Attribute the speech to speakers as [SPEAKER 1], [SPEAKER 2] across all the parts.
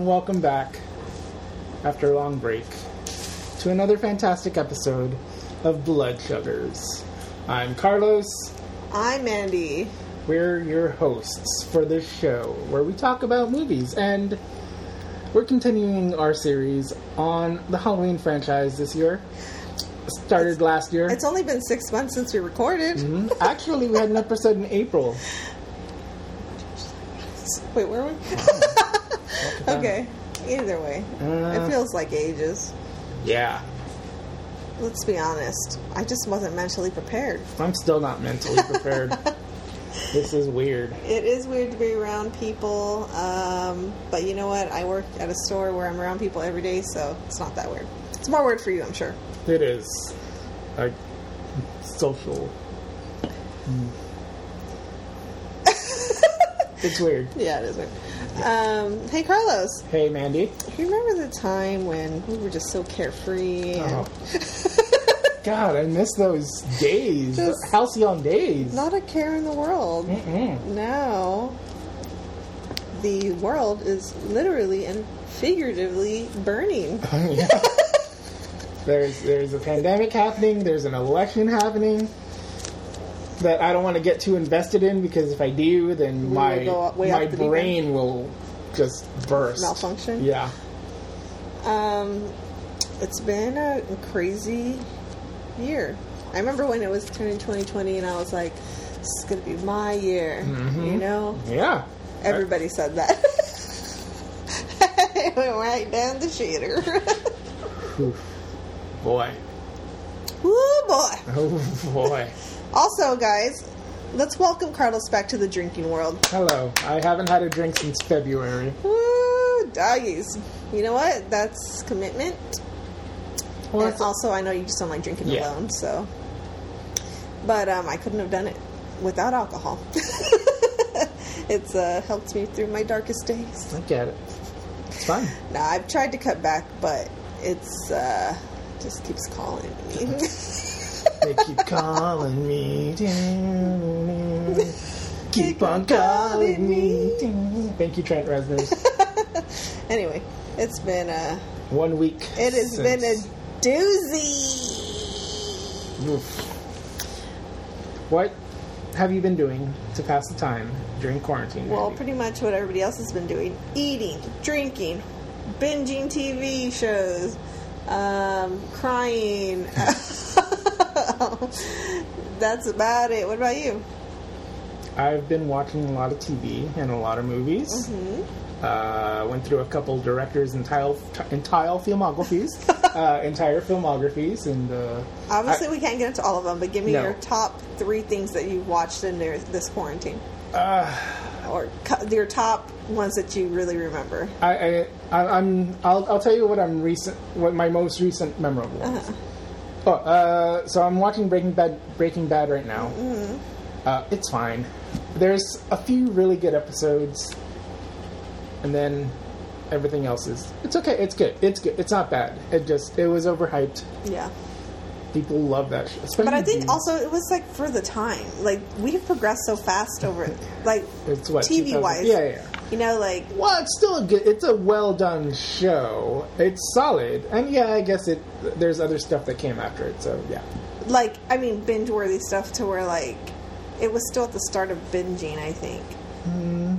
[SPEAKER 1] And welcome back after a long break to another fantastic episode of Blood Sugars. I'm Carlos.
[SPEAKER 2] I'm Mandy.
[SPEAKER 1] We're your hosts for this show where we talk about movies and we're continuing our series on the Halloween franchise this year. Started last year.
[SPEAKER 2] It's only been six months since we recorded.
[SPEAKER 1] Mhm. Actually, we had an episode in April.
[SPEAKER 2] Wait, where were we? okay. Either way,
[SPEAKER 1] Uh,
[SPEAKER 2] it feels like ages.
[SPEAKER 1] Yeah.
[SPEAKER 2] Let's be honest. I just wasn't mentally prepared.
[SPEAKER 1] I'm still not mentally prepared. this is weird.
[SPEAKER 2] It is weird to be around people, um, but you know what? I work at a store where I'm around people every day, so it's not that weird. It's more weird for you, I'm sure.
[SPEAKER 1] It is like social. Mm. it's weird.
[SPEAKER 2] Yeah, it is weird. Um, hey, Carlos.
[SPEAKER 1] Hey, Mandy.
[SPEAKER 2] You remember the time when we were just so carefree? And
[SPEAKER 1] Oh. God, I miss those days.
[SPEAKER 2] Just-
[SPEAKER 1] halcyon days.
[SPEAKER 2] Not a care in the world.
[SPEAKER 1] Mm-mm.
[SPEAKER 2] Now, the world is literally and figuratively burning.
[SPEAKER 1] yeah. There's there's a pandemic happening. There's an election happening that I don't want to get too invested in because if I do, then
[SPEAKER 2] We
[SPEAKER 1] my
[SPEAKER 2] will go way
[SPEAKER 1] my
[SPEAKER 2] off the deep
[SPEAKER 1] brain will just burst.
[SPEAKER 2] Malfunction?
[SPEAKER 1] Yeah.
[SPEAKER 2] Um, it's been a crazy year. I remember when it was turning 2020, and I was like, "This is gonna be my year."
[SPEAKER 1] Mm-hmm.
[SPEAKER 2] You know,
[SPEAKER 1] Yeah.
[SPEAKER 2] everybody said that. it went right down the shitter.
[SPEAKER 1] Oof. Boy.
[SPEAKER 2] Woo boy!
[SPEAKER 1] Oh boy.
[SPEAKER 2] Also, guys, let's welcome Carlos back to the drinking world.
[SPEAKER 1] Hello. I haven't had a drink since February.
[SPEAKER 2] Woo, doggies. You know what? That's commitment.
[SPEAKER 1] Well,
[SPEAKER 2] and also, I know you just don't like drinking
[SPEAKER 1] Yeah.
[SPEAKER 2] alone, so. But um, I couldn't have done it without alcohol. it's uh, helped me through my darkest days.
[SPEAKER 1] I get it. It's fine.
[SPEAKER 2] Now I've tried to cut back, but it's uh, just keeps calling me.
[SPEAKER 1] They keep calling me. Keep on calling me. Thank you, Trent Reznor.
[SPEAKER 2] anyway, it's been a
[SPEAKER 1] One week.
[SPEAKER 2] it has been a doozy.
[SPEAKER 1] Oof. What have you been doing to pass the time during quarantine?
[SPEAKER 2] Well,
[SPEAKER 1] Mandy?
[SPEAKER 2] pretty much what everybody else has been doing: eating, drinking, binging TV shows, um, crying. That's about it. What about you?
[SPEAKER 1] I've been watching a lot of TV and a lot of movies.
[SPEAKER 2] Mm-hmm.
[SPEAKER 1] Uh, went through a couple directors' entire entire filmographies, uh, entire filmographies, and uh,
[SPEAKER 2] Obviously, we can't get into all of them, but give me
[SPEAKER 1] No.
[SPEAKER 2] your top three things that you've watched in there this quarantine,
[SPEAKER 1] uh,
[SPEAKER 2] or your top ones that you really remember.
[SPEAKER 1] I, I, I I'm I'll, I'll tell you what I'm recent what my most recent memorable ones. Oh, uh, so I'm watching Breaking Bad Breaking Bad right now. Uh, it's fine. There's a few really good episodes, and then everything else is it's okay. It's good. It's good. It's not bad. It just it was overhyped.
[SPEAKER 2] Yeah,
[SPEAKER 1] People love that. Especially
[SPEAKER 2] but I think
[SPEAKER 1] the-
[SPEAKER 2] also it was like for the time, like we've progressed so fast over, like
[SPEAKER 1] it's what
[SPEAKER 2] TV
[SPEAKER 1] 2000
[SPEAKER 2] wise.
[SPEAKER 1] Yeah, yeah.
[SPEAKER 2] You know, like
[SPEAKER 1] Well, it's still a good. It's a well done show. It's solid, and yeah, I guess it. There's other stuff that came after it, so yeah.
[SPEAKER 2] like I mean binge worthy stuff to where like it was still at the start of binging. I think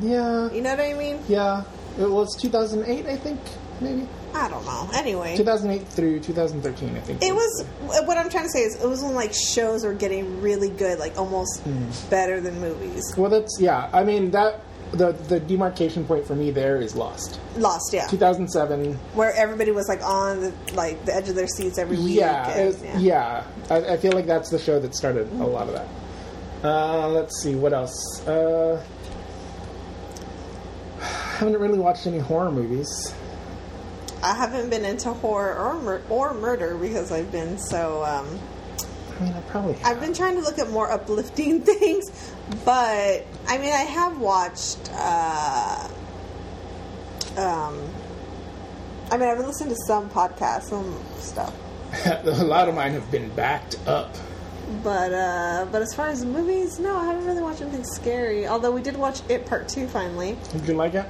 [SPEAKER 1] Yeah,
[SPEAKER 2] you know what I mean.
[SPEAKER 1] yeah. It was 2008, I think, maybe
[SPEAKER 2] I don't know. Anyway,
[SPEAKER 1] 2008 through 2013, I think.
[SPEAKER 2] it was what I'm trying to say is it was when like shows were getting really good, like almost
[SPEAKER 1] Hmm.
[SPEAKER 2] better than movies.
[SPEAKER 1] Well, that's yeah. I mean that the the demarcation point for me there is Lost.
[SPEAKER 2] Lost, yeah,
[SPEAKER 1] 2007.
[SPEAKER 2] where everybody was like on the like the edge of their seats every week.
[SPEAKER 1] Yeah,
[SPEAKER 2] and-
[SPEAKER 1] was- yeah. I, I feel like that's the show that started a lot of that. Uh, let's see what else. Uh, haven't really watched any horror movies.
[SPEAKER 2] I haven't been into horror or mur- or murder because I've been so. Um,
[SPEAKER 1] I mean, I probably. Have.
[SPEAKER 2] I've been trying to look at more uplifting things, but I mean, I have watched. Uh, um, I mean, I've listening to some podcasts, some stuff,
[SPEAKER 1] a lot of mine have been backed up.
[SPEAKER 2] but uh, but as far as movies, no, I haven't really watched anything scary. Although we did watch It Part Two finally.
[SPEAKER 1] Did you like it?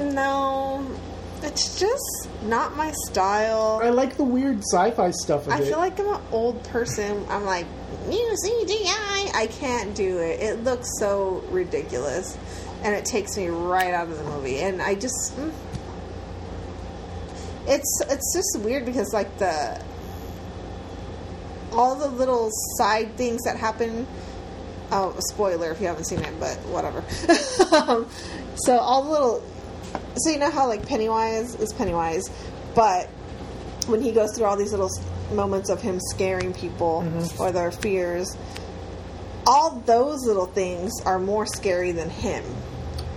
[SPEAKER 2] No, it's just not my style.
[SPEAKER 1] I like the weird sci-fi stuff of
[SPEAKER 2] I
[SPEAKER 1] it.
[SPEAKER 2] feel like I'm an old person. I'm like, CGI. I can't do it. It looks so ridiculous. And it takes me right out of the movie. And I just. mm. It's it's just weird because, like, the. All the little side things that happen. Oh, spoiler if you haven't seen it, but whatever. um, so, all the little. So, you know how, like, Pennywise is Pennywise, but when he goes through all these little moments of him scaring people or their fears, all those little things are more scary than him.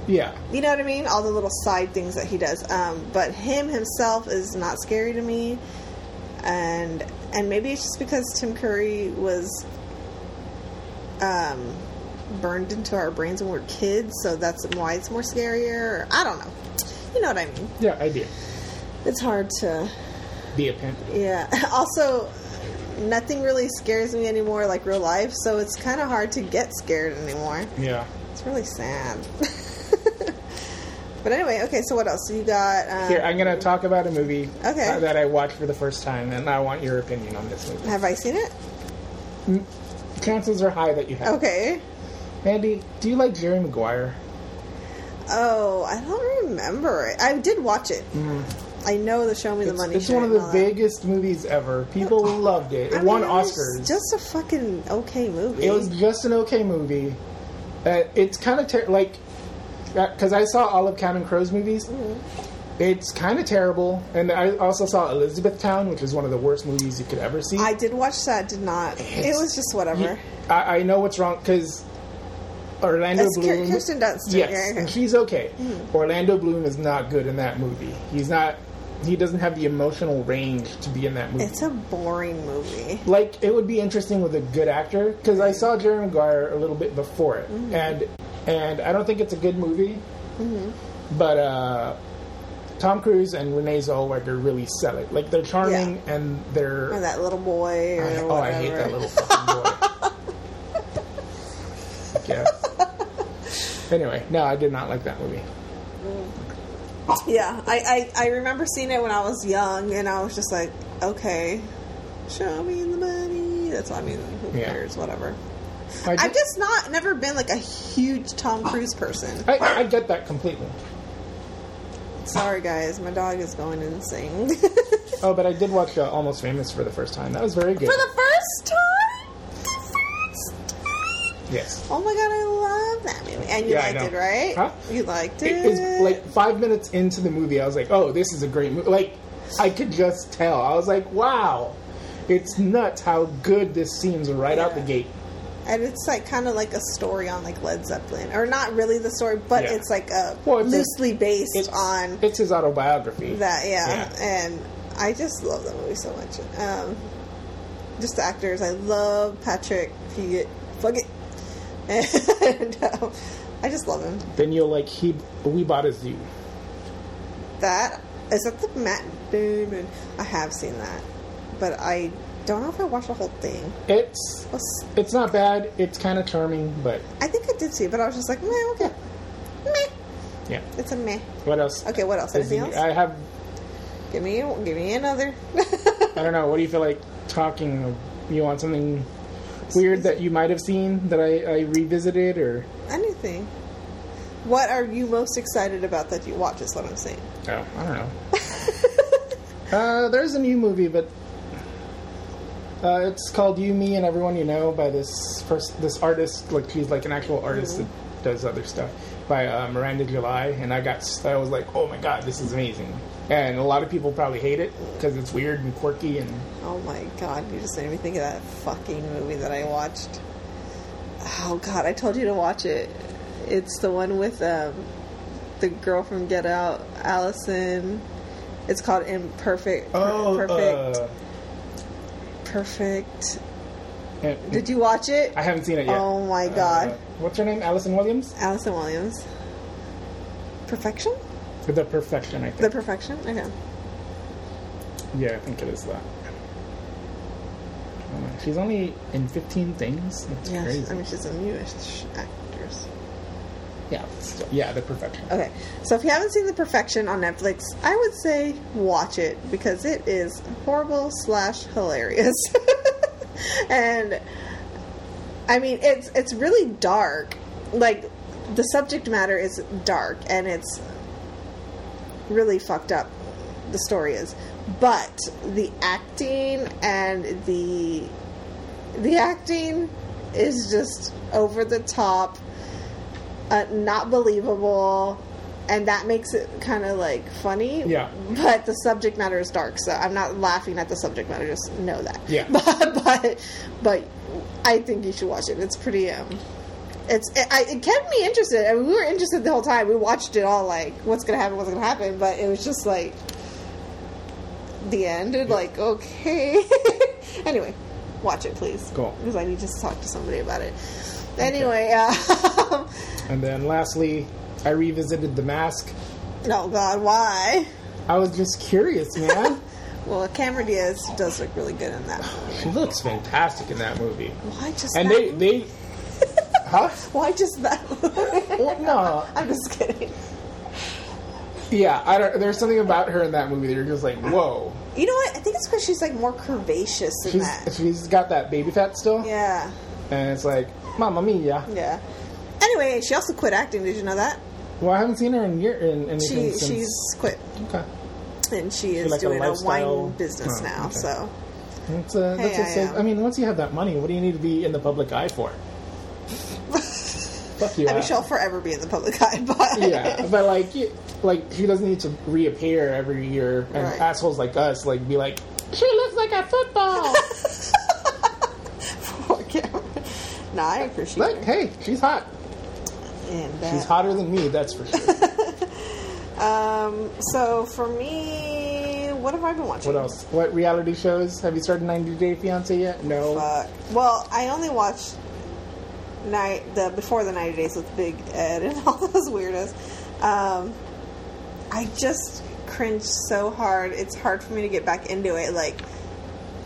[SPEAKER 1] yeah,
[SPEAKER 2] You know what I mean? All the little side things that he does. Um, but him himself is not scary to me, and and maybe it's just because Tim Curry was um, burned into our brains when we were kids, so that's why it's more scarier. I don't know. You know what I mean?
[SPEAKER 1] yeah, I do.
[SPEAKER 2] It's hard to
[SPEAKER 1] Be a pimp.
[SPEAKER 2] yeah. Also, nothing really scares me anymore, like real life. So it's kind of hard to get scared anymore.
[SPEAKER 1] Yeah.
[SPEAKER 2] It's really sad. but anyway, okay. So what else? You got? Um,
[SPEAKER 1] Here, I'm gonna talk about a movie
[SPEAKER 2] Okay.
[SPEAKER 1] that I watched for the first time, and I want your opinion on this movie.
[SPEAKER 2] have I seen it?
[SPEAKER 1] Chances are high that you have.
[SPEAKER 2] Okay.
[SPEAKER 1] Andy, do you like Jerry Maguire?
[SPEAKER 2] Oh, I don't remember it. I did watch it. I know the Show Me the
[SPEAKER 1] It's,
[SPEAKER 2] Money.
[SPEAKER 1] it's one of the biggest movies ever. People loved it. It
[SPEAKER 2] I
[SPEAKER 1] won
[SPEAKER 2] mean, was
[SPEAKER 1] Oscars.
[SPEAKER 2] Just a fucking okay movie.
[SPEAKER 1] It was just an okay movie. Uh, it's kind of ter- like because I saw all of Cameron Crowe's movies.
[SPEAKER 2] Mm-hmm.
[SPEAKER 1] It's kind of terrible, and I also saw Elizabethtown, which is one of the worst movies you could ever see.
[SPEAKER 2] I did watch that. Did not. it was just whatever.
[SPEAKER 1] You- I, I know what's wrong because Orlando
[SPEAKER 2] It's
[SPEAKER 1] Bloom.
[SPEAKER 2] Kirsten Dunst.
[SPEAKER 1] Yes,
[SPEAKER 2] Yeah,
[SPEAKER 1] and she's okay. Orlando Bloom is not good in that movie. He's not. He doesn't have the emotional range to be in that movie.
[SPEAKER 2] It's a boring movie.
[SPEAKER 1] like it would be interesting with a good actor because I saw Jerry Maguire a little bit before it,
[SPEAKER 2] Mm-hmm.
[SPEAKER 1] and and I don't think it's a good movie,
[SPEAKER 2] Mm-hmm.
[SPEAKER 1] but uh, Tom Cruise and Renee Zellweger really sell it. Like they're charming and they're
[SPEAKER 2] Or that little boy or
[SPEAKER 1] I- oh I hate that little fucking boy. yeah. Anyway, no, I did not like that movie.
[SPEAKER 2] Yeah, I, I, I remember seeing it when I was young, and I was just like, okay, show me the money. That's what I mean. Who
[SPEAKER 1] Yeah.
[SPEAKER 2] cares? Whatever.
[SPEAKER 1] I,
[SPEAKER 2] I've just not never been like a huge Tom Cruise person.
[SPEAKER 1] I, I get that completely.
[SPEAKER 2] Sorry, guys, my dog is going insane.
[SPEAKER 1] Oh, but I did watch uh, Almost Famous for the first time. That was very good.
[SPEAKER 2] For the first time. The first time.
[SPEAKER 1] yes.
[SPEAKER 2] Oh my god, I love that movie. And you
[SPEAKER 1] Yeah,
[SPEAKER 2] liked it, right?
[SPEAKER 1] Huh?
[SPEAKER 2] You liked it.
[SPEAKER 1] It is like five minutes into the movie, I was like, "Oh, this is a great movie!" Like, I could just tell. I was like, "Wow, it's nuts how good this seems right out the gate."
[SPEAKER 2] and it's like kind of like a story on like Led Zeppelin, or not really the story, but
[SPEAKER 1] Yeah.
[SPEAKER 2] it's like a
[SPEAKER 1] Well, it's
[SPEAKER 2] loosely based
[SPEAKER 1] It's
[SPEAKER 2] on
[SPEAKER 1] it's his autobiography.
[SPEAKER 2] that. Yeah.
[SPEAKER 1] Yeah.
[SPEAKER 2] and I just love that movie so much. Um, just the actors, I love Patrick Fugit. Fuck it. And um, I just love him.
[SPEAKER 1] Then you'll like he we bought a zoo.
[SPEAKER 2] That is that the Matt Damon. I have seen that, but I don't know if I watched the whole thing.
[SPEAKER 1] It's
[SPEAKER 2] What's-
[SPEAKER 1] it's not bad. It's kind of charming, but
[SPEAKER 2] I think I did see it, but I was just like, meh, okay, meh.
[SPEAKER 1] yeah.
[SPEAKER 2] It's a meh.
[SPEAKER 1] What else?
[SPEAKER 2] Okay, what else? Anything else?
[SPEAKER 1] I have.
[SPEAKER 2] Give me, give me another.
[SPEAKER 1] I don't know. What do you feel like talking? You want something weird that you might have seen that I, I revisited or?
[SPEAKER 2] Anything. What are you most excited about that you watch? Is what I'm saying.
[SPEAKER 1] Oh, I don't know. uh, there's a new movie, but uh, it's called "You, Me, and Everyone You Know" by this first this artist. Like she's like an actual artist that does other stuff by uh, Miranda July, and I got I was like, oh my god, this is amazing. And a lot of people probably hate it because it's weird and quirky and
[SPEAKER 2] Oh my god, you just made me think of that fucking movie that I watched. Oh god, I told you to watch it. It's the one with um, the girl from Get Out, Allison. It's called Imperfect. Per-
[SPEAKER 1] oh,
[SPEAKER 2] perfect.
[SPEAKER 1] uh,
[SPEAKER 2] perfect. Did you watch it?
[SPEAKER 1] I haven't seen it yet.
[SPEAKER 2] Oh my
[SPEAKER 1] Uh,
[SPEAKER 2] god.
[SPEAKER 1] what's her name? Allison Williams.
[SPEAKER 2] Allison Williams. Perfection?
[SPEAKER 1] The Perfection, I think.
[SPEAKER 2] The Perfection? Okay.
[SPEAKER 1] Yeah, I think it is that. Oh, She's only in 15 things. That's
[SPEAKER 2] Yes,
[SPEAKER 1] crazy.
[SPEAKER 2] I mean she's a newish actress.
[SPEAKER 1] Yeah, still, yeah, the perfection.
[SPEAKER 2] Okay, so if you haven't seen The Perfection on Netflix, I would say watch it because it is horrible slash hilarious, and I mean it's it's really dark. Like the subject matter is dark and it's really fucked up. The story is, but the acting and the the acting is just over the top uh, not believable, and that makes it kind of like funny.
[SPEAKER 1] Yeah.
[SPEAKER 2] But the subject matter is dark, so I'm not laughing at the subject matter. Just know that.
[SPEAKER 1] Yeah.
[SPEAKER 2] But but, but I think you should watch it. It's pretty. Um, it's it, I, it kept me interested. I mean, we were interested the whole time. We watched it all like, what's gonna happen? What's gonna happen? But it was just like the end. And like, okay. anyway, watch it, please.
[SPEAKER 1] Cool.
[SPEAKER 2] Because I need to talk to somebody about it. Anyway, uh,
[SPEAKER 1] And then lastly, I revisited The Mask.
[SPEAKER 2] oh God, why?
[SPEAKER 1] I was just curious, man.
[SPEAKER 2] Well, Cameron Diaz does look really good in that.
[SPEAKER 1] she looks fantastic in that movie.
[SPEAKER 2] Why just
[SPEAKER 1] And they they Huh?
[SPEAKER 2] Why just that?
[SPEAKER 1] Well, no.
[SPEAKER 2] I'm just kidding.
[SPEAKER 1] Yeah, I don't there's something about her in that movie that you're just like, whoa.
[SPEAKER 2] You know what? I think it's because she's like more curvaceous in
[SPEAKER 1] She's
[SPEAKER 2] that.
[SPEAKER 1] she's got that baby fat still.
[SPEAKER 2] Yeah,
[SPEAKER 1] And it's like, Mamma mia.
[SPEAKER 2] yeah. Anyway, she also quit acting. Did you know that?
[SPEAKER 1] Well, I haven't seen her in year in anything
[SPEAKER 2] She
[SPEAKER 1] since.
[SPEAKER 2] she's quit,
[SPEAKER 1] okay.
[SPEAKER 2] and she is
[SPEAKER 1] like
[SPEAKER 2] doing a,
[SPEAKER 1] lifestyle-
[SPEAKER 2] wine business
[SPEAKER 1] Oh,
[SPEAKER 2] now.
[SPEAKER 1] okay.
[SPEAKER 2] So
[SPEAKER 1] That's a,
[SPEAKER 2] Hey,
[SPEAKER 1] that's a.
[SPEAKER 2] I
[SPEAKER 1] mean, once you have that money, what do you need to be in the public eye for? Fuck you.
[SPEAKER 2] I mean, she'll forever be in the public eye, but
[SPEAKER 1] yeah, but like, you, like she doesn't need to reappear every year, and
[SPEAKER 2] Right.
[SPEAKER 1] assholes like us like be like, she looks like a football.
[SPEAKER 2] Poor Cameron. Nah, I appreciate
[SPEAKER 1] Look,
[SPEAKER 2] her.
[SPEAKER 1] hey, she's hot.
[SPEAKER 2] And, uh,
[SPEAKER 1] She's hotter than me, that's for sure.
[SPEAKER 2] Um, so for me, what have I been watching?
[SPEAKER 1] what else? What reality shows have you started 90 Day Fiance yet? No.
[SPEAKER 2] Fuck. Well, I only watched night the before the ninety days with Big Ed and all those weirdos. Um, I just cringed so hard. It's hard for me to get back into it. Like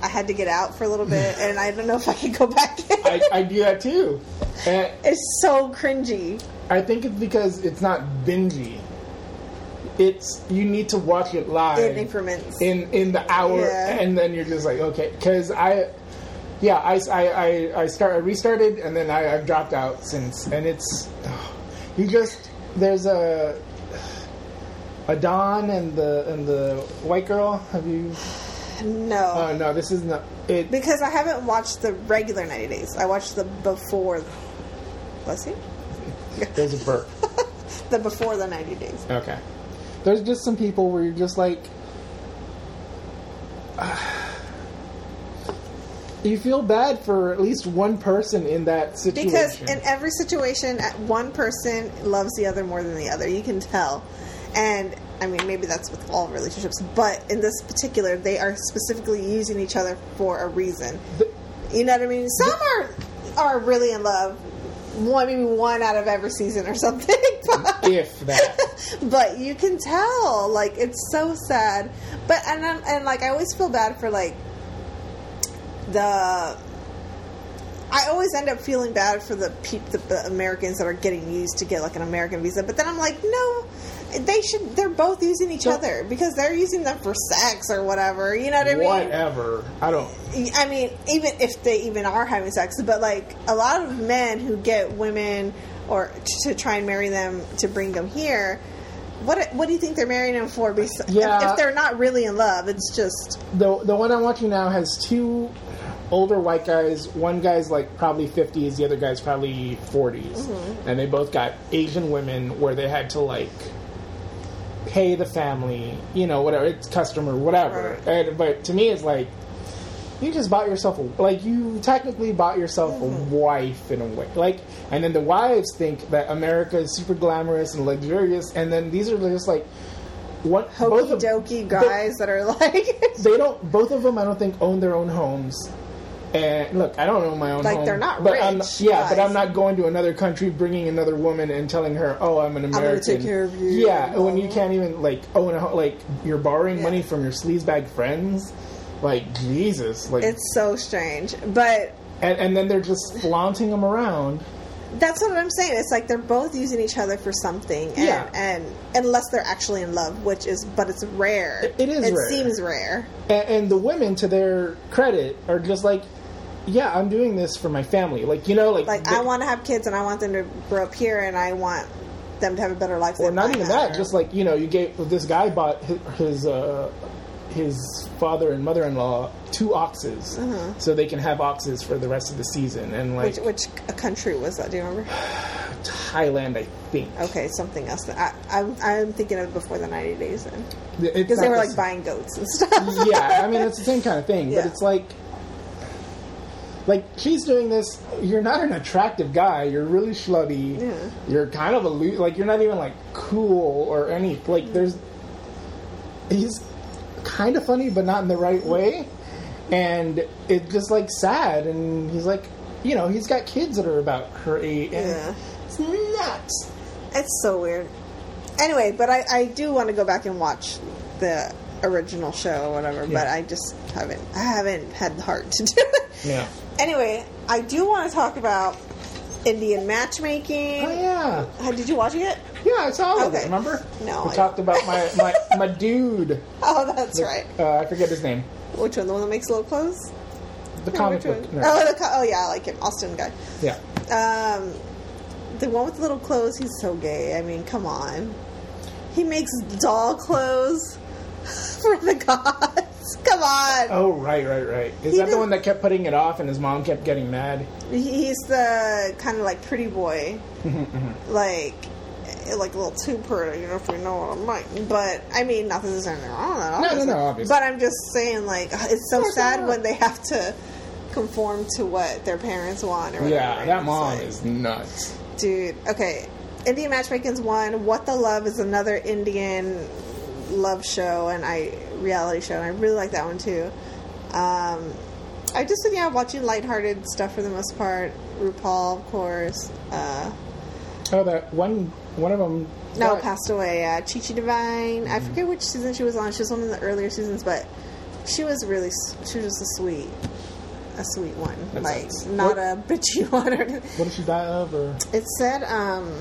[SPEAKER 2] I had to get out for a little bit, and I don't know if I can go back in.
[SPEAKER 1] I, I do that too. And
[SPEAKER 2] it's so cringy.
[SPEAKER 1] I think it's because it's not bingy. It's you need to watch it live
[SPEAKER 2] In increments.
[SPEAKER 1] in in the hour,
[SPEAKER 2] Yeah.
[SPEAKER 1] and then you're just like, okay, because I, yeah, I, I, I, I start I restarted, and then I, I've dropped out since, and it's you just there's a a Don and the and the white girl. Have you?
[SPEAKER 2] No.
[SPEAKER 1] Oh no, this is not it.
[SPEAKER 2] because I haven't watched the regular 90 days. I watched the before. Bless you.
[SPEAKER 1] There's a burp.
[SPEAKER 2] The before the 90 days.
[SPEAKER 1] Okay. There's just some people where you're just like. you feel bad for at least one person in that situation.
[SPEAKER 2] Because in every situation, uh, one person loves the other more than the other. You can tell. And I mean, maybe that's with all relationships, but in this particular, they are specifically using each other for a reason.
[SPEAKER 1] The-
[SPEAKER 2] You know what I mean? Some are are really in love. One, maybe one out of every season or something. But,
[SPEAKER 1] if that.
[SPEAKER 2] but you can tell, like it's so sad. But and I'm- and like I always feel bad for like the. I always end up feeling bad for the peop, the, the Americans that are getting used to get like an American visa, but then I'm like, no, they should. They're both using each other because they're using them for sex or whatever. You know what I mean?
[SPEAKER 1] Whatever. I don't.
[SPEAKER 2] I mean, even if they even are having sex, but like a lot of men who get women or t- to try and marry them to bring them here, what what do you think they're marrying him for? Bes- if- if, they're not really in love, it's just
[SPEAKER 1] The, the one I'm watching now has two older white guys. One guy's like probably 50s, the other guy's probably 40s.
[SPEAKER 2] Mm-hmm.
[SPEAKER 1] And they both got Asian women where they had to like pay the family, you know, whatever, it's customer, whatever.
[SPEAKER 2] Right.
[SPEAKER 1] And, but to me, it's like, you just bought yourself a like you technically bought yourself
[SPEAKER 2] Mm-hmm.
[SPEAKER 1] a wife in a way like and then the wives think that america is super glamorous and luxurious and then these are just like what
[SPEAKER 2] hokey dokey guys that are like
[SPEAKER 1] they don't. Both of them, I don't think, own their own homes. And look, I don't own my own
[SPEAKER 2] Like,
[SPEAKER 1] home.
[SPEAKER 2] they're not
[SPEAKER 1] but I'm,
[SPEAKER 2] rich
[SPEAKER 1] yeah, but. I'm not going to another country, bringing another woman and telling her, "Oh, I'm an
[SPEAKER 2] gonna
[SPEAKER 1] American."
[SPEAKER 2] take care of you,
[SPEAKER 1] Yeah, when you can't even like own a like you're borrowing
[SPEAKER 2] Yeah.
[SPEAKER 1] money from your sleazebag friends. Like Jesus, like
[SPEAKER 2] it's so strange. But
[SPEAKER 1] and, and then they're just flaunting them around.
[SPEAKER 2] That's what I'm saying. It's like they're both using each other for something, and,
[SPEAKER 1] Yeah.
[SPEAKER 2] and unless they're actually in love, which is, but it's rare.
[SPEAKER 1] It- it is
[SPEAKER 2] It
[SPEAKER 1] rare.
[SPEAKER 2] seems rare.
[SPEAKER 1] And, and the women, to their credit, are just like, yeah, I'm doing this for my family. Like you know, like
[SPEAKER 2] Like
[SPEAKER 1] they-
[SPEAKER 2] I want to have kids, and I want them to grow up here, and I want them to have a better life.
[SPEAKER 1] or not even that. Just like you know, you gave this guy bought his his, uh, his father and mother in law two oxes, so they can have oxes for the rest of the season. And like
[SPEAKER 2] Uh-huh. which which country was that? Do you remember?
[SPEAKER 1] Thailand, I think.
[SPEAKER 2] Okay, something else. I, I'm I'm thinking of before the 90 days then, because they were like buying goats and stuff.
[SPEAKER 1] yeah, I mean it's the same kind of thing,
[SPEAKER 2] Yeah.
[SPEAKER 1] but it's like like she's doing this. You're not an attractive guy. You're really schlubby.
[SPEAKER 2] Yeah.
[SPEAKER 1] You're kind of a lo- like you're not even like cool or any like there's he's kind of funny but not in the right way, and it's just like sad. And he's like, you know, he's got kids that are about her age. And
[SPEAKER 2] Yeah.
[SPEAKER 1] it's nuts.
[SPEAKER 2] It's so weird. Anyway, but I, I do want to go back and watch the original show or whatever, but I just haven't I haven't had the heart to do it.
[SPEAKER 1] Yeah.
[SPEAKER 2] Anyway, I do want to talk about Indian matchmaking.
[SPEAKER 1] Oh yeah.
[SPEAKER 2] Uh, Did you watch it yet?
[SPEAKER 1] Yeah, I saw
[SPEAKER 2] Okay.
[SPEAKER 1] it. Remember?
[SPEAKER 2] No,
[SPEAKER 1] we
[SPEAKER 2] I-
[SPEAKER 1] talked about my my my dude.
[SPEAKER 2] Oh, that's right.
[SPEAKER 1] Uh, I forget his name.
[SPEAKER 2] Which one? The one that makes little clothes?
[SPEAKER 1] The comic book. nerd.
[SPEAKER 2] Oh, the co- oh yeah, I like him. Austin guy.
[SPEAKER 1] Yeah.
[SPEAKER 2] Um, the one with the little clothes. He's so gay. I mean, come on. He makes doll clothes for the gods. Come on.
[SPEAKER 1] Oh right, right, right. Is
[SPEAKER 2] He
[SPEAKER 1] that the one that kept putting it off and his mom kept getting mad?
[SPEAKER 2] He's the kind of like pretty boy, like like a little too pretty, you know, if you know what I mean. But I mean, not that there's anything wrong with that.
[SPEAKER 1] No, no,
[SPEAKER 2] obviously.
[SPEAKER 1] no, obviously.
[SPEAKER 2] But I'm just saying, like, it's so sad when they have to conform to what their parents want. Or whatever.
[SPEAKER 1] Yeah, that mom
[SPEAKER 2] like-
[SPEAKER 1] is nuts.
[SPEAKER 2] dude. Okay, Indian Matchmaking's one. What the Love is another Indian love show and I reality show, and I really like that one too. Um, I just been yeah watching lighthearted stuff for the most part. RuPaul, of course. Uh,
[SPEAKER 1] Oh, that one one of them.
[SPEAKER 2] no, passed away. Uh, Chi Chi DeVayne. I forget which season she was on. She was one of the earlier seasons, but she was really she was just a sweet, a sweet one,
[SPEAKER 1] That
[SPEAKER 2] like
[SPEAKER 1] sounds-
[SPEAKER 2] not
[SPEAKER 1] what-
[SPEAKER 2] a bitchy one.
[SPEAKER 1] What did she die of? Or
[SPEAKER 2] It said um,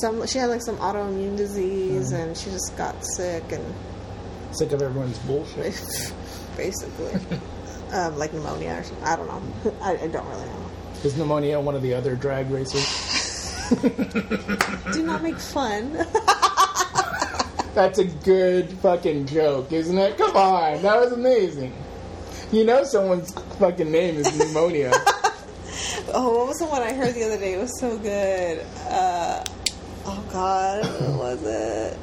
[SPEAKER 2] some she had like some autoimmune disease and she just got sick and
[SPEAKER 1] sick of everyone's bullshit?
[SPEAKER 2] basically um, like pneumonia or something. I don't know. I, I don't really know.
[SPEAKER 1] Is pneumonia one of the other drag racers?
[SPEAKER 2] Do not make fun.
[SPEAKER 1] That's a good fucking joke, isn't it? Come on, that was amazing. You know someone's fucking name is pneumonia.
[SPEAKER 2] oh, what was the one I heard the other day? It was so good. Uh, oh God, what was it?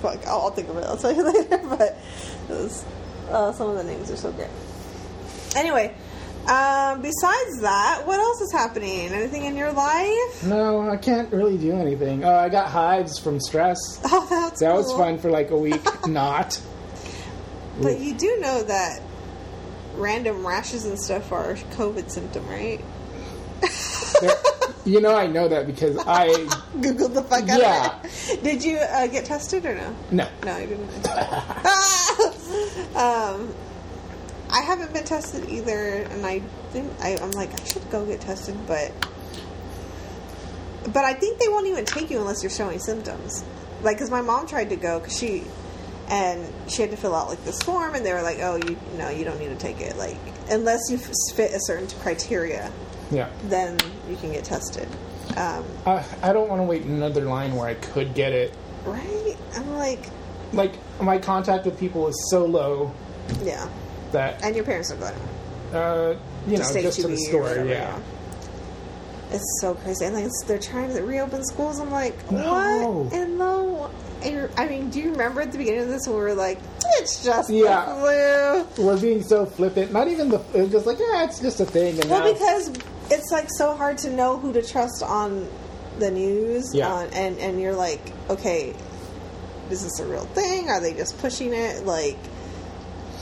[SPEAKER 2] Fuck, I'll, I'll think of it. I'll tell you later. But it was, uh, some of the names are so good. Anyway, um, besides that, what else is happening? Anything in your life?
[SPEAKER 1] no, I can't really do anything. Uh, I got hives from stress.
[SPEAKER 2] Oh, that's
[SPEAKER 1] That was fun for like a week. Not.
[SPEAKER 2] But you do know that random rashes and stuff are COVID symptom, right?
[SPEAKER 1] You know, I know that because I
[SPEAKER 2] googled the fuck out
[SPEAKER 1] Yeah.
[SPEAKER 2] of it. Did you uh, get tested or no?
[SPEAKER 1] no.
[SPEAKER 2] No, I didn't. um, I haven't been tested either, and I think I, I'm like I should go get tested, but but I think they won't even take you unless you're showing symptoms. Like, because my mom tried to go because she and she had to fill out like this form, and they were like, "Oh, you no, you don't need to take it. Like, unless you fit a certain criteria,
[SPEAKER 1] Yeah.
[SPEAKER 2] then you can get tested." Um,
[SPEAKER 1] I, I don't want to wait another line where I could get it.
[SPEAKER 2] right? I'm like,
[SPEAKER 1] Like my contact with people is so low
[SPEAKER 2] yeah.
[SPEAKER 1] that
[SPEAKER 2] And your parents are going.
[SPEAKER 1] uh, you know
[SPEAKER 2] Just
[SPEAKER 1] just to the store.
[SPEAKER 2] whatever,
[SPEAKER 1] yeah.
[SPEAKER 2] It's so crazy. And like they're trying to reopen schools. I'm like,
[SPEAKER 1] No.
[SPEAKER 2] what? And no. I mean, do you remember at the beginning of this when we were like, it's just
[SPEAKER 1] Yeah.
[SPEAKER 2] the flu?
[SPEAKER 1] We're being so flippant. Not even the. It was just like yeah, it's just a thing. And
[SPEAKER 2] Well,
[SPEAKER 1] now,
[SPEAKER 2] because it's like so hard to know who to trust on the news.
[SPEAKER 1] Yeah.
[SPEAKER 2] On, and and you're like, okay, is this a real thing? Are they just pushing it? Like,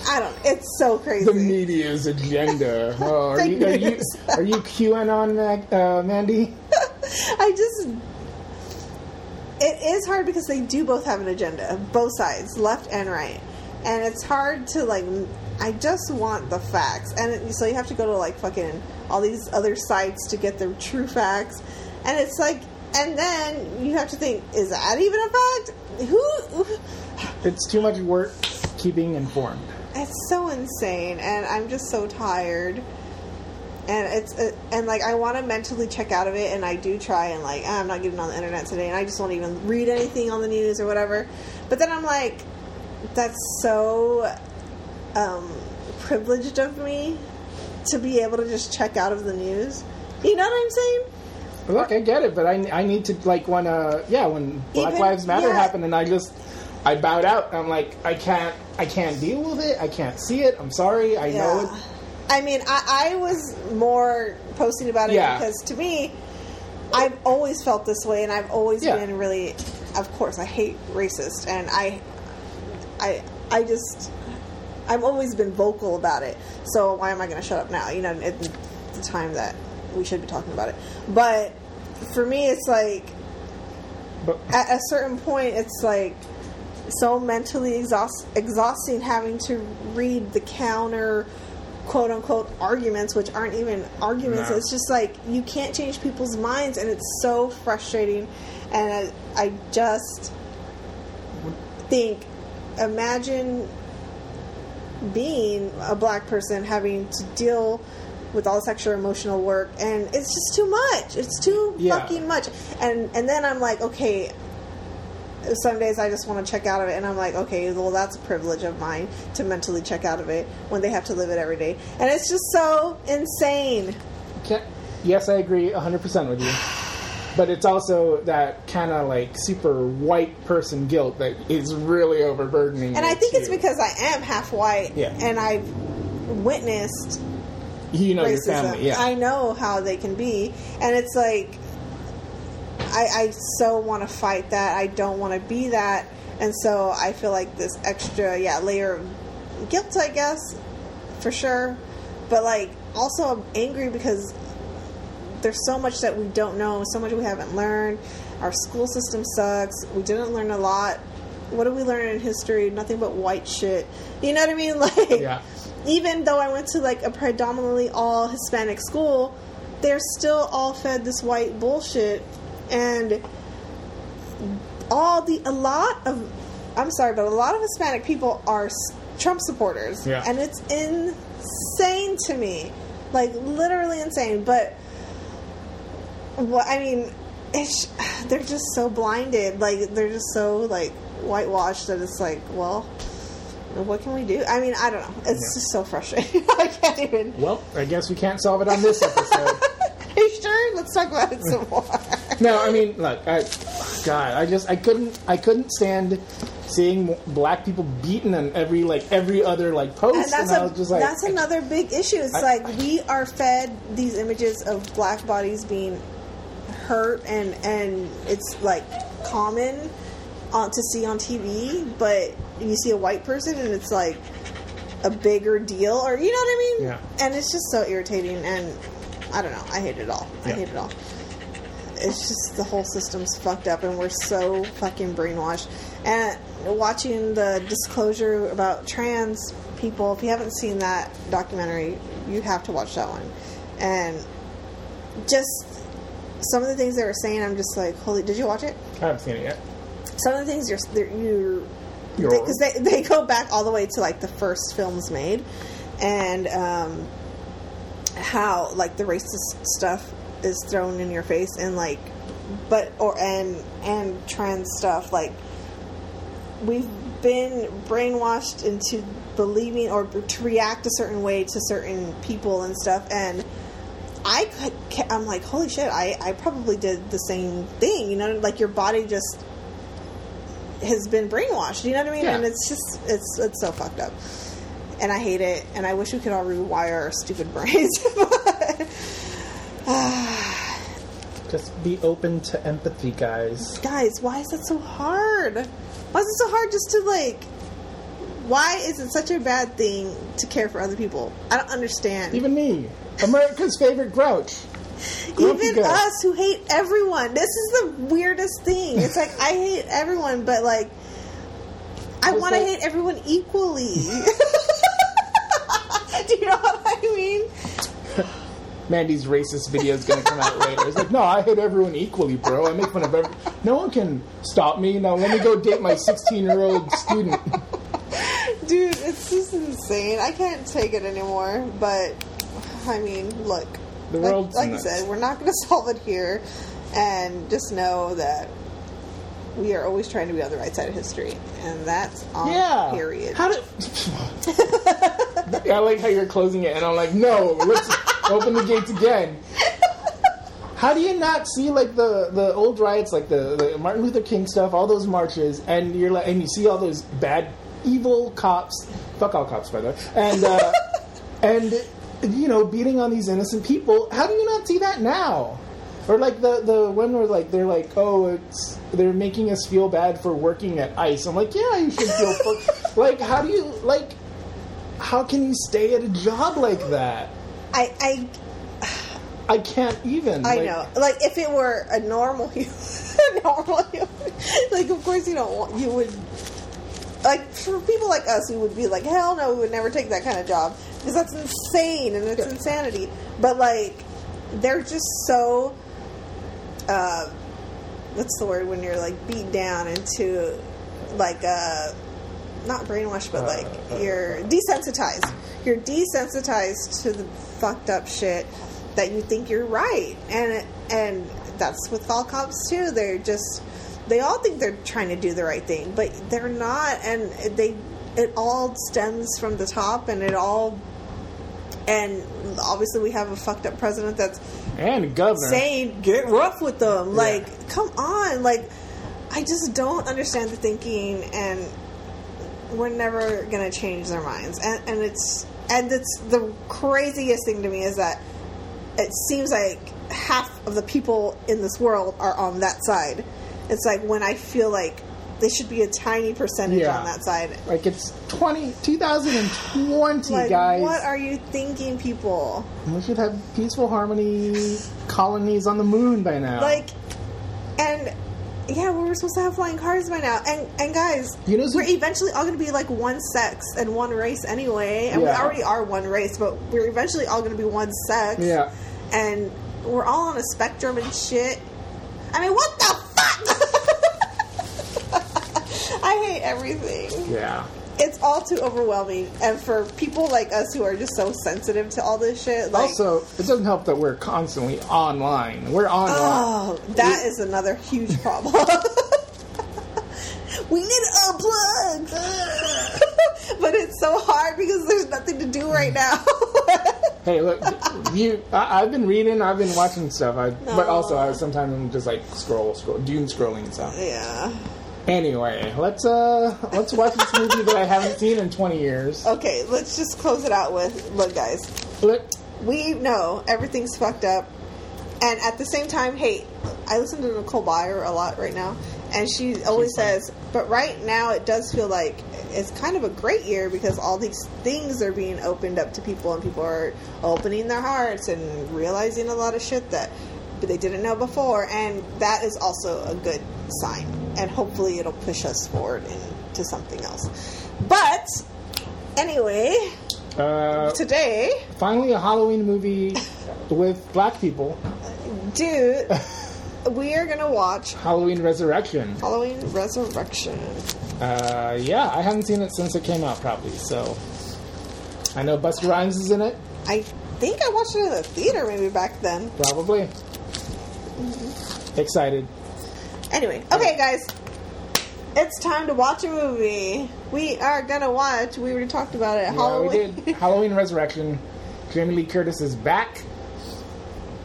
[SPEAKER 2] I don't. It's so crazy.
[SPEAKER 1] the media's agenda. Oh, are you are you
[SPEAKER 2] news.
[SPEAKER 1] are you QAnon, Mag- uh, Mandy?
[SPEAKER 2] I just. It is hard because they do both have an agenda, both sides, left and right, and it's hard to like I just want the facts, and so you have to go to like fucking all these other sites to get the true facts, and it's like, and then you have to think, is that even a fact? Who?
[SPEAKER 1] It's too much work keeping informed.
[SPEAKER 2] It's so insane, and I'm just so tired. And it's uh, and like I want to mentally check out of it, and I do try, and like "Ah, I'm not getting on the internet today, and I just won't even read anything on the news or whatever. But then I'm like, that's so um, privileged of me to be able to just check out of the news. You know what I'm saying?
[SPEAKER 1] Look, I get it, but I, I need to like when uh yeah when Black
[SPEAKER 2] Even-
[SPEAKER 1] Lives Matter
[SPEAKER 2] yeah.
[SPEAKER 1] happened, and I just I bowed out. I'm like I can't I can't deal with it. I can't see it. I'm sorry. I know it.
[SPEAKER 2] I mean, I, I was more posting about it
[SPEAKER 1] Yeah.
[SPEAKER 2] because to me, I've always felt this way, and I've always
[SPEAKER 1] Yeah.
[SPEAKER 2] been really, of course, I hate racist, and I, I, I just, I've always been vocal about it. So why am I going to shut up now? You know, at the time that we should be talking about it. But for me, it's like
[SPEAKER 1] But
[SPEAKER 2] at a certain point, it's like so mentally exhaust, exhausting having to read the counter quote unquote arguments, which aren't even arguments. It's just like you can't change people's minds, and it's so frustrating. And I, I just think, imagine being a black person having to deal with all extra emotional work and it's just too much it's too
[SPEAKER 1] Yeah.
[SPEAKER 2] fucking much and and then i'm like okay some days i just want to check out of it and i'm like okay well that's a privilege of mine to mentally check out of it when they have to live it every day and it's just so insane
[SPEAKER 1] can't, yes, I agree 100 percent with you. But it's also that kind of like super white person guilt that is really overburdening.
[SPEAKER 2] and i think it's because i am half white
[SPEAKER 1] Yeah.
[SPEAKER 2] and i've witnessed
[SPEAKER 1] you know your
[SPEAKER 2] racism.
[SPEAKER 1] family. Yeah,
[SPEAKER 2] I know how they can be, and it's like I, I so want to fight that. I don't want to be that, and so I feel like this extra, yeah, layer of guilt, I guess, for sure. But like, also I'm angry because there's so much that we don't know, so much we haven't learned. Our school system sucks. We didn't learn a lot. What did we learn in history? Nothing but white shit. You know what I mean? Like,
[SPEAKER 1] Yeah.
[SPEAKER 2] even though I went to like a predominantly all Hispanic school, they're still all fed this white bullshit, and all the a lot of I'm sorry, but a lot of Hispanic people are Trump supporters,
[SPEAKER 1] Yeah.
[SPEAKER 2] and it's insane to me, like literally insane. But what I mean, it's they're just so blinded, like they're just so like whitewashed that it's like, well, what can we do? I mean, I don't know. It's
[SPEAKER 1] Yeah.
[SPEAKER 2] just so frustrating. I can't even.
[SPEAKER 1] Well, I guess we can't solve it on this episode.
[SPEAKER 2] Are you sure? Let's talk about it some more.
[SPEAKER 1] no, I mean, look, I, God, I just, I couldn't, I couldn't stand seeing black people beaten on every, like, every other, like, post,
[SPEAKER 2] And
[SPEAKER 1] and,
[SPEAKER 2] that's,
[SPEAKER 1] I
[SPEAKER 2] a,
[SPEAKER 1] was just like,
[SPEAKER 2] that's another big issue. It's
[SPEAKER 1] I-
[SPEAKER 2] like we are fed these images of black bodies being hurt, and and it's like common uh, to see on TV, but you see a white person, and it's like a bigger deal, or you know what I mean?
[SPEAKER 1] Yeah.
[SPEAKER 2] And it's just so irritating, and I don't know. I hate it all. I
[SPEAKER 1] Yeah.
[SPEAKER 2] hate it all. It's just the whole system's fucked up, and we're so fucking brainwashed. And watching the disclosure about trans people, if you haven't seen that documentary, you have to watch that one. And just some of the things they were saying, I'm just like, holy! Did you watch it?
[SPEAKER 1] I haven't seen it yet.
[SPEAKER 2] Some of the things you're you're because they, they go back all the way to like the first films made, and um, how like the racist stuff is thrown in your face, and like, but or and and trans stuff like we've been brainwashed into believing or to react a certain way to certain people and stuff and I could, I'm like, holy shit, I, I probably did the same thing, you know, like your body just has been brainwashed, you know what I mean?
[SPEAKER 1] Yeah.
[SPEAKER 2] And it's just, it's, it's so fucked up. And I hate it, and I wish we could all rewire our stupid brains. But,
[SPEAKER 1] Just be open to empathy, guys.
[SPEAKER 2] guys, why is that so hard? Why is it so hard just to like, why is it such a bad thing to care for other people? I don't understand.
[SPEAKER 1] Even me, America's favorite grouch. Grumpy
[SPEAKER 2] even
[SPEAKER 1] Goat.
[SPEAKER 2] us who hate everyone. This is the weirdest thing. It's like I hate everyone, but like I want to hate everyone equally. Do you know what I mean?
[SPEAKER 1] Mandy's racist video is going to come out later. It's like, no, I hate everyone equally, bro. I make fun of every. No one can stop me. Now let me go date my 16 year old student.
[SPEAKER 2] Dude, it's just insane. I can't take it anymore. But I mean, look,
[SPEAKER 1] The
[SPEAKER 2] like,
[SPEAKER 1] world's
[SPEAKER 2] like you
[SPEAKER 1] nuts.
[SPEAKER 2] said, we're not going to solve it here, and just know that we are always trying to be on the right side of history, and that's on
[SPEAKER 1] Yeah.
[SPEAKER 2] period.
[SPEAKER 1] How do? I like how you're closing it, and I'm like, no, let's open the gates again. How do you not see like the the old riots, like the, the Martin Luther King stuff, all those marches, and you're like, and you see all those bad, evil cops. Fuck all cops, by the way, and uh, and you know beating on these innocent people. How do you not see that now? Or like the the one where like they're like, oh, it's they're making us feel bad for working at ICE. I'm like, yeah, you should feel fu- like. How do you like? How can you stay at a job like that?
[SPEAKER 2] I, I
[SPEAKER 1] I can't even.
[SPEAKER 2] I
[SPEAKER 1] like,
[SPEAKER 2] know. Like if it were a normal human, normal human, like of course you don't want you would. Like for people like us, who would be like, hell no, we would never take that kind of job because that's insane and it's insanity. But like, they're just so. Uh, what's the word when you're like beat down into like uh not brainwashed but like
[SPEAKER 1] Uh, uh,
[SPEAKER 2] you're desensitized. You're desensitized to the fucked up shit that you think you're right. And and that's with all cops too. They're just they all think they're trying to do the right thing but they're not. And they it all stems from the top and it all and obviously we have a fucked up president that's
[SPEAKER 1] And governor.
[SPEAKER 2] saying get rough with them. Like, come on. Like, I just don't understand the thinking, and we're never gonna change their minds. And and it's and it's the craziest thing to me is that it seems like half of the people in this world are on that side. It's like when I feel like they should be a tiny percentage
[SPEAKER 1] Yeah.
[SPEAKER 2] on that side.
[SPEAKER 1] Like it's 20, 2020,
[SPEAKER 2] Like,
[SPEAKER 1] guys.
[SPEAKER 2] what are you thinking, people?
[SPEAKER 1] we should have peaceful harmony colonies on the moon by now.
[SPEAKER 2] Like, and yeah, we were supposed to have flying cars by now. And and guys,
[SPEAKER 1] You know,
[SPEAKER 2] we're eventually all going to be like one sex and one race anyway. And
[SPEAKER 1] Yeah.
[SPEAKER 2] we already are one race, but we're eventually all going to be one sex.
[SPEAKER 1] Yeah.
[SPEAKER 2] And we're all on a spectrum and shit. I mean, what the fuck? I hate everything.
[SPEAKER 1] yeah.
[SPEAKER 2] It's all too overwhelming. And for people like us who are just so sensitive to all this shit, like.
[SPEAKER 1] also, it doesn't help that we're constantly online. We're online.
[SPEAKER 2] Oh, that is another huge problem. we need to unplug. but it's so hard because there's nothing to do right now.
[SPEAKER 1] Hey, look, you. I, I've been reading. I've been watching stuff. I, but also, I sometimes I'm just like scroll, scroll, doom scrolling and stuff.
[SPEAKER 2] yeah.
[SPEAKER 1] Anyway, let's uh, let's watch this movie that I haven't seen in 20 years.
[SPEAKER 2] Okay, let's just close it out with look, guys.
[SPEAKER 1] Look,
[SPEAKER 2] We know everything's fucked up. And at the same time, hey, I listen to Nicole Byer a lot right now, and she always says, but right now it does feel like it's kind of a great year because all these things are being opened up to people, and people are opening their hearts and realizing a lot of shit that they didn't know before, and that is also a good sign. And hopefully it'll push us forward into something else. But anyway,
[SPEAKER 1] uh,
[SPEAKER 2] today,
[SPEAKER 1] finally a Halloween movie with black people.
[SPEAKER 2] dude, we are gonna watch
[SPEAKER 1] Halloween Resurrection.
[SPEAKER 2] Halloween Resurrection.
[SPEAKER 1] Uh, yeah, I haven't seen it since it came out, probably. So I know Busta Rhymes is in it,
[SPEAKER 2] I think I watched it in the theater maybe back then.
[SPEAKER 1] probably. Excited.
[SPEAKER 2] Anyway, okay, guys, it's time to watch a movie. We are gonna watch. We already talked about it.
[SPEAKER 1] Yeah,
[SPEAKER 2] Halloween,
[SPEAKER 1] we did. Halloween Resurrection. Jamie Lee Curtis is back.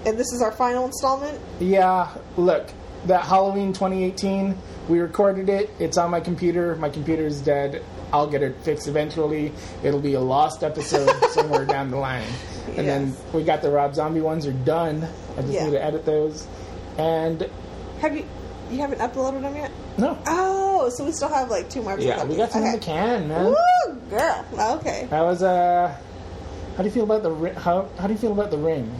[SPEAKER 2] and this is our final installment.
[SPEAKER 1] Yeah, look, that Halloween 2018, we recorded it. It's on my computer. My computer is dead. I'll get it fixed eventually. It'll be a lost episode somewhere down the line. And then we got the Rob Zombie ones are done. I just
[SPEAKER 2] Yeah.
[SPEAKER 1] need to edit those. And
[SPEAKER 2] Have you? You haven't uploaded them yet?
[SPEAKER 1] no,
[SPEAKER 2] Oh, so we still have like two more.
[SPEAKER 1] yeah, we got some in the can, man.
[SPEAKER 2] Woo, girl. Okay.
[SPEAKER 1] That was uh, how do you feel about the ri- how how do you feel about the ring?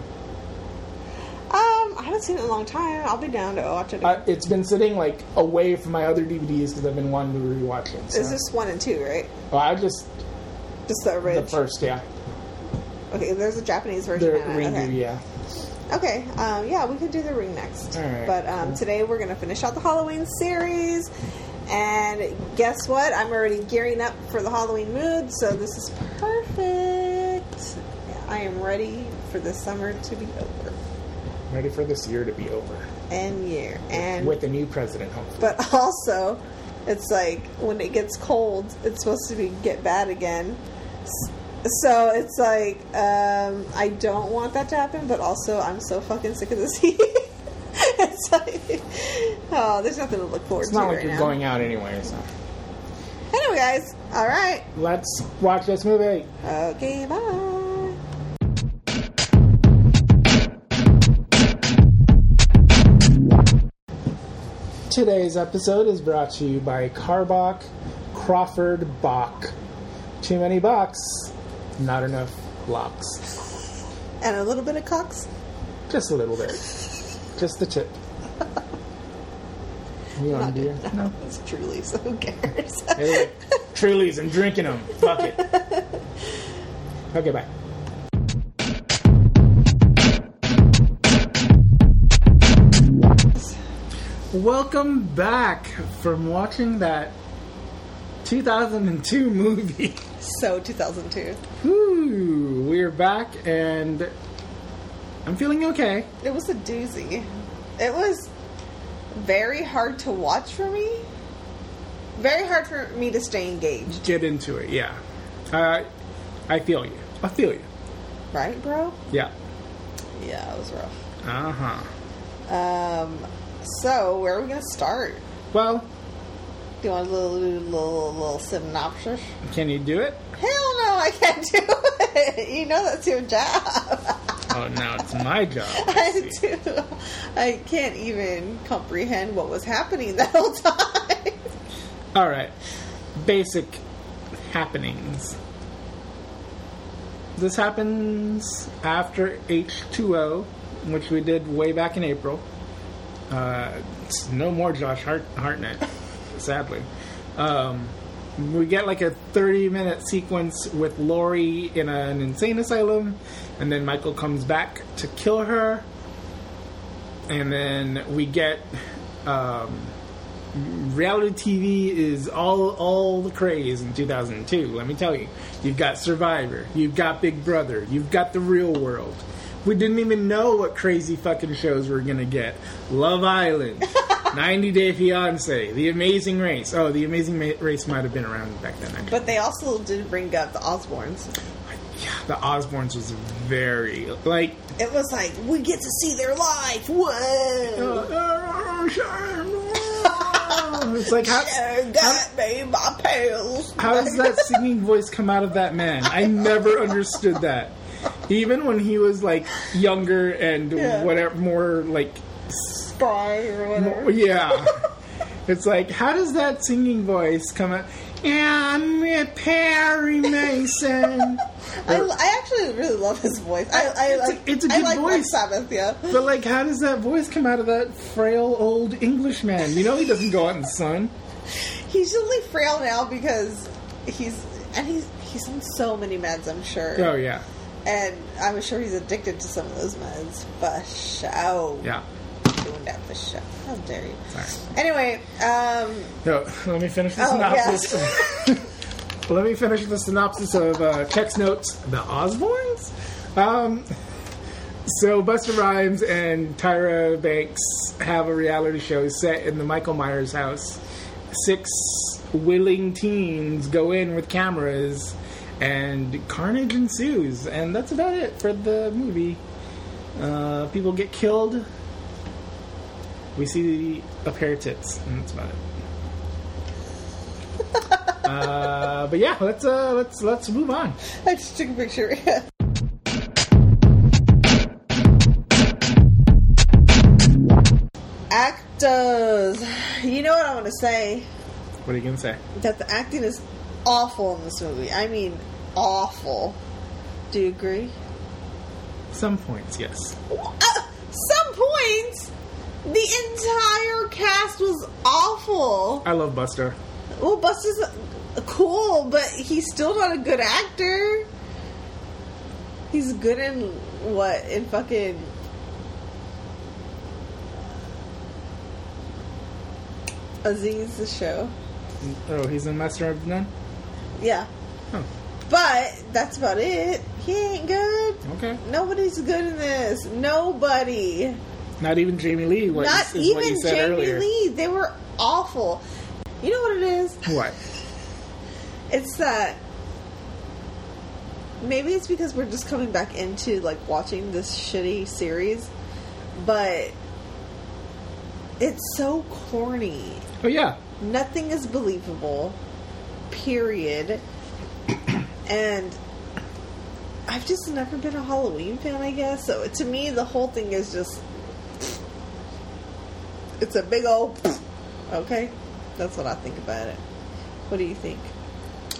[SPEAKER 2] Um, I haven't seen it in a long time. I'll be down to watch it.
[SPEAKER 1] Uh, it's been sitting like away from my other DVDs because I've been wanting to rewatch it. So.
[SPEAKER 2] Is this one and two, right?
[SPEAKER 1] Well, I just
[SPEAKER 2] Just the
[SPEAKER 1] the first, yeah.
[SPEAKER 2] Okay, there's a Japanese version.
[SPEAKER 1] The ring,
[SPEAKER 2] okay.
[SPEAKER 1] yeah.
[SPEAKER 2] Okay, um, yeah, we could do the ring next.
[SPEAKER 1] Right,
[SPEAKER 2] but um, today we're going to finish out the Halloween series. And guess what? I'm already gearing up for the Halloween mood, so this is perfect. I am ready for the summer to be over.
[SPEAKER 1] Ready for this year to be over
[SPEAKER 2] And year. And
[SPEAKER 1] with a new president, hopefully.
[SPEAKER 2] but also, it's like when it gets cold, it's supposed to be get bad again. So it's like um, I don't want that to happen, but also I'm so fucking sick of this heat. it's like oh, there's nothing to look forward to.
[SPEAKER 1] It's
[SPEAKER 2] to
[SPEAKER 1] not
[SPEAKER 2] right
[SPEAKER 1] like you're
[SPEAKER 2] now.
[SPEAKER 1] going out anyway, so
[SPEAKER 2] Anyway, guys, all right,
[SPEAKER 1] let's watch this movie.
[SPEAKER 2] okay, bye.
[SPEAKER 1] Today's episode is brought to you by Carbach Crawford Bach. Too many box, not enough locks.
[SPEAKER 2] And a little bit of cocks?
[SPEAKER 1] Just a little bit. Just the tip. You want beer? No.
[SPEAKER 2] It's truly so who cares?
[SPEAKER 1] Hey, Trulies, I'm drinking them. Fuck it. Okay, bye. Welcome back from watching that 2002 movie.
[SPEAKER 2] So 2002.
[SPEAKER 1] Woo, we're back and I'm feeling okay.
[SPEAKER 2] It was a doozy. It was very hard to watch for me. Very hard for me to stay engaged,
[SPEAKER 1] Get into it, yeah. Uh, I feel you. I feel you.
[SPEAKER 2] right, bro?
[SPEAKER 1] Yeah.
[SPEAKER 2] Yeah, it was rough.
[SPEAKER 1] Uh huh.
[SPEAKER 2] Um, so where are we gonna start?
[SPEAKER 1] Well,
[SPEAKER 2] Do you want a little, little, little synopsis?
[SPEAKER 1] can you do it?
[SPEAKER 2] Hell no, I can't do it. You know that's your job.
[SPEAKER 1] Oh, now it's my job.
[SPEAKER 2] I do. I can't even comprehend what was happening that whole time.
[SPEAKER 1] All right. Basic happenings. This happens after H2O, which we did way back in April. Uh, it's no more Josh Hart- Hartnett, sadly. Um, we get like a 30 minute sequence with Laurie in an insane asylum, and then Michael comes back to kill her. And then we get um, reality TV is all all the craze in 2002. Let me tell you, you've got Survivor, you've got Big Brother, you've got The Real World. We didn't even know what crazy fucking shows we are gonna get. Love Island, 90 Day Fiance, The Amazing Race. Oh, The Amazing Ma- Race might have been around back then. Actually.
[SPEAKER 2] But they also did bring up the Osbournes.
[SPEAKER 1] Yeah, the Osbournes was very like.
[SPEAKER 2] It was like we get to see their life. Whoa!
[SPEAKER 1] It's like how,
[SPEAKER 2] got me my pills.
[SPEAKER 1] How does that singing voice come out of that man? I never understood that. Even when he was like younger and
[SPEAKER 2] Yeah.
[SPEAKER 1] whatever, more like,
[SPEAKER 2] spy or whatever?
[SPEAKER 1] yeah. It's like, how does that singing voice come out? Yeah, I'm with Perry Mason.
[SPEAKER 2] I, I actually really love his voice. I, I
[SPEAKER 1] It's a-
[SPEAKER 2] like
[SPEAKER 1] it's a
[SPEAKER 2] I
[SPEAKER 1] good
[SPEAKER 2] like Black
[SPEAKER 1] voice.
[SPEAKER 2] Sabbath. Yeah.
[SPEAKER 1] but like, how does that voice come out of that frail old English man? You know, he doesn't go out in the sun.
[SPEAKER 2] He's only frail now because he's and he's he's on so many meds. I'm sure.
[SPEAKER 1] Oh yeah,
[SPEAKER 2] And I'm sure he's addicted to some of those meds. But oh.
[SPEAKER 1] yeah.
[SPEAKER 2] Doing that for sure. How dare you?
[SPEAKER 1] Sorry.
[SPEAKER 2] Anyway, um,
[SPEAKER 1] No, let me finish the
[SPEAKER 2] Oh,
[SPEAKER 1] synopsis. let me finish the synopsis of uh, text notes. The Osbournes. Um, so Busta Rhymes and Tyra Banks have a reality show set in the Michael Myers house. Six willing teens go in with cameras, and carnage ensues. And that's about it for the movie. Uh, people get killed. We see a pair of tits, and that's about it. uh, but yeah, let's uh, let's let's move on.
[SPEAKER 2] I just took a picture. Actors. You know what I want to say?
[SPEAKER 1] What are you gonna say?
[SPEAKER 2] That the acting is awful in this movie. I mean, awful. Do you agree?
[SPEAKER 1] Some points, yes.
[SPEAKER 2] Uh, some points, the entire cast was awful.
[SPEAKER 1] I love Busta.
[SPEAKER 2] Well, Busta's cool, but he's still not a good actor. He's good in what? In fucking. Aziz, the show.
[SPEAKER 1] Oh, he's in Master of None.
[SPEAKER 2] Yeah.
[SPEAKER 1] Oh,
[SPEAKER 2] But that's about it. He ain't good.
[SPEAKER 1] okay.
[SPEAKER 2] Nobody's good in this. Nobody.
[SPEAKER 1] Not even Jamie Lee.
[SPEAKER 2] Not
[SPEAKER 1] is what you
[SPEAKER 2] even Jamie
[SPEAKER 1] earlier.
[SPEAKER 2] Lee. They were awful. You know what it is?
[SPEAKER 1] What?
[SPEAKER 2] It's that maybe it's because we're just coming back into like watching this shitty series, but it's so corny.
[SPEAKER 1] Oh yeah.
[SPEAKER 2] Nothing is believable. Period. and I've just never been a Halloween fan, I guess. So to me, the whole thing is just it's a big old okay. That's what I think about it. What do you think?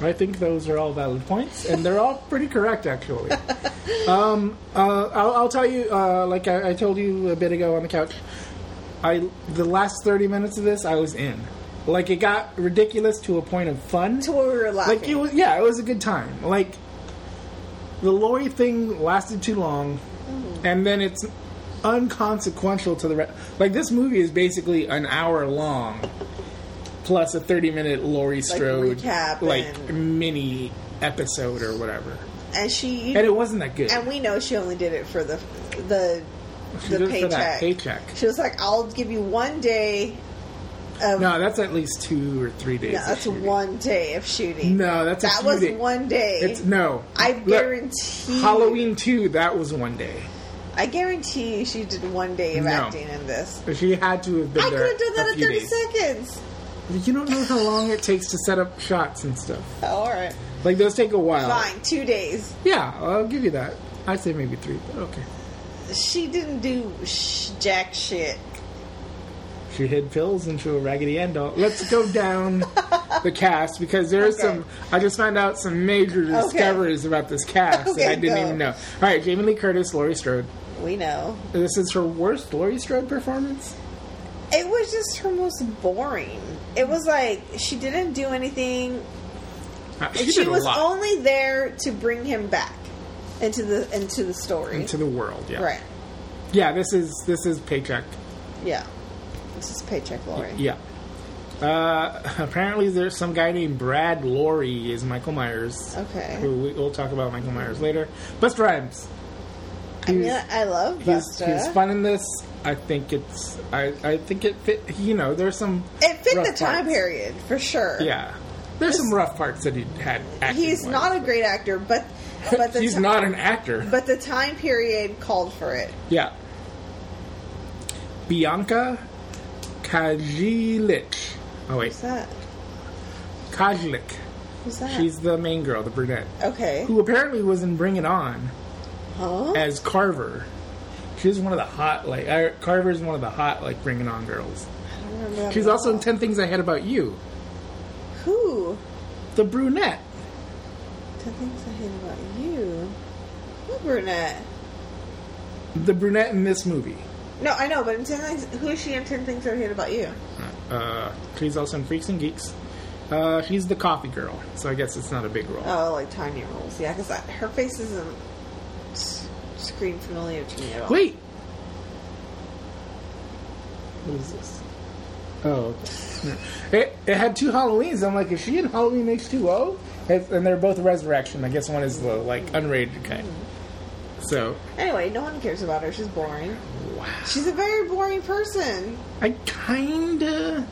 [SPEAKER 1] I think those are all valid points, and they're all pretty correct, actually. um, uh, I'll, I'll tell you, uh, like I, I told you a bit ago on the couch, I the last thirty minutes of this, I was in. Like it got ridiculous to a point of fun.
[SPEAKER 2] To where we were laughing.
[SPEAKER 1] Like it was, yeah, it was a good time. Like the Laurie thing lasted too long, and then it's unconsequential to the rest. Like this movie is basically an hour long, plus a thirty-minute Laurie Strode
[SPEAKER 2] recap
[SPEAKER 1] like
[SPEAKER 2] and-
[SPEAKER 1] mini episode or whatever.
[SPEAKER 2] and she
[SPEAKER 1] And it wasn't that good.
[SPEAKER 2] and we know she only did it for the the
[SPEAKER 1] She
[SPEAKER 2] the
[SPEAKER 1] did it for
[SPEAKER 2] paycheck.
[SPEAKER 1] that paycheck.
[SPEAKER 2] She was like, "I'll give you one day of
[SPEAKER 1] No, that's at least two or three days.
[SPEAKER 2] No,
[SPEAKER 1] of
[SPEAKER 2] that's
[SPEAKER 1] shooting.
[SPEAKER 2] one day of shooting.
[SPEAKER 1] No, that's a
[SPEAKER 2] that
[SPEAKER 1] few
[SPEAKER 2] was
[SPEAKER 1] day-
[SPEAKER 2] one day.
[SPEAKER 1] It's no.
[SPEAKER 2] I
[SPEAKER 1] Look,
[SPEAKER 2] guarantee.
[SPEAKER 1] Halloween two. That was one day.
[SPEAKER 2] I guarantee she did one day of
[SPEAKER 1] No.
[SPEAKER 2] acting in this.
[SPEAKER 1] She had to have been
[SPEAKER 2] I could have done that in thirty
[SPEAKER 1] days.
[SPEAKER 2] seconds.
[SPEAKER 1] You don't know how long it takes to set up shots and stuff.
[SPEAKER 2] Oh, all right,
[SPEAKER 1] Like those take a while.
[SPEAKER 2] fine, two days.
[SPEAKER 1] Yeah, I'll give you that. I'd say maybe three, but okay.
[SPEAKER 2] She didn't do sh- jack shit.
[SPEAKER 1] She hid pills into a Raggedy Ann doll. Let's go down the cast because there's
[SPEAKER 2] Okay.
[SPEAKER 1] some. I just found out some major discoveries about this cast
[SPEAKER 2] Okay,
[SPEAKER 1] that I didn't
[SPEAKER 2] go.
[SPEAKER 1] even know. All right, Jamie Lee Curtis, Laurie Strode.
[SPEAKER 2] We know
[SPEAKER 1] This is her worst Laurie Strode performance.
[SPEAKER 2] it was just her most boring. It was like she didn't do anything.
[SPEAKER 1] Uh,
[SPEAKER 2] She,
[SPEAKER 1] She,
[SPEAKER 2] was
[SPEAKER 1] lot
[SPEAKER 2] only there to bring him back into the into the story.
[SPEAKER 1] into the world. Yeah,
[SPEAKER 2] Right.
[SPEAKER 1] Yeah, this is this is paycheck.
[SPEAKER 2] Yeah. This is paycheck Laurie.
[SPEAKER 1] Yeah. Uh, apparently, there's some guy named Brad Loree is Michael Myers.
[SPEAKER 2] Okay.
[SPEAKER 1] Who we, we'll talk about Michael Myers later. Busta Rhymes.
[SPEAKER 2] I mean, I love
[SPEAKER 1] He's,
[SPEAKER 2] Busta.
[SPEAKER 1] he's fun in this. I think it's. I, I think it fit. You know, there's some.
[SPEAKER 2] It fit the time
[SPEAKER 1] parts.
[SPEAKER 2] period for sure.
[SPEAKER 1] Yeah, there's some rough parts that he had.
[SPEAKER 2] He's
[SPEAKER 1] acting-wise.
[SPEAKER 2] not a great actor, but but
[SPEAKER 1] He's not an actor.
[SPEAKER 2] But the time period called for it.
[SPEAKER 1] yeah. Bianca Kajlich. Oh wait,
[SPEAKER 2] Who's that?
[SPEAKER 1] Kajlich.
[SPEAKER 2] Who's that?
[SPEAKER 1] She's the main girl, the brunette,
[SPEAKER 2] okay.
[SPEAKER 1] who apparently was in Bring It On
[SPEAKER 2] Huh?
[SPEAKER 1] as Carver. She's one of the hot, like uh, Carver's one of the hot, like Bring It On girls.
[SPEAKER 2] I don't remember that
[SPEAKER 1] She's
[SPEAKER 2] at
[SPEAKER 1] also in. Ten Things I Hate About You.
[SPEAKER 2] Who?
[SPEAKER 1] The brunette.
[SPEAKER 2] Ten things I hate about you. What brunette?
[SPEAKER 1] The brunette in this movie.
[SPEAKER 2] No, I know, but in ten things, who is she in Ten Things I Hate About You?
[SPEAKER 1] Uh, she's also in Freaks and Geeks. Uh, she's the coffee girl, so I guess it's not a big role.
[SPEAKER 2] Oh, like tiny roles. Yeah, because her face s- scream familiar to me at all.
[SPEAKER 1] Wait! What is this? Oh, okay. It, it had two Halloweens. I'm like, is she in Halloween H2O? It's- And they're both Resurrection. I guess one is the, like, unrated kind. So,
[SPEAKER 2] Anyway, no one cares about her. She's boring.
[SPEAKER 1] wow.
[SPEAKER 2] She's a very boring person.
[SPEAKER 1] I kinda.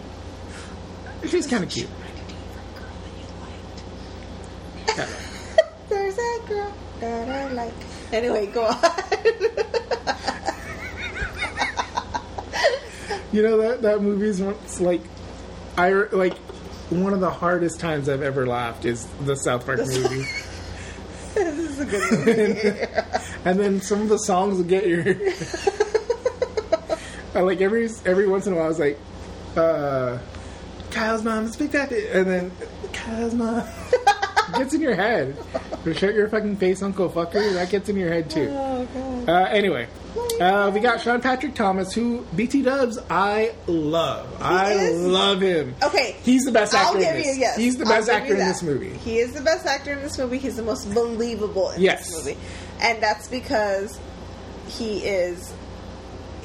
[SPEAKER 1] She's kind of cute.
[SPEAKER 2] There's that girl that I like. Anyway, go on.
[SPEAKER 1] You know that that movie's like, I like one of the hardest times I've ever laughed is the South Park movie,
[SPEAKER 2] this is a good movie.
[SPEAKER 1] and then some of the songs will get your. I like every every once in a while, I was like, uh, Kyle's mom is big fat, and then Kyle's mom gets in your head. Shut your fucking face, Uncle Fucker. That gets in your head too.
[SPEAKER 2] oh god.
[SPEAKER 1] Uh, anyway, uh, we got Sean Patrick Thomas, who BT Dubs I love. I
[SPEAKER 2] is-
[SPEAKER 1] love him.
[SPEAKER 2] Okay,
[SPEAKER 1] He's the best actor
[SPEAKER 2] I'll give
[SPEAKER 1] in this.
[SPEAKER 2] you yes.
[SPEAKER 1] He's the best actor in this movie.
[SPEAKER 2] He is the best actor in this movie. He's the most believable in
[SPEAKER 1] Yes.
[SPEAKER 2] this movie. and that's because he is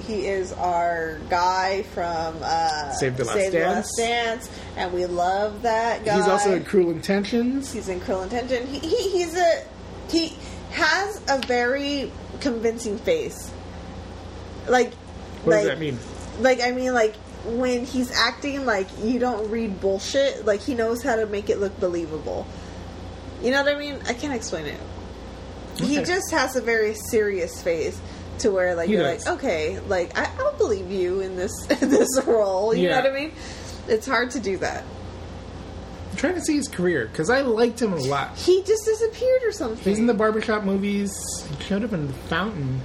[SPEAKER 2] he is our guy from uh,
[SPEAKER 1] Save the Last
[SPEAKER 2] Save
[SPEAKER 1] Dance.
[SPEAKER 2] the Last Dance, and we love that guy.
[SPEAKER 1] He's also in Cruel Intentions.
[SPEAKER 2] He's in Cruel Intention. He, he he's a he has a very convincing face. Like,
[SPEAKER 1] What
[SPEAKER 2] like,
[SPEAKER 1] does that mean?
[SPEAKER 2] Like I mean, like when he's acting, like you don't read bullshit. Like he knows how to make it look believable. You know what I mean? I can't explain it. He just has a very serious face to where like
[SPEAKER 1] He
[SPEAKER 2] you're
[SPEAKER 1] does.
[SPEAKER 2] like, okay, like I, I'll believe you in this in this role. You
[SPEAKER 1] Yeah.
[SPEAKER 2] know what I mean? It's hard to do that.
[SPEAKER 1] I'm trying to see his career because I liked him a lot.
[SPEAKER 2] He just disappeared or something.
[SPEAKER 1] He's in the barbershop movies. He showed up in The Fountain,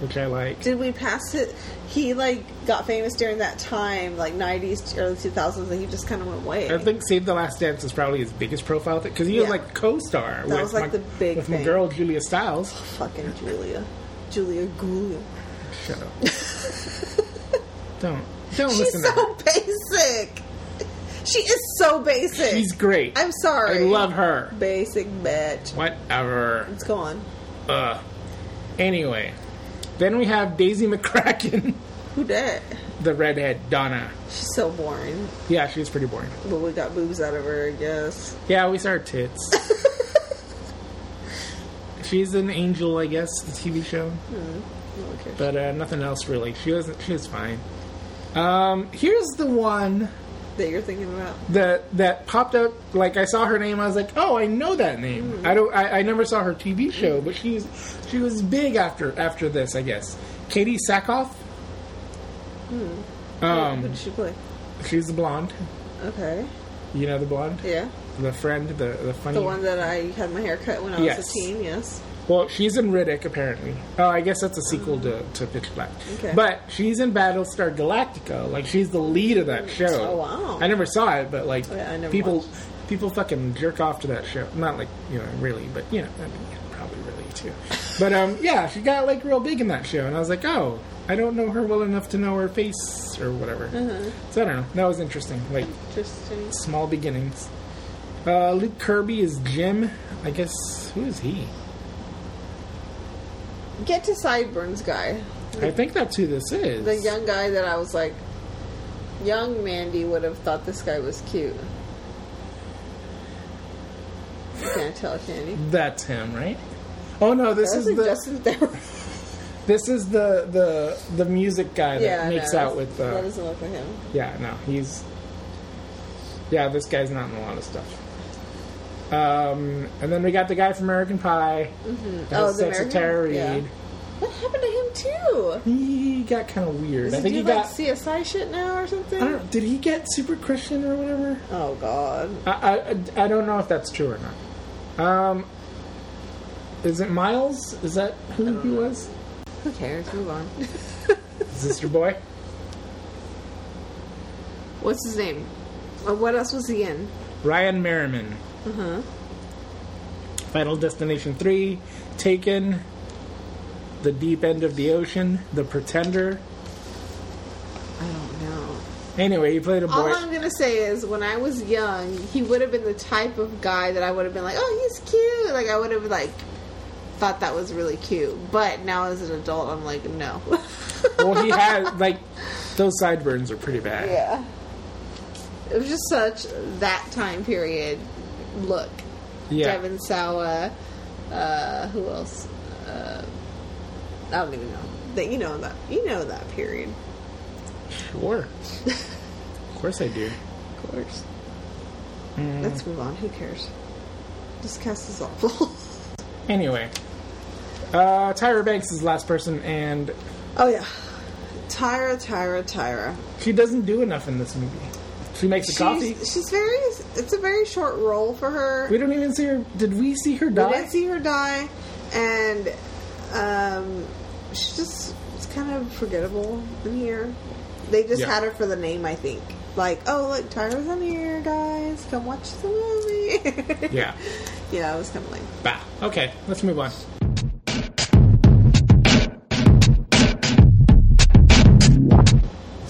[SPEAKER 1] which I like
[SPEAKER 2] Did we pass it? He like got famous during that time, like '90s, early 2000s, and he just kind of went away.
[SPEAKER 1] I think Save the Last Dance is probably his biggest profile thing because he was like co-star with
[SPEAKER 2] was, like,
[SPEAKER 1] my,
[SPEAKER 2] the big
[SPEAKER 1] with my
[SPEAKER 2] thing.
[SPEAKER 1] girl Julia Stiles.
[SPEAKER 2] Fucking Julia, Julia Gulia.
[SPEAKER 1] Shut up! don't don't
[SPEAKER 2] She's
[SPEAKER 1] listen to her.
[SPEAKER 2] so basic. She is so basic.
[SPEAKER 1] She's great.
[SPEAKER 2] I'm sorry.
[SPEAKER 1] I love her.
[SPEAKER 2] Basic bitch.
[SPEAKER 1] Whatever.
[SPEAKER 2] Let's go on.
[SPEAKER 1] Ugh. Anyway, then we have Daisy McCrackin,
[SPEAKER 2] Who dat?
[SPEAKER 1] the redhead Donna.
[SPEAKER 2] She's so boring.
[SPEAKER 1] Yeah, she was pretty boring.
[SPEAKER 2] But we got boobs out of her, I guess.
[SPEAKER 1] Yeah, we saw her tits. She's an angel, I guess, the TV show.
[SPEAKER 2] Okay.
[SPEAKER 1] but uh, nothing else really. She was she was fine. Um, here's the one
[SPEAKER 2] That you're thinking about?
[SPEAKER 1] that that popped up. Like I saw her name, I was like, oh, I know that name. I don't. I, I never saw her TV show, but she's she was big after after this, I guess. Katee Sackhoff.
[SPEAKER 2] Who
[SPEAKER 1] Um,
[SPEAKER 2] did she play?
[SPEAKER 1] she's the blonde.
[SPEAKER 2] Okay.
[SPEAKER 1] You know the blonde,
[SPEAKER 2] Yeah.
[SPEAKER 1] The friend, the the funny.
[SPEAKER 2] The one that I had my hair cut when I was
[SPEAKER 1] Yes.
[SPEAKER 2] a teen, yes.
[SPEAKER 1] Well, she's in Riddick apparently. Oh, I guess that's a sequel to, to Pitch Black.
[SPEAKER 2] Okay.
[SPEAKER 1] But she's in Battlestar Galactica. Like she's the lead of that show.
[SPEAKER 2] Oh, wow.
[SPEAKER 1] I never saw it, but like
[SPEAKER 2] Yeah, I never
[SPEAKER 1] people
[SPEAKER 2] watched.
[SPEAKER 1] people fucking jerk off to that show. Not like you know really, but you know I mean, probably really too. But um yeah, she got like real big in that show, and I was like, oh, I don't know her well enough to know her face or whatever.
[SPEAKER 2] Uh-huh.
[SPEAKER 1] So I don't know. That was interesting. Like
[SPEAKER 2] Interesting.
[SPEAKER 1] small beginnings. Uh, Luke Kirby is Jim. I guess who is he?
[SPEAKER 2] Get to Sideburns guy.
[SPEAKER 1] I think that's who this is.
[SPEAKER 2] The young guy that I was like, young Mandy would have thought this guy was cute. You can't tell, can you?
[SPEAKER 1] That's him, right? Oh no, this is the
[SPEAKER 2] Justin
[SPEAKER 1] this is the the the music guy that
[SPEAKER 2] yeah,
[SPEAKER 1] makes
[SPEAKER 2] no,
[SPEAKER 1] out with.
[SPEAKER 2] that
[SPEAKER 1] Uh,
[SPEAKER 2] doesn't look like him.
[SPEAKER 1] yeah, no, he's. Yeah, this guy's not in a lot of stuff. Um, and then we got the guy from American Pie. Mm-hmm.
[SPEAKER 2] Oh, the American-
[SPEAKER 1] Tara
[SPEAKER 2] yeah. What happened to him too?
[SPEAKER 1] He got kind of weird.
[SPEAKER 2] Does
[SPEAKER 1] I
[SPEAKER 2] he do
[SPEAKER 1] he
[SPEAKER 2] like
[SPEAKER 1] got.
[SPEAKER 2] CSI shit now or something?
[SPEAKER 1] I don't. Did he get super Christian or whatever?
[SPEAKER 2] Oh God.
[SPEAKER 1] I, I, I don't know if that's true or not. Um, is it Miles? Is that who he was?
[SPEAKER 2] Who cares? Move on.
[SPEAKER 1] Is this your boy?
[SPEAKER 2] What's his name? What else was he in?
[SPEAKER 1] Ryan Merriman.
[SPEAKER 2] Huh.
[SPEAKER 1] Final Destination 3, Taken, The Deep End of the Ocean, The Pretender.
[SPEAKER 2] I don't know.
[SPEAKER 1] Anyway, he played a boy.
[SPEAKER 2] All I'm gonna say is, when I was young, he would have been the type of guy that I would have been like, "Oh, he's cute." Like I would have like thought that was really cute. But now as an adult, I'm like, no.
[SPEAKER 1] well, he had, like, those sideburns are pretty bad.
[SPEAKER 2] yeah. It was just such that time period look.
[SPEAKER 1] Yeah.
[SPEAKER 2] Devon Sawa. Uh, who else? Uh, I don't even know. That you know that you know that period.
[SPEAKER 1] Sure. of course I do.
[SPEAKER 2] Of course.
[SPEAKER 1] Mm.
[SPEAKER 2] Let's move on. Who cares? This cast is awful.
[SPEAKER 1] Anyway, uh, Tyra Banks is the last person, and
[SPEAKER 2] oh yeah, Tyra, Tyra, Tyra.
[SPEAKER 1] she doesn't do enough in this movie. She makes the coffee.
[SPEAKER 2] She's, she's very. It's a very short role for her.
[SPEAKER 1] We don't even see her. Did we see her die?
[SPEAKER 2] We didn't see her die, and um, she just it's kind of forgettable in here. They just
[SPEAKER 1] Yeah.
[SPEAKER 2] had her for the name, I think. Like, oh look, Tyra's in here, guys. Come watch the movie.
[SPEAKER 1] yeah.
[SPEAKER 2] yeah, it was kind of lame.
[SPEAKER 1] Bah. Okay, let's move on.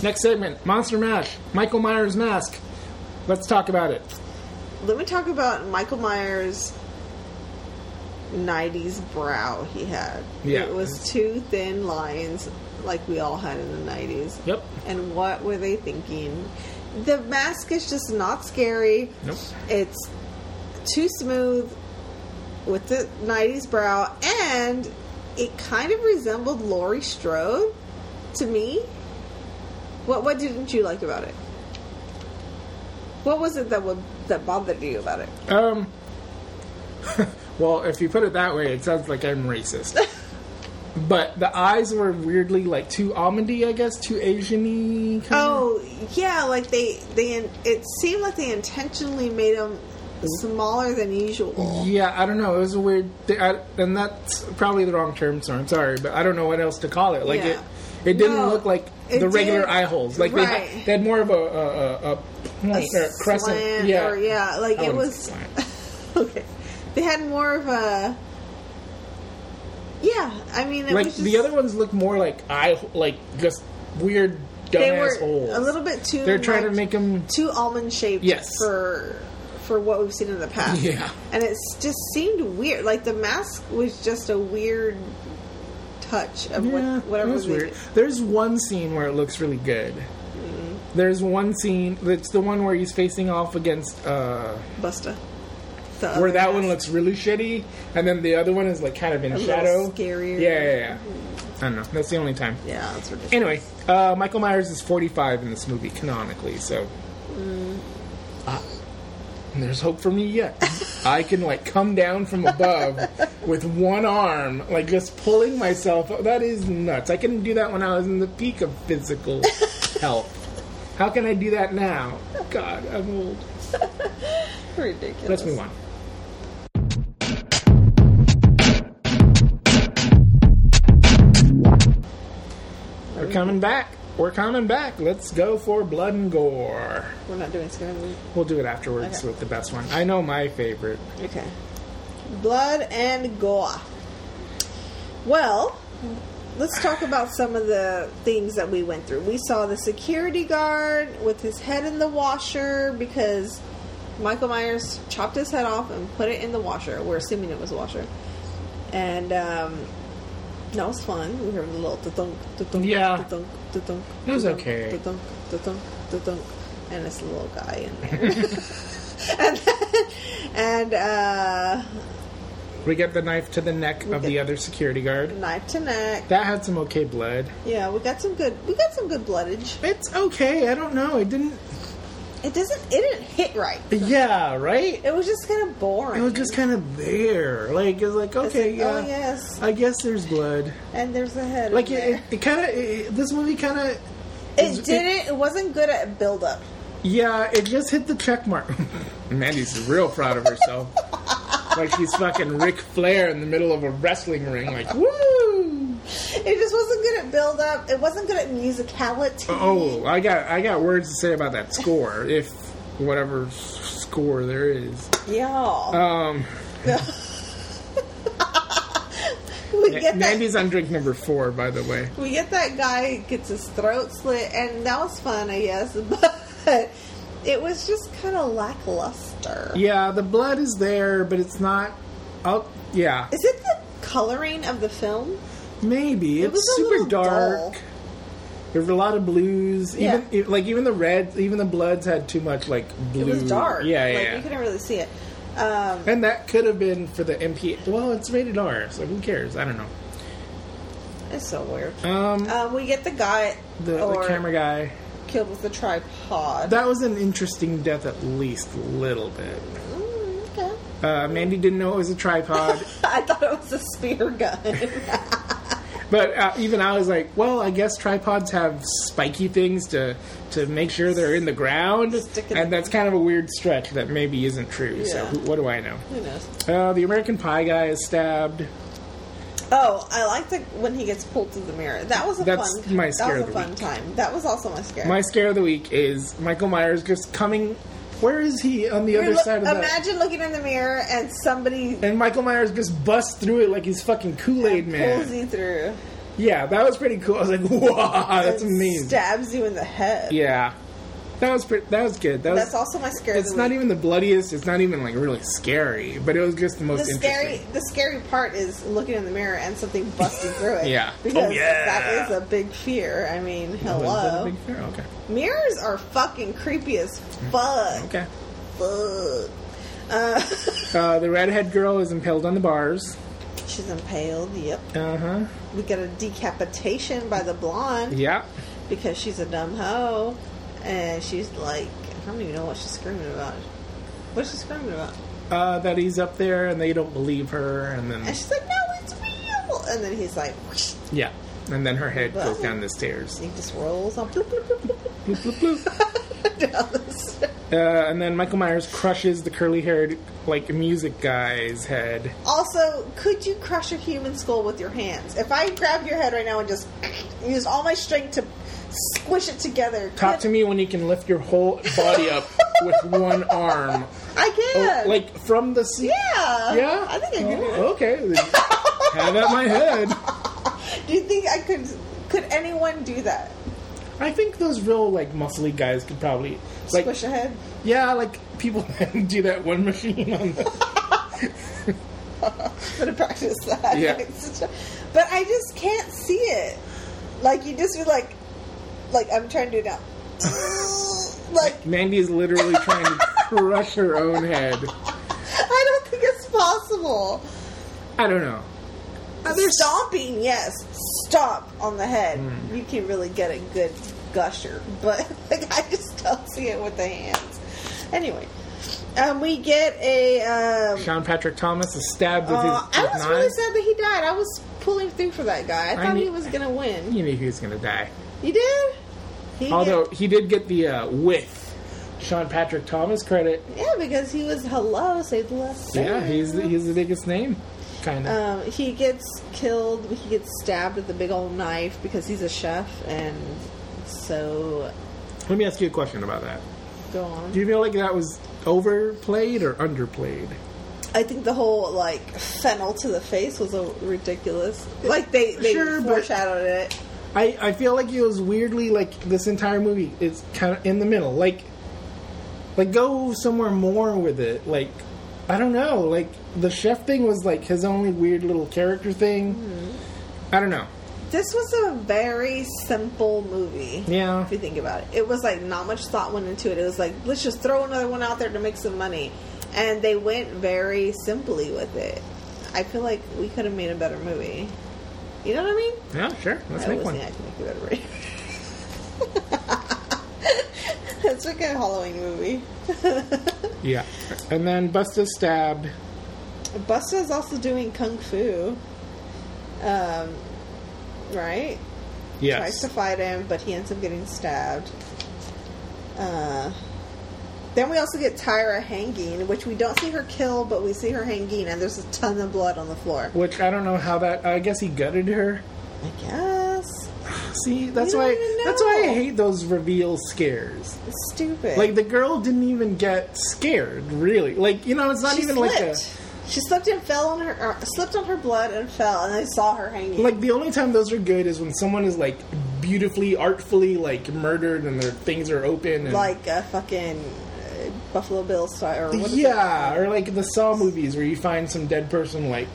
[SPEAKER 1] Next segment Monster Mash. Michael Myers Mask. Let's talk about it.
[SPEAKER 2] Let me talk about Michael Myers '90s brow he had.
[SPEAKER 1] Yeah.
[SPEAKER 2] it was two thin lines, like we all had in the '90s.
[SPEAKER 1] Yep.
[SPEAKER 2] And what were they thinking? The mask is just not scary.
[SPEAKER 1] Nope.
[SPEAKER 2] It's too smooth with the '90s brow, and it kind of resembled Laurie Strode to me. What What didn't you like about it? What was it that would that bothered you about it?
[SPEAKER 1] Um. well, if you put it that way, it sounds like I'm racist. but the eyes were weirdly like too almondy, I guess, too Asian-y. Kind
[SPEAKER 2] Oh yeah, like they they it seemed like they intentionally made them smaller than usual.
[SPEAKER 1] Yeah, I don't know. It was a weird, thi- I, and that's probably the wrong term. So I'm sorry, but I don't know what else to call it. Like
[SPEAKER 2] Yeah.
[SPEAKER 1] it, it didn't
[SPEAKER 2] No,
[SPEAKER 1] look like the regular
[SPEAKER 2] did-
[SPEAKER 1] eye holes. Like they,
[SPEAKER 2] right.
[SPEAKER 1] had, they had more of a a, a, a point or a crescent.
[SPEAKER 2] slant
[SPEAKER 1] yeah,
[SPEAKER 2] or yeah, like
[SPEAKER 1] I
[SPEAKER 2] it was okay. They had more of a yeah. I mean, it
[SPEAKER 1] like
[SPEAKER 2] was just,
[SPEAKER 1] the other ones look more like eye, like just weird
[SPEAKER 2] they
[SPEAKER 1] dumbass
[SPEAKER 2] were
[SPEAKER 1] holes.
[SPEAKER 2] a little bit too.
[SPEAKER 1] They're trying to make them.
[SPEAKER 2] too almond shaped
[SPEAKER 1] Yes.
[SPEAKER 2] for for what we've seen in the past.
[SPEAKER 1] Yeah.
[SPEAKER 2] and it just seemed weird. Like the mask was just a weird touch of
[SPEAKER 1] Yeah,
[SPEAKER 2] what, whatever
[SPEAKER 1] it was
[SPEAKER 2] they
[SPEAKER 1] weird.
[SPEAKER 2] did.
[SPEAKER 1] There's one scene where it looks really good.
[SPEAKER 2] Mm-hmm.
[SPEAKER 1] There's one scene that's the one where he's facing off against uh
[SPEAKER 2] Busta. The
[SPEAKER 1] where
[SPEAKER 2] other
[SPEAKER 1] that one looks really shitty, and then the other one is like kind of in
[SPEAKER 2] A
[SPEAKER 1] shadow.
[SPEAKER 2] scarier.
[SPEAKER 1] Yeah, yeah, yeah. I don't know. That's the only time.
[SPEAKER 2] Yeah, that's ridiculous.
[SPEAKER 1] Anyway, uh, Michael Myers is 45 in this movie canonically, so
[SPEAKER 2] Mm.
[SPEAKER 1] uh, there's hope for me yet. I can like come down from above with one arm, like just pulling myself. That is nuts. I couldn't do that when I was in the peak of physical health. How can I do that now? God, I'm old.
[SPEAKER 2] ridiculous.
[SPEAKER 1] Let's move on. We're coming back. We're coming back. Let's go for blood and gore.
[SPEAKER 2] We're not doing scary movie.
[SPEAKER 1] We'll do it afterwards
[SPEAKER 2] Okay.
[SPEAKER 1] with the best one. I know my favorite.
[SPEAKER 2] Okay. Blood and gore. Well, let's talk about some of the things that we went through. We saw the security guard with his head in the washer because Michael Myers chopped his head off and put it in the washer. We're assuming it was a washer. And um, that was fun. We heard a little da-dunk, da-dunk,
[SPEAKER 1] Yeah.
[SPEAKER 2] Da-dunk, da-dunk,
[SPEAKER 1] It was okay.
[SPEAKER 2] da-dunk, da-dunk, da-dunk, and this little guy in there. and then, and uh,
[SPEAKER 1] We get the knife to the neck of the other security guard.
[SPEAKER 2] knife to neck.
[SPEAKER 1] That had some okay blood.
[SPEAKER 2] Yeah, we got some good. We got some good bloodage.
[SPEAKER 1] It's okay. I don't know. It didn't.
[SPEAKER 2] It doesn't. It didn't hit right.
[SPEAKER 1] Yeah, right.
[SPEAKER 2] It was just kind of boring.
[SPEAKER 1] It was just kind of there. Like it was like
[SPEAKER 2] It's
[SPEAKER 1] okay,
[SPEAKER 2] like,
[SPEAKER 1] yeah.
[SPEAKER 2] Oh yes,
[SPEAKER 1] I guess there's blood.
[SPEAKER 2] and there's a head.
[SPEAKER 1] Like it, it, it kind of. This movie kind of.
[SPEAKER 2] It didn't. It, wasn't good at build up.
[SPEAKER 1] Yeah, it just hit the check mark. Mandy's real proud of herself. like she's fucking Ric Flair in the middle of a wrestling ring. Like woo.
[SPEAKER 2] It just wasn't good at build up. It wasn't good at musicality.
[SPEAKER 1] Oh, I got I got words to say about that score. If whatever score there is.
[SPEAKER 2] yeah.
[SPEAKER 1] Um,
[SPEAKER 2] we get that.
[SPEAKER 1] Mandy's on drink number four, by the way.
[SPEAKER 2] We get that guy gets his throat slit, and that was fun, I guess. But it was just kind of lackluster.
[SPEAKER 1] Yeah, the blood is there, but it's not. Oh, yeah,
[SPEAKER 2] Is it the coloring of the film?
[SPEAKER 1] Maybe
[SPEAKER 2] It
[SPEAKER 1] it's
[SPEAKER 2] was
[SPEAKER 1] super dark.
[SPEAKER 2] dull.
[SPEAKER 1] There were a lot of blues. Even like even the red, even the bloods had too much like blue.
[SPEAKER 2] It was dark.
[SPEAKER 1] Yeah, yeah.
[SPEAKER 2] Like
[SPEAKER 1] yeah.
[SPEAKER 2] you couldn't really see it. Um,
[SPEAKER 1] and that could have been for the MP. Well, it's rated R, so who cares? I don't know.
[SPEAKER 2] it's so weird.
[SPEAKER 1] Um,
[SPEAKER 2] Um, we get the guy
[SPEAKER 1] the, the camera guy.
[SPEAKER 2] killed with the tripod.
[SPEAKER 1] That was an interesting death, at least a little bit.
[SPEAKER 2] Mm, okay.
[SPEAKER 1] Uh, Mandy didn't know it was a tripod,
[SPEAKER 2] I thought it was a spear gun.
[SPEAKER 1] but uh, even I was like, "Well, I guess tripods have spiky things to to make sure they're in the ground,"
[SPEAKER 2] Stick it-
[SPEAKER 1] and that's kind of a weird stretch that maybe isn't true. So who, what do I know?
[SPEAKER 2] Who knows?
[SPEAKER 1] Uh, the American Pie guy is stabbed.
[SPEAKER 2] Oh, I like the when he gets pulled through the mirror. That was a
[SPEAKER 1] That's
[SPEAKER 2] fun.
[SPEAKER 1] my
[SPEAKER 2] that
[SPEAKER 1] scare
[SPEAKER 2] was
[SPEAKER 1] of
[SPEAKER 2] a
[SPEAKER 1] the
[SPEAKER 2] fun
[SPEAKER 1] week.
[SPEAKER 2] time. That was also my scare.
[SPEAKER 1] My scare of the week is Michael Myers just coming. Where is he on the
[SPEAKER 2] You're
[SPEAKER 1] other
[SPEAKER 2] look-
[SPEAKER 1] side of that?
[SPEAKER 2] imagine looking in the mirror and somebody
[SPEAKER 1] And Michael Myers just busts through it like he's fucking Kool Aid man.
[SPEAKER 2] pulls you through.
[SPEAKER 1] Yeah, that was pretty cool. I was like, wow, that's amazing.
[SPEAKER 2] Stabs you in the head.
[SPEAKER 1] Yeah. That was pretty, that was good. That was,
[SPEAKER 2] That's also my scary.
[SPEAKER 1] It's
[SPEAKER 2] of
[SPEAKER 1] not even the bloodiest. It's not even like really scary, but it was just the most
[SPEAKER 2] the
[SPEAKER 1] interesting.
[SPEAKER 2] scary. The scary part is looking in the mirror and something busting through it.
[SPEAKER 1] Yeah.
[SPEAKER 2] because
[SPEAKER 1] Oh, yeah.
[SPEAKER 2] that is a big fear. I mean,
[SPEAKER 1] is that a
[SPEAKER 2] hello.
[SPEAKER 1] big fear? Okay.
[SPEAKER 2] Mirrors are fucking creepy as fuck.
[SPEAKER 1] Okay.
[SPEAKER 2] Fuck. Uh,
[SPEAKER 1] Uh, the redhead girl is impaled on the bars.
[SPEAKER 2] she's impaled. Yep.
[SPEAKER 1] Uh huh.
[SPEAKER 2] We got a decapitation by the blonde
[SPEAKER 1] Yeah.
[SPEAKER 2] because she's a dumb hoe, and she's like, I don't even know what she's screaming about. What's she screaming about?
[SPEAKER 1] Uh, that he's up there and they don't believe her, and then
[SPEAKER 2] And she's like, No, it's real. And then he's like, whoosh,
[SPEAKER 1] yeah, and then her head goes down the stairs.
[SPEAKER 2] he just rolls on bloop, bloop, bloop, bloop,
[SPEAKER 1] Bloop, bloop, bloop.
[SPEAKER 2] bloop, down the stairs.
[SPEAKER 1] Uh, and then Michael Myers crushes the curly-haired like music guy's head.
[SPEAKER 2] Also, could you crush a human skull with your hands? If I grabbed your head right now and just used all my strength to squish it together,
[SPEAKER 1] Talk to me when you can lift your whole body up with one arm,
[SPEAKER 2] I can.
[SPEAKER 1] Oh, like from the seat.
[SPEAKER 2] yeah,
[SPEAKER 1] Yeah.
[SPEAKER 2] I think I do.
[SPEAKER 1] Oh, okay. Have at my head.
[SPEAKER 2] Do you think I could? Could anyone do that?
[SPEAKER 1] I think those real like muscly guys could probably like
[SPEAKER 2] Squish a head.
[SPEAKER 1] yeah, like people do that one machine on the
[SPEAKER 2] Gonna practice that.
[SPEAKER 1] Yeah.
[SPEAKER 2] but I just can't see it. Like you just be like, like I'm trying to do it now. like
[SPEAKER 1] Mandy is literally trying to crush her own head.
[SPEAKER 2] I don't think it's possible.
[SPEAKER 1] I don't know. Uh,
[SPEAKER 2] They're stomping, yes, stomp on the head.
[SPEAKER 1] Hmm.
[SPEAKER 2] You can really get a good gusher, but like I just don't see it with the hands. Anyway, um, we get a. Um,
[SPEAKER 1] Sean Patrick Thomas is stabbed with
[SPEAKER 2] uh,
[SPEAKER 1] his
[SPEAKER 2] I
[SPEAKER 1] with
[SPEAKER 2] was really sad that he died. I was pulling through for that guy. I
[SPEAKER 1] I
[SPEAKER 2] thought he was gonna win.
[SPEAKER 1] You knew he was going to die.
[SPEAKER 2] You did? He
[SPEAKER 1] Although
[SPEAKER 2] did.
[SPEAKER 1] he did get the uh, with Sean Patrick Thomas credit.
[SPEAKER 2] yeah, because he was hello, save the last.
[SPEAKER 1] Yeah,
[SPEAKER 2] stand."
[SPEAKER 1] he's the, he's the biggest name, kind of.
[SPEAKER 2] Um, he gets killed. He gets stabbed with a big old knife because he's a chef, and so
[SPEAKER 1] Let me ask you a question about that.
[SPEAKER 2] go on.
[SPEAKER 1] Do you feel like that was overplayed or underplayed?
[SPEAKER 2] I think the whole like fennel to the face was a ridiculous. Like they they
[SPEAKER 1] Sure,
[SPEAKER 2] foreshadowed it.
[SPEAKER 1] I, I feel like it was weirdly like this entire movie is kind of in the middle. Like, like go somewhere more with it. Like, I don't know. Like the chef thing was like his only weird little character thing.
[SPEAKER 2] Mm-hmm.
[SPEAKER 1] I don't know.
[SPEAKER 2] This was a very simple movie.
[SPEAKER 1] Yeah.
[SPEAKER 2] If you think about it, it was like not much thought went into it. It was like let's just throw another one out there to make some money, and they went very simply with it. I feel like we could have made a better movie. You know what I mean?
[SPEAKER 1] Yeah, sure. Let's
[SPEAKER 2] I
[SPEAKER 1] make one.
[SPEAKER 2] I can make a better it's like a Halloween movie.
[SPEAKER 1] Yeah. And then Busta's stabbed.
[SPEAKER 2] Busta is also doing kung fu. Um, right? Yeah.
[SPEAKER 1] Tries
[SPEAKER 2] to fight him, but he ends up getting stabbed. Uh, then we also get Tyra hanging, which we don't see her kill, but we see her hanging, and there's a ton of blood on the floor.
[SPEAKER 1] Which I don't know how that. I guess he gutted her.
[SPEAKER 2] I guess
[SPEAKER 1] See, that's why. That's why I hate those reveal scares.
[SPEAKER 2] it's stupid.
[SPEAKER 1] Like the girl didn't even get scared, really. Like you know, it's not
[SPEAKER 2] she
[SPEAKER 1] even
[SPEAKER 2] slipped.
[SPEAKER 1] like a.
[SPEAKER 2] She slipped and fell on her, or slipped on her blood and fell, and I saw her hanging.
[SPEAKER 1] Like the only time those are good is when someone is like beautifully, artfully like murdered and their things are open. And,
[SPEAKER 2] like a fucking uh, Buffalo Bill style, or what is
[SPEAKER 1] yeah, or like the Saw movies where you find some dead person like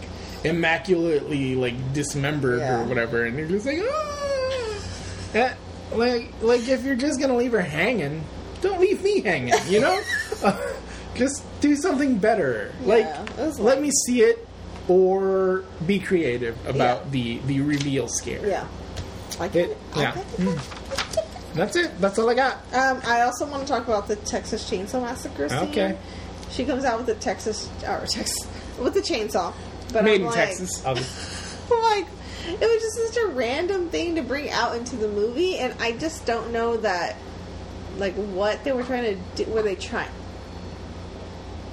[SPEAKER 1] immaculately like dismembered
[SPEAKER 2] Yeah.
[SPEAKER 1] or whatever, and you're just like, ah. Eh, like like if you're just gonna leave her hanging, don't leave me hanging. You know, Uh, just do something better. Like let
[SPEAKER 2] like-
[SPEAKER 1] me see it. Or be creative about
[SPEAKER 2] Yeah.
[SPEAKER 1] the the reveal scare.
[SPEAKER 2] yeah. I get
[SPEAKER 1] It-
[SPEAKER 2] it. I
[SPEAKER 1] yeah.
[SPEAKER 2] get it.
[SPEAKER 1] That's it. That's all I got.
[SPEAKER 2] Um, I also want to talk about the Texas Chainsaw Massacre scene.
[SPEAKER 1] Okay.
[SPEAKER 2] She comes out with the Texas or Texas with the chainsaw, but
[SPEAKER 1] Made
[SPEAKER 2] I'm
[SPEAKER 1] in
[SPEAKER 2] like,
[SPEAKER 1] Texas.
[SPEAKER 2] I'm like, it was just such a random thing to bring out into the movie, and I just don't know that, like, what they were trying to do. Were they trying?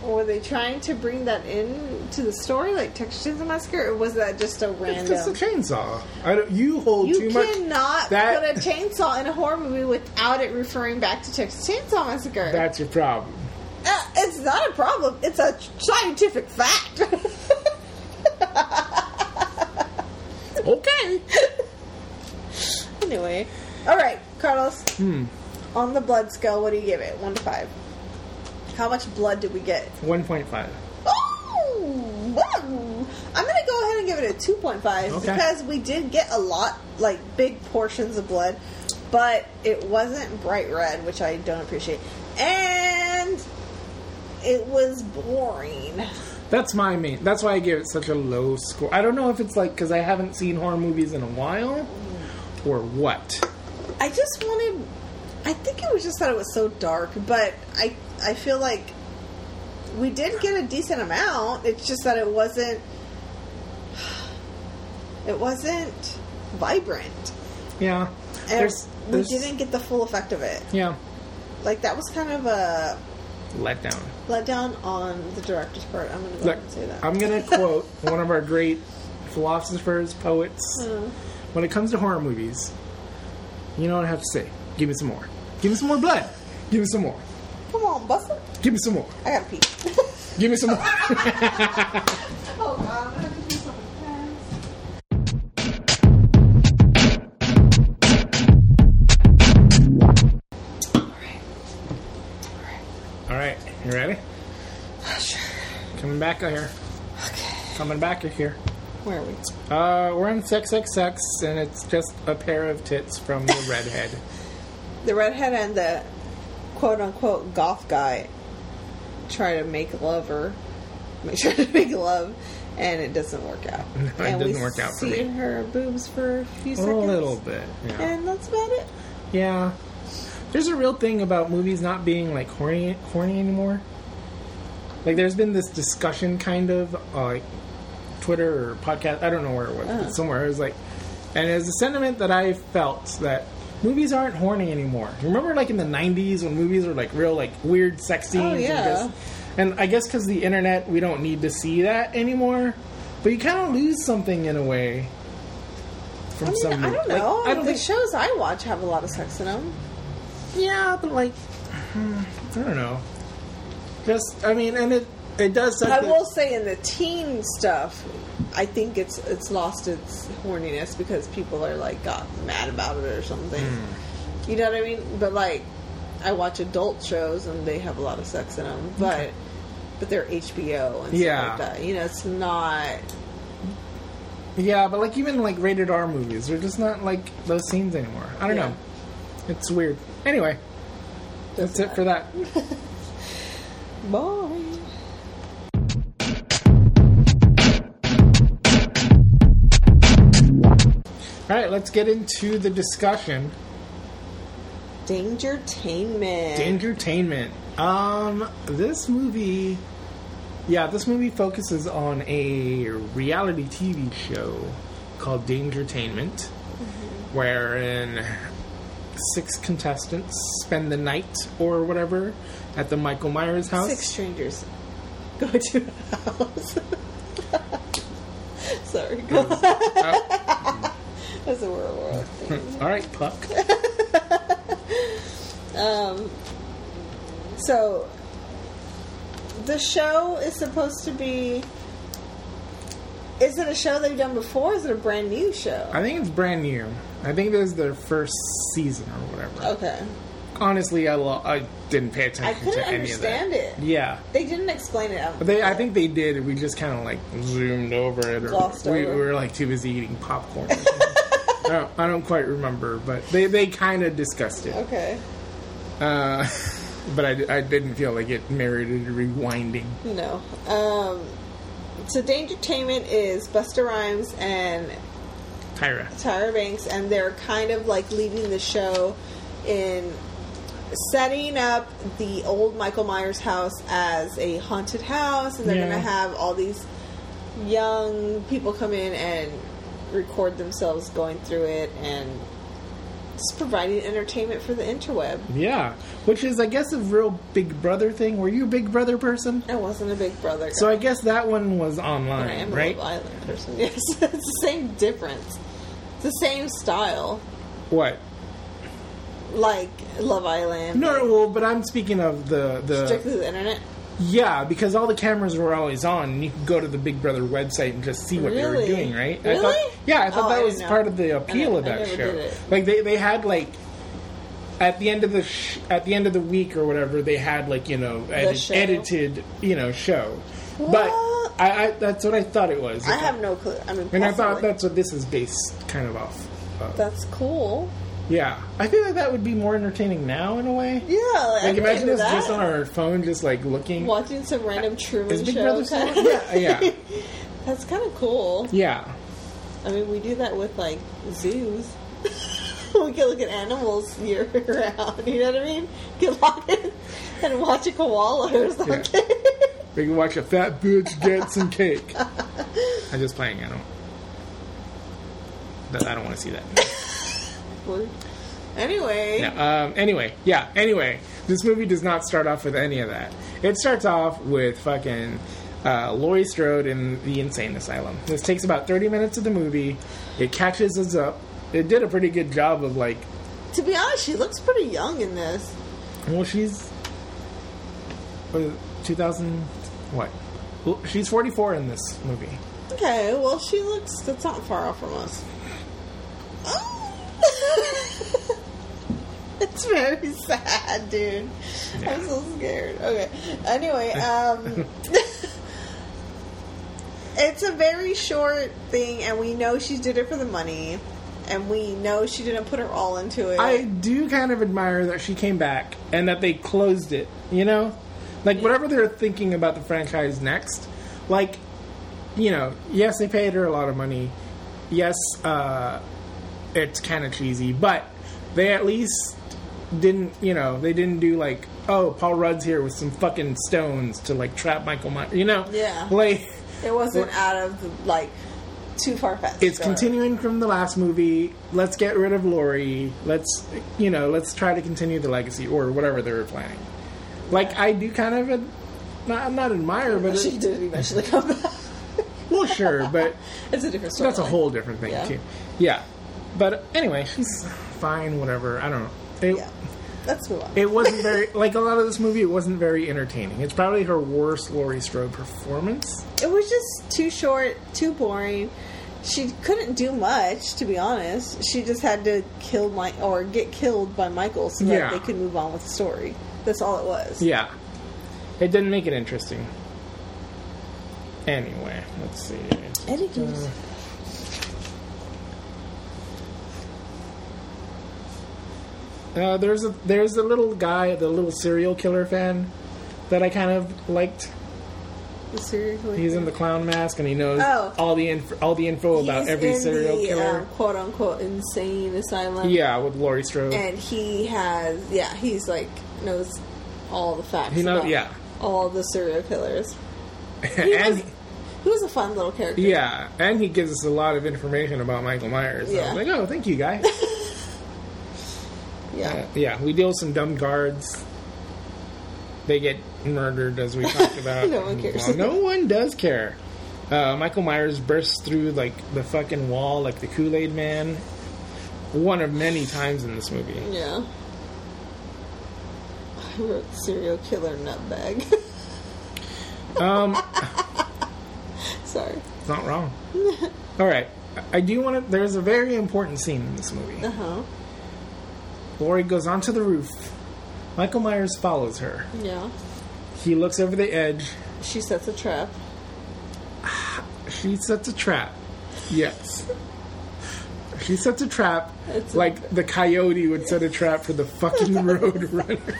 [SPEAKER 2] Were they trying to bring that in to the story, like Texas Chainsaw Massacre, or was that just a
[SPEAKER 1] It's
[SPEAKER 2] random?
[SPEAKER 1] just a chainsaw. I don't, you hold
[SPEAKER 2] You
[SPEAKER 1] too much.
[SPEAKER 2] You cannot
[SPEAKER 1] that-
[SPEAKER 2] put a chainsaw in a horror movie without it referring back to Texas Chainsaw Massacre.
[SPEAKER 1] That's your problem.
[SPEAKER 2] Uh, it's not a problem. It's a scientific fact.
[SPEAKER 1] Okay.
[SPEAKER 2] anyway, all right, Carlos. on the blood scale, what do you give it? One to five. How much blood did we get?
[SPEAKER 1] One point five.
[SPEAKER 2] Oh, wow. I'm gonna go ahead and give it a 2.5
[SPEAKER 1] Okay.
[SPEAKER 2] because we did get a lot, like big portions of blood, but it wasn't bright red, which I don't appreciate, and it was boring.
[SPEAKER 1] That's my main. That's why I give it such a low score. I don't know if it's like because I haven't seen horror movies in a while, or what.
[SPEAKER 2] I just wanted. I think it was just that it was so dark, but I I feel like we did get a decent amount. It's just that it wasn't. It wasn't vibrant,
[SPEAKER 1] Yeah.
[SPEAKER 2] and
[SPEAKER 1] There's,
[SPEAKER 2] we didn't get the full effect of it.
[SPEAKER 1] yeah
[SPEAKER 2] Like that was kind of a
[SPEAKER 1] letdown.
[SPEAKER 2] letdown on the director's part. I'm going to go
[SPEAKER 1] Look,
[SPEAKER 2] ahead and say that.
[SPEAKER 1] I'm gonna quote one of our great philosophers, poets.
[SPEAKER 2] Hmm.
[SPEAKER 1] When it comes to horror movies, you know what I have to say. Give me some more. Give me some more blood. Give me some more.
[SPEAKER 2] Come on, Busta.
[SPEAKER 1] Give me some more.
[SPEAKER 2] I gotta pee.
[SPEAKER 1] Give me some more.
[SPEAKER 2] oh God, I'm gonna have to do something fast.
[SPEAKER 1] All right, you ready?
[SPEAKER 2] Sure.
[SPEAKER 1] Coming back here.
[SPEAKER 2] Okay.
[SPEAKER 1] Coming back here.
[SPEAKER 2] Where are we?
[SPEAKER 1] Uh, we're in Sex, and it's just a pair of tits from the redhead.
[SPEAKER 2] The redhead and the quote unquote goth guy try to make love or make sure to make love, and it doesn't work out.
[SPEAKER 1] No, it
[SPEAKER 2] and
[SPEAKER 1] doesn't work out for
[SPEAKER 2] see
[SPEAKER 1] me.
[SPEAKER 2] her boobs for a few
[SPEAKER 1] A
[SPEAKER 2] seconds.
[SPEAKER 1] little bit. Yeah.
[SPEAKER 2] And that's about it.
[SPEAKER 1] yeah. There's a real thing about movies not being like horny, horny anymore. Like, there's been this discussion, kind of, uh, like Twitter or podcast. I don't know where it was, but somewhere it was like, and it's a sentiment that I felt that movies aren't horny anymore. Remember, like in the '90s when movies were like real, like weird sex oh, scenes.
[SPEAKER 2] Oh, yeah.
[SPEAKER 1] And, just, and I guess because the internet, we don't need to see that anymore. But you kind of lose something in a way. From
[SPEAKER 2] I mean,
[SPEAKER 1] some,
[SPEAKER 2] I don't
[SPEAKER 1] like,
[SPEAKER 2] know.
[SPEAKER 1] I don't
[SPEAKER 2] the
[SPEAKER 1] think
[SPEAKER 2] shows I watch have a lot of sex in them.
[SPEAKER 1] Yeah, but like, I don't know. Just, I mean, and it it does.
[SPEAKER 2] I will say in the teen stuff, I think it's it's lost its horniness because people are like got mad about it or something.
[SPEAKER 1] Hmm.
[SPEAKER 2] You know what I mean? But like, I watch adult shows and they have a lot of sex in them, but but they're HBO and
[SPEAKER 1] Yeah.
[SPEAKER 2] stuff like that. You know, it's not.
[SPEAKER 1] Yeah, but like even like rated R movies, they're just not like those scenes anymore. I don't
[SPEAKER 2] Yeah.
[SPEAKER 1] know. It's weird. Anyway, that's it for that.
[SPEAKER 2] Bye.
[SPEAKER 1] All right, let's get into the discussion.
[SPEAKER 2] Dangertainment.
[SPEAKER 1] Dangertainment. Um, this movie, yeah, this movie focuses on a reality TV show called Dangertainment, wherein six contestants spend the night or whatever at the Michael Myers house.
[SPEAKER 2] Six strangers go to a house. Sorry, go on.
[SPEAKER 1] Oh,
[SPEAKER 2] That's a word thing.
[SPEAKER 1] all right, Puck.
[SPEAKER 2] Um, so the show is supposed to be. Is it a show they've done before? Or is it a brand new show?
[SPEAKER 1] I think it's brand new. I think this is their first season or whatever.
[SPEAKER 2] Okay,
[SPEAKER 1] Honestly, I lo- I didn't pay attention I
[SPEAKER 2] couldn't
[SPEAKER 1] to any of that.
[SPEAKER 2] understand it.
[SPEAKER 1] Yeah.
[SPEAKER 2] They didn't explain it out.
[SPEAKER 1] But they, I think they did. We just kind of like zoomed over it, or
[SPEAKER 2] Glossed
[SPEAKER 1] we,
[SPEAKER 2] over.
[SPEAKER 1] we were like too busy eating popcorn. I, don't, I don't quite remember, but they, they kind of discussed it.
[SPEAKER 2] Okay,
[SPEAKER 1] Uh, but I, I didn't feel like it merited rewinding.
[SPEAKER 2] no. Um, so Dangertainment is Busta Rhymes and
[SPEAKER 1] Tyra.
[SPEAKER 2] Tyra Banks, and they're kind of like leading the show in setting up the old Michael Myers house as a haunted house, and they're
[SPEAKER 1] Yeah.
[SPEAKER 2] going to have all these young people come in and record themselves going through it and just providing entertainment for the interweb.
[SPEAKER 1] Yeah, which is I guess a real Big Brother thing. Were you a Big Brother person?
[SPEAKER 2] I wasn't a Big Brother guy.
[SPEAKER 1] So I guess that one was
[SPEAKER 2] but
[SPEAKER 1] online,
[SPEAKER 2] I am
[SPEAKER 1] right?
[SPEAKER 2] a Love Island person. Yes, it's the same difference. It's the same style,
[SPEAKER 1] What?
[SPEAKER 2] like Love Island.
[SPEAKER 1] No,
[SPEAKER 2] like
[SPEAKER 1] well, but I'm speaking of the the
[SPEAKER 2] strictly the internet.
[SPEAKER 1] Yeah, because all the cameras were always on, and you could go to the Big Brother website and just see what they were doing, right? I
[SPEAKER 2] Really?
[SPEAKER 1] thought, yeah, I thought
[SPEAKER 2] Oh,
[SPEAKER 1] that
[SPEAKER 2] I
[SPEAKER 1] was part of the
[SPEAKER 2] I
[SPEAKER 1] appeal of
[SPEAKER 2] I
[SPEAKER 1] that show. Like they, they had like at the end of the sh- at the end of the week or whatever, they had like you know edit- edited you know show.
[SPEAKER 2] What?
[SPEAKER 1] But I, I that's what I thought it was.
[SPEAKER 2] I have no clue. I mean,
[SPEAKER 1] and I thought that's what this is based kind of off. Of.
[SPEAKER 2] that's cool.
[SPEAKER 1] Yeah, I feel like that would be more entertaining now in a way.
[SPEAKER 2] Yeah, like,
[SPEAKER 1] Like imagine us just on our phone, just like looking.
[SPEAKER 2] watching some random Truman
[SPEAKER 1] Is Big
[SPEAKER 2] show. Kind
[SPEAKER 1] on? Yeah, yeah.
[SPEAKER 2] That's kind of cool.
[SPEAKER 1] Yeah,
[SPEAKER 2] I mean, we do that with like zoos. we can look at animals year round. You know what I mean? Get locked in and watch a koala or something.
[SPEAKER 1] we can watch a fat bitch get some cake. I'm just playing. I don't. I don't want to see that.
[SPEAKER 2] Anyway,
[SPEAKER 1] No, um, anyway, yeah. Anyway, this movie does not start off with any of that. It starts off with fucking uh, Laurie Strode in the insane asylum. This takes about 30 minutes of the movie. It catches us up. It did a pretty good job of like,
[SPEAKER 2] to be honest, she looks pretty young in this.
[SPEAKER 1] well, she's what is 2000 what? Well, she's 44 in this movie.
[SPEAKER 2] Okay, well, she looks. That's not far off from us. it's very sad, dude. I'm so scared. Okay. Anyway, um. it's a very short thing, and we know she did it for the money, and we know she didn't put her all into it.
[SPEAKER 1] I do kind of admire that she came back and that they closed it, you know? Like, whatever they're thinking about the franchise next, like, you know, yes, they paid her a lot of money. Yes, uh, it's kind of cheesy, but they at least didn't, you know, they didn't do like, oh, Paul Rudd's here with some fucking stones to like trap Michael Myers, you know?
[SPEAKER 2] Yeah.
[SPEAKER 1] Like,
[SPEAKER 2] it wasn't out of the, like too far fetched.
[SPEAKER 1] it's continuing from the last movie. Let's get rid of Laurie. Let's, you know, let's try to continue the legacy or whatever they were planning. Like, I do kind of, ad- not, not admire, but
[SPEAKER 2] She
[SPEAKER 1] it,
[SPEAKER 2] did eventually come back.
[SPEAKER 1] well, sure, but
[SPEAKER 2] it's a different story.
[SPEAKER 1] that's a whole different thing
[SPEAKER 2] Yeah.
[SPEAKER 1] too. Yeah, but anyway, she's fine. Whatever. I don't know. It,
[SPEAKER 2] Yeah. Let's move on.
[SPEAKER 1] It wasn't very like a lot of this movie. It wasn't very entertaining. It's probably her worst Laurie Strode performance.
[SPEAKER 2] It was just too short, too boring. She couldn't do much, to be honest. She just had to kill my or get killed by Michael so that they could move on with the story. That's all it was.
[SPEAKER 1] Yeah, it didn't make it interesting. Anyway, let's see.
[SPEAKER 2] Eddie Gibbs.
[SPEAKER 1] Uh, Uh, there's a there's a little guy, the little serial killer fan that I kind of liked.
[SPEAKER 2] the serial killer.
[SPEAKER 1] He's in the clown mask and he knows
[SPEAKER 2] Oh.
[SPEAKER 1] all the inf- all the info about
[SPEAKER 2] He's
[SPEAKER 1] every
[SPEAKER 2] in
[SPEAKER 1] serial
[SPEAKER 2] the,
[SPEAKER 1] killer.
[SPEAKER 2] um, quote unquote insane asylum.
[SPEAKER 1] yeah, with Laurie Strode.
[SPEAKER 2] and he has yeah, he's like knows all the facts.
[SPEAKER 1] He knows-
[SPEAKER 2] about
[SPEAKER 1] yeah.
[SPEAKER 2] all the serial killers.
[SPEAKER 1] and
[SPEAKER 2] was- He was a fun little character.
[SPEAKER 1] yeah, and he gives us a lot of information about Michael Myers. So I
[SPEAKER 2] Yeah.
[SPEAKER 1] was like, oh, thank you, guy.
[SPEAKER 2] yeah.
[SPEAKER 1] Uh, yeah, we deal with some dumb guards. They get murdered, as we talked about.
[SPEAKER 2] No one cares.
[SPEAKER 1] Well, no one does care. Uh, Michael Myers bursts through like the fucking wall, like the Kool Aid Man. One of many times in this movie.
[SPEAKER 2] Yeah. I wrote serial killer nutbag.
[SPEAKER 1] Um,
[SPEAKER 2] Sorry.
[SPEAKER 1] it's not wrong. All right, I do want to. There's a very important scene in this movie.
[SPEAKER 2] Uh huh.
[SPEAKER 1] Laurie goes onto the roof. Michael Myers follows her.
[SPEAKER 2] Yeah.
[SPEAKER 1] He looks over the edge.
[SPEAKER 2] She sets a trap.
[SPEAKER 1] She sets a trap. Yes. She sets a trap
[SPEAKER 2] It's a-
[SPEAKER 1] like the coyote would set a trap for the fucking road runner.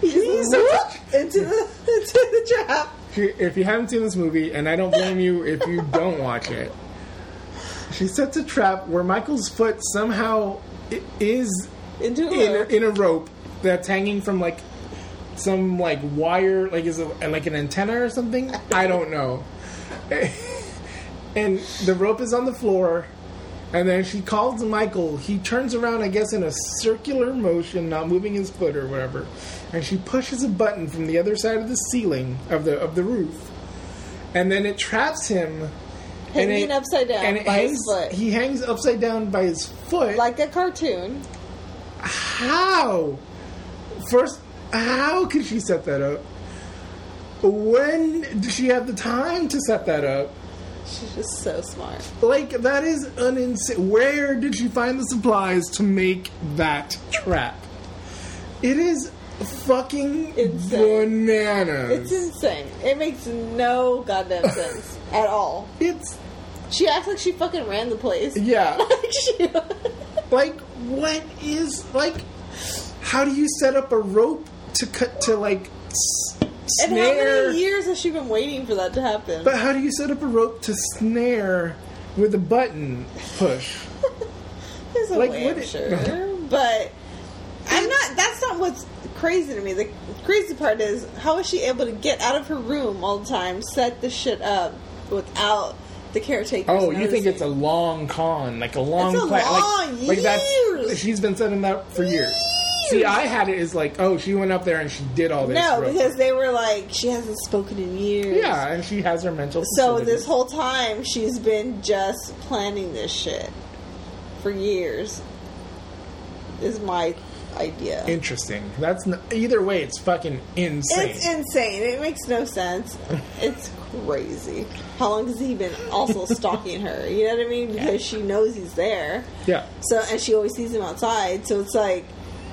[SPEAKER 2] He's
[SPEAKER 1] sets
[SPEAKER 2] into the into the trap.
[SPEAKER 1] If you haven't seen this movie, and I don't blame you if you don't watch it, she sets a trap where Michael's foot somehow is
[SPEAKER 2] Into a
[SPEAKER 1] in a,
[SPEAKER 2] rope.
[SPEAKER 1] in a rope that's hanging from like some like wire, like is it like an antenna or something? I don't know. and the rope is on the floor, and then she calls Michael. He turns around, I guess, in a circular motion, not moving his foot or whatever, and she pushes a button from the other side of the ceiling of the of the roof, and then it traps him.
[SPEAKER 2] Hanging
[SPEAKER 1] it-
[SPEAKER 2] upside down by his foot.
[SPEAKER 1] He hangs upside down by his foot.
[SPEAKER 2] Like a cartoon.
[SPEAKER 1] How? First, how could she set that up? When did she have the time to set that up?
[SPEAKER 2] She's just so smart.
[SPEAKER 1] Like that is an insane. Where did she find the supplies to make that trap? It is fucking
[SPEAKER 2] Insane.
[SPEAKER 1] bananas.
[SPEAKER 2] It's insane. It makes no goddamn sense at all.
[SPEAKER 1] It's
[SPEAKER 2] She acts like she fucking ran the place.
[SPEAKER 1] yeah.
[SPEAKER 2] Like she,
[SPEAKER 1] like what is like? How do you set up a rope to cut to like s-
[SPEAKER 2] and how
[SPEAKER 1] snare?
[SPEAKER 2] many years has she been waiting for that to happen?
[SPEAKER 1] But how do you set up a rope to snare with a button push?
[SPEAKER 2] There's a
[SPEAKER 1] like,
[SPEAKER 2] way,
[SPEAKER 1] what
[SPEAKER 2] I'm
[SPEAKER 1] it-
[SPEAKER 2] sure. but I'm not. That's not what's crazy to me. The crazy part is how is she able to get out of her room all the time, set the shit up without the caretaker?
[SPEAKER 1] Oh, you think it's a long con, like a long
[SPEAKER 2] It's a
[SPEAKER 1] plan,
[SPEAKER 2] long
[SPEAKER 1] like, like that's she's been setting that for years.
[SPEAKER 2] Years.
[SPEAKER 1] See, I had it as like, oh, she went up there and she did all this.
[SPEAKER 2] no, because they were like she hasn't spoken in years.
[SPEAKER 1] yeah, and she has her mental.
[SPEAKER 2] So this whole time she's been just planning this shit for years. Is my idea.
[SPEAKER 1] interesting. That's n- either way, it's fucking insane.
[SPEAKER 2] It's insane. It makes no sense. It's crazy. How long has he been also stalking her? You know what I mean? Because she knows he's there.
[SPEAKER 1] yeah,
[SPEAKER 2] So and she always sees him outside. So it's like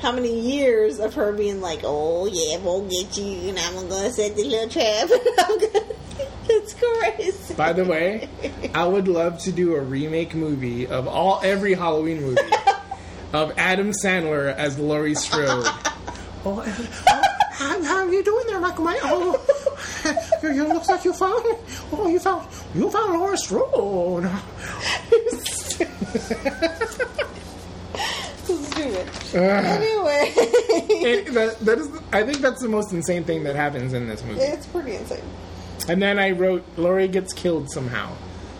[SPEAKER 2] how many years of her being like, "Oh yeah, we'll get you, and I'm gonna set the little trap." It's crazy.
[SPEAKER 1] By the way, I would love to do a remake movie of all every Halloween movie of Adam Sandler as Laurie Strode. oh, oh, how, how are you doing there, Michael? Myers? Oh, you, you looks like you found. Oh, you found you found Laurie Strode.
[SPEAKER 2] stupid. Anyway,
[SPEAKER 1] It- that, that is, I think that's the most insane thing that happens in this movie.
[SPEAKER 2] it's pretty insane.
[SPEAKER 1] And then I wrote, Laurie gets killed somehow.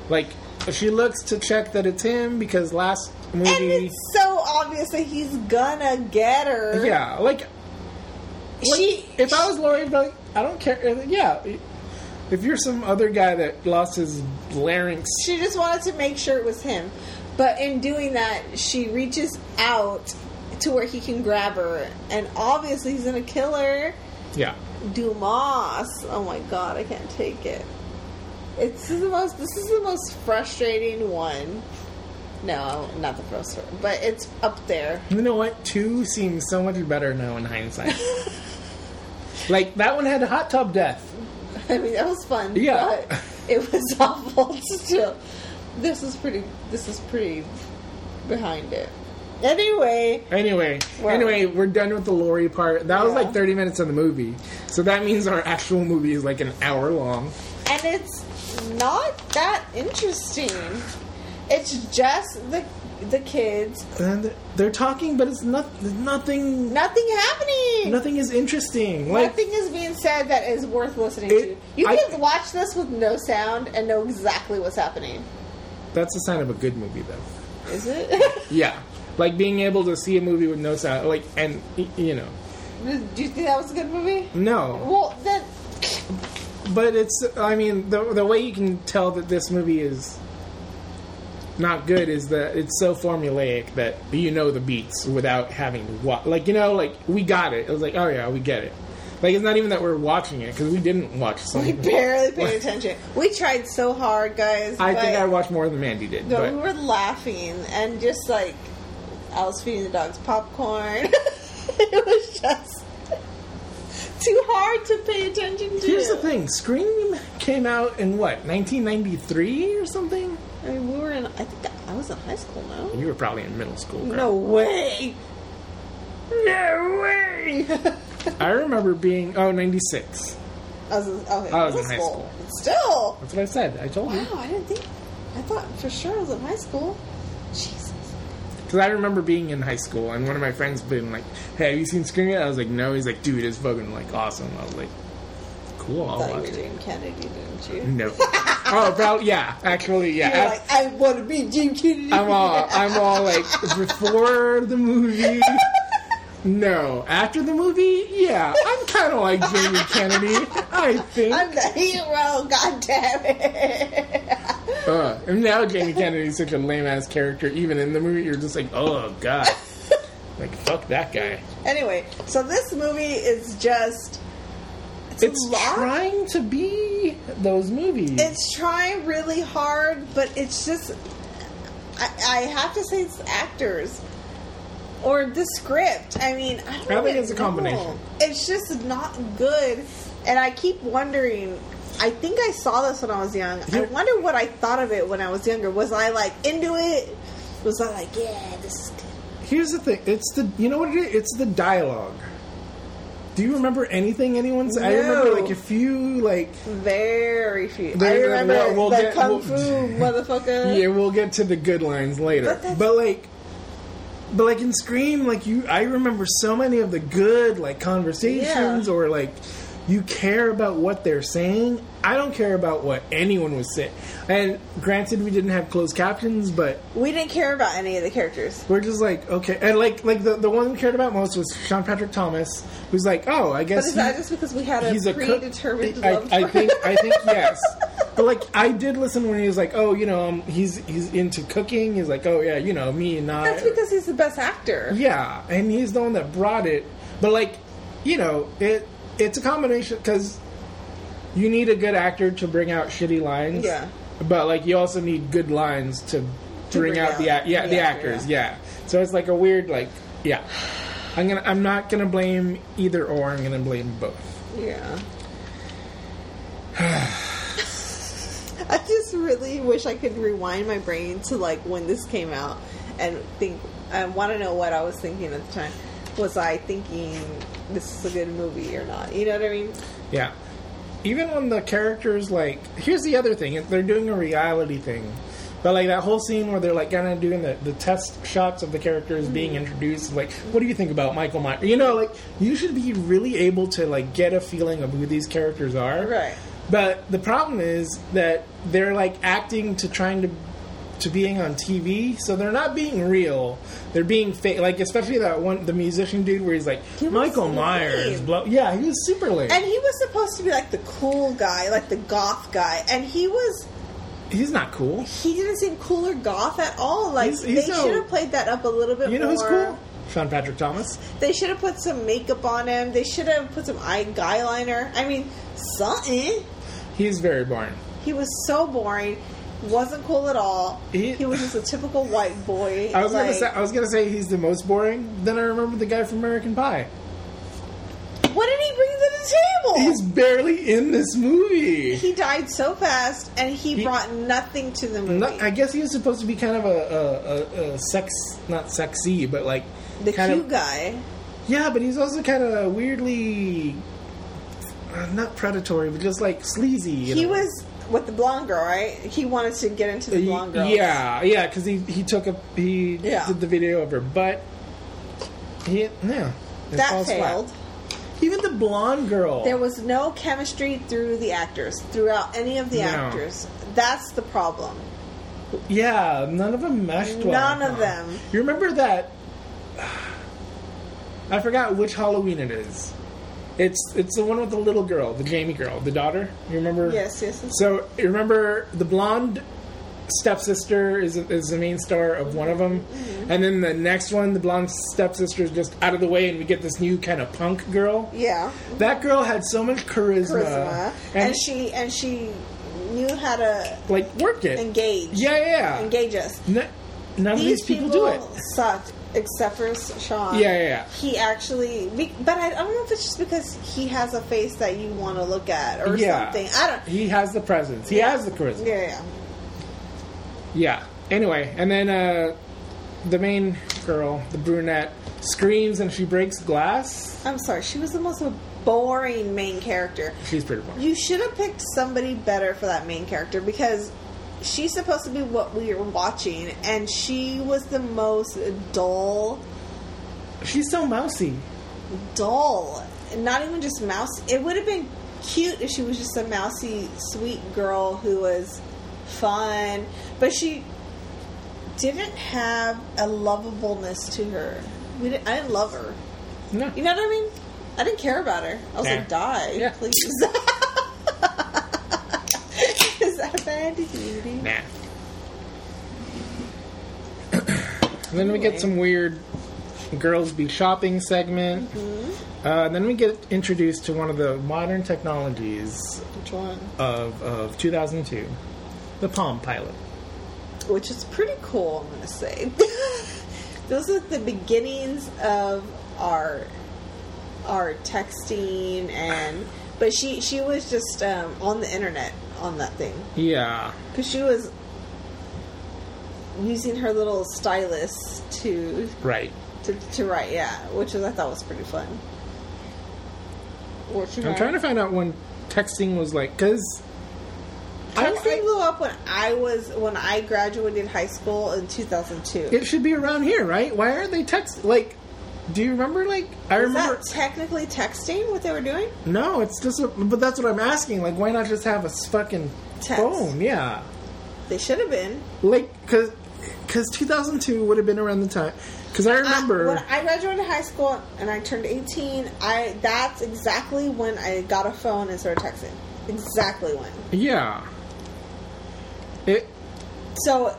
[SPEAKER 1] Like, she looks to check that it's him because last movie.
[SPEAKER 2] And it's so obvious that he's gonna get her.
[SPEAKER 1] Yeah, like, like,
[SPEAKER 2] She.
[SPEAKER 1] if I was Laurie, I'd be like, I don't care. Uh, Yeah, if you're some other guy that lost his larynx,
[SPEAKER 2] She just wanted to make sure it was him. But in doing that, she reaches out to where he can grab her, and obviously he's gonna kill her.
[SPEAKER 1] yeah,
[SPEAKER 2] Dumas. Oh my god, I can't take it. It's the most. This is the most frustrating one. No, not the first one, but it's up there.
[SPEAKER 1] you know what? Two seems so much better now in hindsight. like that one had a hot tub death.
[SPEAKER 2] I mean, that was fun.
[SPEAKER 1] Yeah.
[SPEAKER 2] but it was awful still. This is pretty. This is pretty behind it. Anyway,
[SPEAKER 1] Anyway,
[SPEAKER 2] Well-
[SPEAKER 1] anyway, we're done with the Laurie part. That was like 30 minutes of the movie. So that means our actual movie is like an hour long.
[SPEAKER 2] and it's not that interesting. It's just the the kids.
[SPEAKER 1] And they're talking, but it's not nothing
[SPEAKER 2] Nothing happening.
[SPEAKER 1] nothing is interesting. Like
[SPEAKER 2] Nothing is being said that is worth listening
[SPEAKER 1] It-
[SPEAKER 2] to. You
[SPEAKER 1] I-
[SPEAKER 2] can watch this with no sound and know exactly what's happening.
[SPEAKER 1] that's a sign of a good movie though.
[SPEAKER 2] Is it?
[SPEAKER 1] Yeah. Like being able to see a movie with no sound like and you know.
[SPEAKER 2] Do you think that was a good movie?
[SPEAKER 1] No.
[SPEAKER 2] Well, then
[SPEAKER 1] But it's I mean the the way you can tell that this movie is not good is that it's so formulaic that you know the beats without having to watch. Like you know, like we got it. It was like, oh yeah, we get it. Like it's not even that we're watching it because we didn't watch
[SPEAKER 2] we barely paid attention. We tried so hard, guys.
[SPEAKER 1] I think I watched more than Mandy did.
[SPEAKER 2] but we were laughing and just like I was feeding the dogs popcorn. it was just too hard to pay attention to.
[SPEAKER 1] here's the thing: Scream came out in what 1993 or something.
[SPEAKER 2] I mean, we were in. I think I was in high school. No.
[SPEAKER 1] You were probably in middle school. crap.
[SPEAKER 2] No way.
[SPEAKER 1] no way. I remember being oh 96.
[SPEAKER 2] I was in, okay,
[SPEAKER 1] I was in high school.
[SPEAKER 2] Still.
[SPEAKER 1] That's what I said. I told you.
[SPEAKER 2] Wow, I didn't think. I thought for sure I was in high school. Jesus.
[SPEAKER 1] Because I remember being in high school and one of my friends been like, "Hey, have you seen Scream yet?" I was like, "No." He's like, "Dude, it's fucking like awesome." I was like, "Cool, I'll
[SPEAKER 2] thought you were
[SPEAKER 1] it."
[SPEAKER 2] Jamie Kennedy, didn't you?
[SPEAKER 1] No. oh, probably yeah. Actually, yeah.
[SPEAKER 2] You're like, I want to be Jamie Kennedy.
[SPEAKER 1] I'm all I'm all like before the movie. No, after the movie, yeah, I'm kind of like Jamie Kennedy. I think.
[SPEAKER 2] I'm the hero. God damn it.
[SPEAKER 1] Uh, and now Jamie Kennedy's such a lame ass character. Even in the movie, you're just like, oh god, like fuck that guy.
[SPEAKER 2] anyway, so this movie is just It's,
[SPEAKER 1] it's trying to be those movies.
[SPEAKER 2] It's trying really hard, but it's just. I, I have to say, it's actors or the script. I mean, I, don't
[SPEAKER 1] I think it's a
[SPEAKER 2] know.
[SPEAKER 1] combination.
[SPEAKER 2] It's just not good, and I keep wondering. I think I saw this when I was young. I wonder what I thought of it when I was younger. Was I like into it? Was I like, yeah, this is good?
[SPEAKER 1] Here's the thing. It's the you know what it is? It's the dialogue. Do you remember anything anyone said? I remember
[SPEAKER 2] No.
[SPEAKER 1] like a few like
[SPEAKER 2] Very few. I remember
[SPEAKER 1] we'll- we'll
[SPEAKER 2] the
[SPEAKER 1] get-
[SPEAKER 2] kung
[SPEAKER 1] we'll-
[SPEAKER 2] fu motherfucker.
[SPEAKER 1] yeah, we'll get to the good lines later.
[SPEAKER 2] But
[SPEAKER 1] But like but like in Scream, like you I remember so many of the good like conversations
[SPEAKER 2] Yeah.
[SPEAKER 1] or like you care about what they're saying. I don't care about what anyone was saying. And granted we didn't have closed captions, but
[SPEAKER 2] We didn't care about any of the characters.
[SPEAKER 1] We're just like okay, and like like the the one we cared about most was Sean Patrick Thomas, who's like, oh, I guess
[SPEAKER 2] But is
[SPEAKER 1] he-
[SPEAKER 2] that just because we had a
[SPEAKER 1] he's a cook-
[SPEAKER 2] predetermined
[SPEAKER 1] I, I think? I think yes, but like I did listen when he was like, oh, you know, um, he's he's into cooking. He's like, oh yeah, you know, me and I.
[SPEAKER 2] That's because he's the best actor.
[SPEAKER 1] yeah, and he's the one that brought it. But like, you know, it it's a combination because you need a good actor to bring out shitty lines.
[SPEAKER 2] Yeah.
[SPEAKER 1] But like, you also need good lines to, bring,
[SPEAKER 2] bring
[SPEAKER 1] out,
[SPEAKER 2] out
[SPEAKER 1] the yeah
[SPEAKER 2] the
[SPEAKER 1] the,
[SPEAKER 2] actor,
[SPEAKER 1] actors. Yeah. So it's like a weird like yeah. I'm gonna I'm not gonna blame either or. I'm gonna blame both.
[SPEAKER 2] Yeah. I just really wish I could rewind my brain to like when this came out and think I want to know what I was thinking at the time. Was I thinking this is a good movie or not? You know what I mean?
[SPEAKER 1] Yeah. Even when the characters like here's the other thing, they're doing a reality thing. But like that whole scene where they're like kind of doing the, the test shots of the characters mm-hmm. being introduced, like, what do you think about Michael Myers? You know, like you should be really able to like get a feeling of who these characters are.
[SPEAKER 2] Right.
[SPEAKER 1] But the problem is that they're like acting to trying to to being on TV, so they're not being real. They're being fake. Like especially that one, the musician dude, where he's like Michael. Myers. Yeah, he was super lame.
[SPEAKER 2] And he was supposed to be like the cool guy, like the goth guy, and he was
[SPEAKER 1] he's not cool.
[SPEAKER 2] he didn't seem cool or goth at all. Like
[SPEAKER 1] He's- he's
[SPEAKER 2] they
[SPEAKER 1] no-
[SPEAKER 2] should have played that up a little bit
[SPEAKER 1] You know
[SPEAKER 2] more.
[SPEAKER 1] who's cool? Sean Patrick Thomas.
[SPEAKER 2] They should have put some makeup on him. They should have put some eye guy liner. I mean, something.
[SPEAKER 1] He's very boring.
[SPEAKER 2] He was so boring. Wasn't cool at all.
[SPEAKER 1] He-
[SPEAKER 2] He, was just a typical white boy.
[SPEAKER 1] I was gonna say I was gonna say he's the most boring. Then I remember the guy from American Pie.
[SPEAKER 2] what did he bring to the table?
[SPEAKER 1] He's barely in this movie.
[SPEAKER 2] he died so fast, and he,
[SPEAKER 1] He-
[SPEAKER 2] brought nothing to the movie.
[SPEAKER 1] No, I guess he was supposed to be kind of a, a, a, a sex, not sexy, but like
[SPEAKER 2] the
[SPEAKER 1] kind
[SPEAKER 2] cute
[SPEAKER 1] of,
[SPEAKER 2] guy.
[SPEAKER 1] Yeah, but he's also kind of weirdly uh, not predatory, but just like sleazy.
[SPEAKER 2] He
[SPEAKER 1] know?
[SPEAKER 2] was with the blonde girl, right? He wanted to get into the blonde girl.
[SPEAKER 1] Yeah, yeah, because he he took a he
[SPEAKER 2] Yeah.
[SPEAKER 1] did the video of her but He yeah,
[SPEAKER 2] that
[SPEAKER 1] falls flat.
[SPEAKER 2] failed.
[SPEAKER 1] Even the blonde girl.
[SPEAKER 2] There was no chemistry through the actors, throughout any of the
[SPEAKER 1] No.
[SPEAKER 2] actors. That's the problem.
[SPEAKER 1] yeah, none of them meshed well.
[SPEAKER 2] None of them.
[SPEAKER 1] You remember that? I forgot which Halloween it is. It's it's the one with the little girl, the Jamie girl, the daughter. You remember?
[SPEAKER 2] Yes, yes. yes.
[SPEAKER 1] So you remember the blonde stepsister is is the main star of one of them,
[SPEAKER 2] Mm-hmm.
[SPEAKER 1] and then the next one, the blonde stepsister is just out of the way, and we get this new kind of punk girl.
[SPEAKER 2] Yeah,
[SPEAKER 1] That girl had so much charisma,
[SPEAKER 2] charisma,
[SPEAKER 1] and,
[SPEAKER 2] and, she and she knew how to
[SPEAKER 1] like work it.
[SPEAKER 2] engage.
[SPEAKER 1] Yeah, yeah, yeah.
[SPEAKER 2] engage us.
[SPEAKER 1] N- none of
[SPEAKER 2] These
[SPEAKER 1] these people, do it.
[SPEAKER 2] sucked, except for Sean.
[SPEAKER 1] Yeah, yeah, yeah.
[SPEAKER 2] He actually, but I, I don't know if it's just because he has a face that you want to look at or
[SPEAKER 1] Yeah.
[SPEAKER 2] something. I don't.
[SPEAKER 1] He has the presence. He
[SPEAKER 2] Yeah.
[SPEAKER 1] has the charisma.
[SPEAKER 2] Yeah, yeah.
[SPEAKER 1] Yeah. Anyway, and then uh, the main girl, the brunette, screams and she breaks glass.
[SPEAKER 2] I'm sorry. She was the most boring main character.
[SPEAKER 1] She's pretty boring.
[SPEAKER 2] You should have picked somebody better for that main character because she's supposed to be what we were watching, and she was the most dull,
[SPEAKER 1] She's so mousy.
[SPEAKER 2] dull. Not even just mouse. It would have been cute if she was just a mousy, sweet girl who was fun, but she didn't have a lovableness to her. We didn't, I didn't love her.
[SPEAKER 1] No.
[SPEAKER 2] You know what I mean? I didn't care about her. I was
[SPEAKER 1] Nah.
[SPEAKER 2] like, die,
[SPEAKER 1] Yeah.
[SPEAKER 2] please. That bad?
[SPEAKER 1] Nah. and then we get some weird girls be shopping segment. Uh, then we get introduced to one of the modern technologies
[SPEAKER 2] Which one?
[SPEAKER 1] of, of 2002, the Palm Pilot.
[SPEAKER 2] Which is pretty cool, I'm going to say. Those are the beginnings of our our texting and but she she was just um, on the internet on that thing
[SPEAKER 1] Yeah.
[SPEAKER 2] because she was using her little stylus to
[SPEAKER 1] Right.
[SPEAKER 2] to, to write yeah which was, i thought was pretty fun
[SPEAKER 1] I'm
[SPEAKER 2] had?
[SPEAKER 1] trying to find out when texting was like, because
[SPEAKER 2] texting blew up when i was when i graduated high school in 2002
[SPEAKER 1] it should be around here, right? Why aren't they text? Like, do you remember? Like, I
[SPEAKER 2] is
[SPEAKER 1] remember.
[SPEAKER 2] that technically texting what they were doing
[SPEAKER 1] No, it's just. A, but that's what I'm asking. Like, why not just have a fucking
[SPEAKER 2] Text.
[SPEAKER 1] phone? Yeah.
[SPEAKER 2] they should have been
[SPEAKER 1] Like, because because 2002 would have been around the time. Because I remember.
[SPEAKER 2] I, when I graduated high school and I turned 18, I that's exactly when I got a phone and started texting. Exactly when.
[SPEAKER 1] yeah. It
[SPEAKER 2] So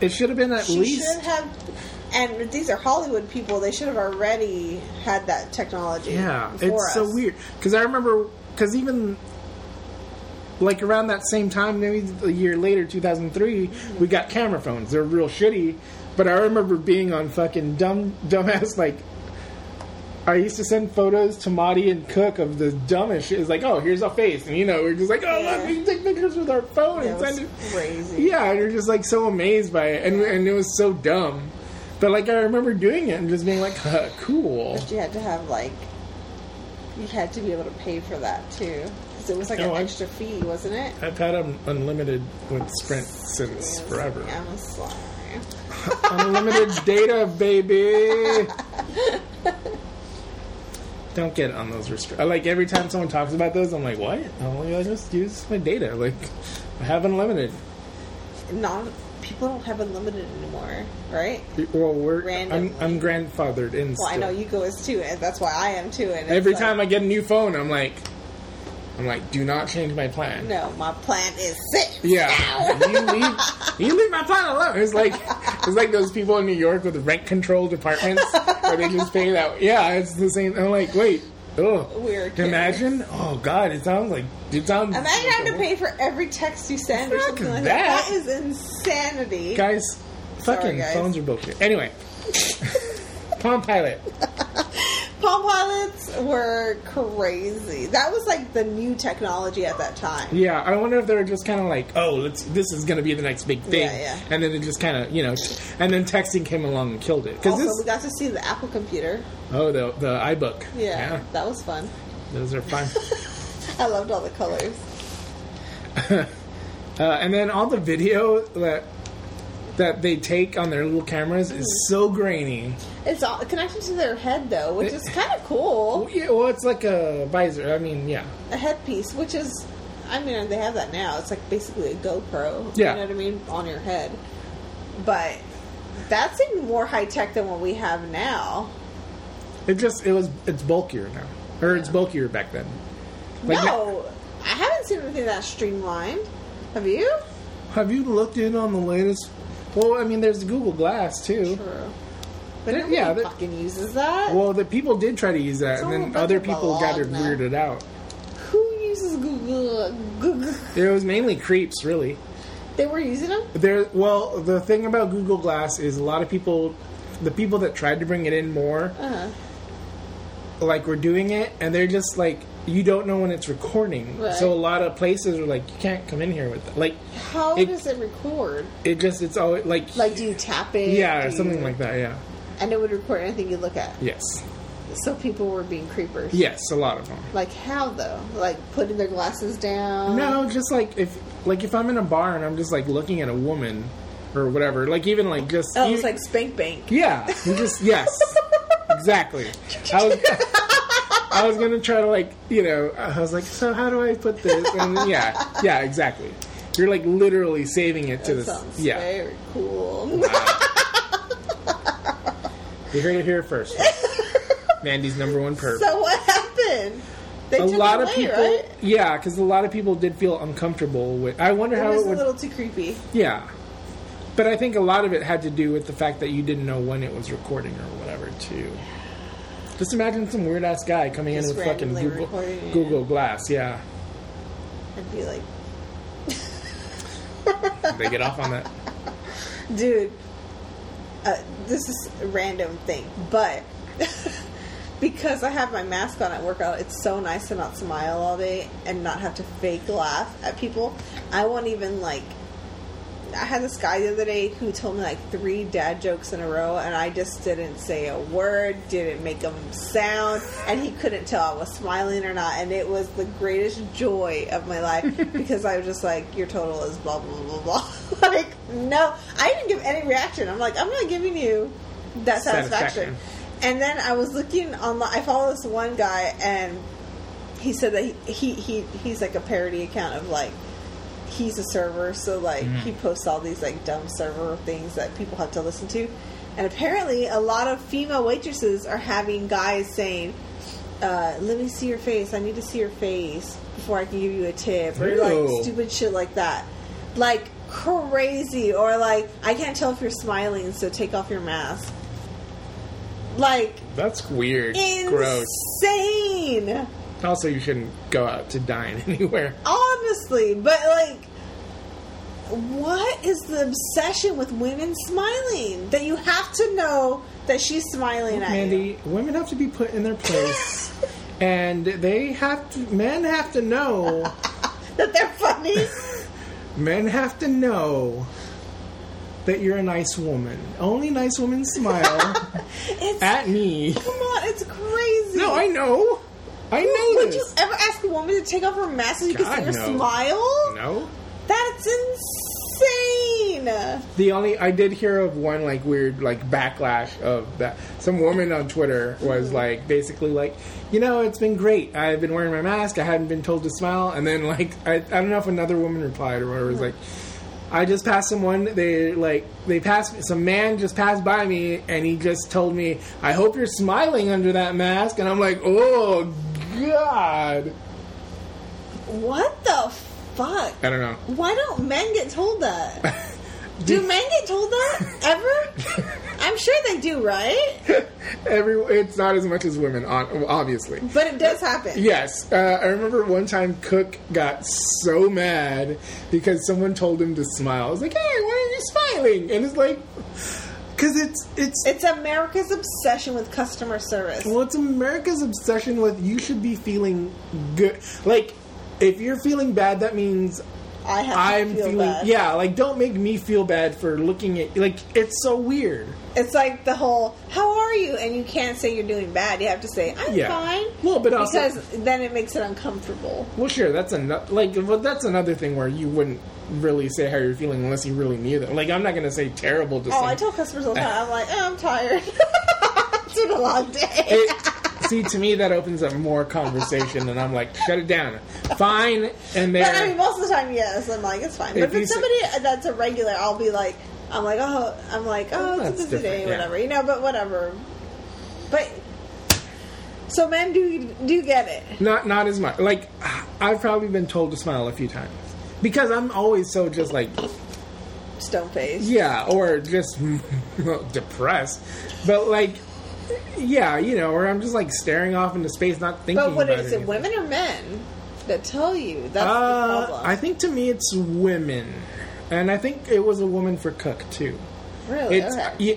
[SPEAKER 1] it should have been at
[SPEAKER 2] she
[SPEAKER 1] least.
[SPEAKER 2] should have. And these are Hollywood people. They should have already had that technology.
[SPEAKER 1] Yeah, it's so weird because I remember because even like around that same time, maybe a year later, two thousand three, we got camera phones. They're real shitty, but I remember being on fucking dumb dumbass like. I used to send photos to Marty and Cook of the dumbest shit. It's like, oh, here's a face, and you know, we're just like, oh,
[SPEAKER 2] Yeah.
[SPEAKER 1] look, we can take pictures with our phone
[SPEAKER 2] That
[SPEAKER 1] and send it.
[SPEAKER 2] crazy.
[SPEAKER 1] Yeah, and you're just like so amazed by it, and and it was so dumb. But like I remember doing it and just being like, huh, cool.
[SPEAKER 2] But you had to have like, you had to be able to pay for that too, because it was like an
[SPEAKER 1] I-
[SPEAKER 2] extra fee, wasn't it?
[SPEAKER 1] I've had un- unlimited with Sprint since forever.
[SPEAKER 2] Yeah, I'm sorry.
[SPEAKER 1] Unlimited data, baby. Don't get on those restrictions. Like every time someone talks about those, I'm like, what? Oh, I just use my data. Like I have unlimited.
[SPEAKER 2] Not people don't have unlimited anymore, right?
[SPEAKER 1] Well, we're I'm, I'm grandfathered in.
[SPEAKER 2] Well, I know you go as too, and that's why I am too. And
[SPEAKER 1] Every
[SPEAKER 2] like,
[SPEAKER 1] time I get a new phone, I'm like, I'm like, do not change my plan.
[SPEAKER 2] no, my plan is set.
[SPEAKER 1] Yeah, you leave, you leave my plan alone. It's like it's like those people in New York with rent control apartments where they just pay that. Yeah, it's the same. I'm like, wait, oh,
[SPEAKER 2] Weird.
[SPEAKER 1] Imagine, oh god, it sounds like it sounds.
[SPEAKER 2] Imagine having to pay for every text you send or something like
[SPEAKER 1] that.
[SPEAKER 2] that. Is insanity.
[SPEAKER 1] Guys, fucking
[SPEAKER 2] guys.
[SPEAKER 1] phones are bullshit. Anyway, Palm Pilot.
[SPEAKER 2] Palm pilots were crazy. That was like the new technology at that time.
[SPEAKER 1] Yeah, I wonder if they were just kind of like, oh, let's, this is going to be the next big thing,
[SPEAKER 2] Yeah, yeah.
[SPEAKER 1] and then it just kind of, you know, and then texting came along and killed it. Because
[SPEAKER 2] Also,
[SPEAKER 1] this,
[SPEAKER 2] we got to see the Apple computer.
[SPEAKER 1] oh, the the iBook.
[SPEAKER 2] Yeah, that was fun.
[SPEAKER 1] those are fun.
[SPEAKER 2] I loved all the colors.
[SPEAKER 1] uh, and then all the video that that they take on their little cameras is so grainy.
[SPEAKER 2] It's all connected to their head though, which is kind of cool.
[SPEAKER 1] Well, yeah, well, it's like a visor. I mean, yeah,
[SPEAKER 2] A headpiece, which is, I mean, they have that now. It's like basically a GoPro.
[SPEAKER 1] Yeah.
[SPEAKER 2] You know what I mean? On your head. But that's even more high tech than what we have now.
[SPEAKER 1] it just it was it's bulkier now, or it's bulkier back then. Like,
[SPEAKER 2] no, I haven't seen anything that streamlined. Have you?
[SPEAKER 1] Have you looked in on the latest? Well, I mean, there's the Google Glass too.
[SPEAKER 2] True. But nobody
[SPEAKER 1] yeah, there-
[SPEAKER 2] fucking uses that.
[SPEAKER 1] Well, the people did try to use that,
[SPEAKER 2] It's
[SPEAKER 1] and then other people got it weirded out.
[SPEAKER 2] Who uses Google? Google?
[SPEAKER 1] It was mainly creeps, really.
[SPEAKER 2] They were using them.
[SPEAKER 1] There, well, the thing about Google Glass is a lot of people, the people that tried to bring it in more,
[SPEAKER 2] Uh-huh.
[SPEAKER 1] like were doing it, and they're just like you don't know when it's recording.
[SPEAKER 2] Right.
[SPEAKER 1] So a lot of places are like you can't come in here with that. like
[SPEAKER 2] How
[SPEAKER 1] It-
[SPEAKER 2] does it record?
[SPEAKER 1] it just it's always like
[SPEAKER 2] Like, do you tap it?
[SPEAKER 1] yeah or something
[SPEAKER 2] you-
[SPEAKER 1] like that. Yeah.
[SPEAKER 2] And it would record anything you look at.
[SPEAKER 1] Yes.
[SPEAKER 2] So people were being creepers.
[SPEAKER 1] Yes, a lot of them.
[SPEAKER 2] Like how though? Like putting their glasses down.
[SPEAKER 1] No, just like if like if I'm in a bar and I'm just like looking at a woman or whatever, like even like just
[SPEAKER 2] Oh, it's like spank bank.
[SPEAKER 1] yeah, you just yes, exactly. I was I was gonna try to like you know I was like so how do I put this and yeah yeah exactly. You're like literally saving it to
[SPEAKER 2] That
[SPEAKER 1] this
[SPEAKER 2] sounds
[SPEAKER 1] yeah.
[SPEAKER 2] very cool.
[SPEAKER 1] You heard it here first. Mandy's number one perv.
[SPEAKER 2] so what happened? They
[SPEAKER 1] a lot
[SPEAKER 2] it
[SPEAKER 1] of people,
[SPEAKER 2] right?
[SPEAKER 1] yeah, because a lot of people did feel uncomfortable with. I wonder
[SPEAKER 2] It
[SPEAKER 1] how
[SPEAKER 2] was
[SPEAKER 1] it
[SPEAKER 2] was
[SPEAKER 1] a
[SPEAKER 2] little too creepy.
[SPEAKER 1] Yeah. But I think a lot of it had to do with the fact that you didn't know when it was recording or whatever, too. Just imagine some weird ass guy coming
[SPEAKER 2] Just
[SPEAKER 1] in with fucking Google. Google Glass. Yeah,
[SPEAKER 2] I'd be like,
[SPEAKER 1] they get off on that.
[SPEAKER 2] dude, uh, this is a random thing, but because I have my mask on at workout, it's so nice to not smile all day and not have to fake laugh at people. I won't even like. I had this guy the other day who told me like three dad jokes in a row, and I just didn't say a word, didn't make them sound, and he couldn't tell I was smiling or not. And it was the greatest joy of my life because I was just like, "Your total is blah blah blah blah." like, no, I didn't give any reaction. I'm like, I'm not giving you that satisfaction.
[SPEAKER 1] Satisfaction.
[SPEAKER 2] And then I was looking online. I follow this one guy, and he said that he, he, he he's like a parody account of like he's a server, so like he posts all these like dumb server things that people have to listen to. And apparently, a lot of female waitresses are having guys saying, uh, "Let me see your face. I need to see your face before I can give you a tip," or
[SPEAKER 1] Ew.
[SPEAKER 2] like stupid shit like that, like crazy, or like I can't tell if you're smiling, so take off your mask. Like
[SPEAKER 1] That's weird. Gross. Also, you shouldn't go out to dine anywhere.
[SPEAKER 2] Honestly, but like, what is the obsession with women smiling? That you have to know that she's smiling at you.
[SPEAKER 1] Mandy, women have to be put in their place, and they have to. Men have to know.
[SPEAKER 2] That they're funny.
[SPEAKER 1] Men have to know that you're a nice woman. Only nice women smile
[SPEAKER 2] It's
[SPEAKER 1] at me.
[SPEAKER 2] come on, it's crazy.
[SPEAKER 1] No, I know. I know
[SPEAKER 2] Would you ever ask a woman to take off her mask so you can see her
[SPEAKER 1] no.
[SPEAKER 2] smile?
[SPEAKER 1] No.
[SPEAKER 2] That's insane.
[SPEAKER 1] The only I did hear of one like weird like backlash of that. Some woman on Twitter was mm-hmm. like basically like, you know, it's been great. I've been wearing my mask. I hadn't been told to smile. And then like I, I don't know if another woman replied or whatever. It was mm-hmm. like, I just passed someone. They like they passed some man just passed by me and he just told me, I hope you're smiling under that mask. And I'm like, oh god.
[SPEAKER 2] What the fuck?
[SPEAKER 1] I don't know.
[SPEAKER 2] Why don't men get told that? Do men get told that ever? I'm sure they do, right?
[SPEAKER 1] Every it's not as much as women, obviously.
[SPEAKER 2] But it does happen.
[SPEAKER 1] Yes, uh, I remember one time Cook got so mad because someone told him to smile. I was like, "Hey, why are you smiling?" And it's like, because it's it's
[SPEAKER 2] It's America's obsession with customer service.
[SPEAKER 1] well, it's America's obsession with you should be feeling good. Like, if you're feeling bad, that means
[SPEAKER 2] I have to
[SPEAKER 1] I'm
[SPEAKER 2] feel
[SPEAKER 1] feeling.
[SPEAKER 2] bad.
[SPEAKER 1] Yeah, like don't make me feel bad for looking at. Like, it's so weird.
[SPEAKER 2] It's like the whole "How are you?" and you can't say you're doing bad. You have to say "I'm
[SPEAKER 1] Yeah.
[SPEAKER 2] fine."
[SPEAKER 1] Well, but also-
[SPEAKER 2] because then it makes it uncomfortable.
[SPEAKER 1] Well, sure, that's another like well, that's another thing where you wouldn't really say how you're feeling unless you really knew them. Like, I'm not gonna say terrible to
[SPEAKER 2] Oh,
[SPEAKER 1] some-
[SPEAKER 2] I tell customers all the time. I'm like, oh, I'm tired. it's been a long day.
[SPEAKER 1] It, see, to me, that opens up more conversation, and I'm like, shut it down. Fine, and
[SPEAKER 2] But I mean, most of the time, yes. I'm like, it's fine. But
[SPEAKER 1] If
[SPEAKER 2] if it's
[SPEAKER 1] say-
[SPEAKER 2] somebody that's a regular, I'll be like, I'm like, oh, I'm like, oh, it's a busy day,
[SPEAKER 1] different, yeah.
[SPEAKER 2] whatever, you know. But whatever. But so men do do get it.
[SPEAKER 1] Not not as much. Like, I've probably been told to smile a few times because I'm always so just like
[SPEAKER 2] Stone face.
[SPEAKER 1] yeah, or just depressed. But like, yeah, you know, or I'm just like staring off into space, not thinking.
[SPEAKER 2] But what is it?
[SPEAKER 1] anything.
[SPEAKER 2] Women or men that tell you? That's the
[SPEAKER 1] Uh,
[SPEAKER 2] problem.
[SPEAKER 1] I think to me it's women, and I think it was a woman for Cook too.
[SPEAKER 2] really.
[SPEAKER 1] It's
[SPEAKER 2] okay.
[SPEAKER 1] yeah,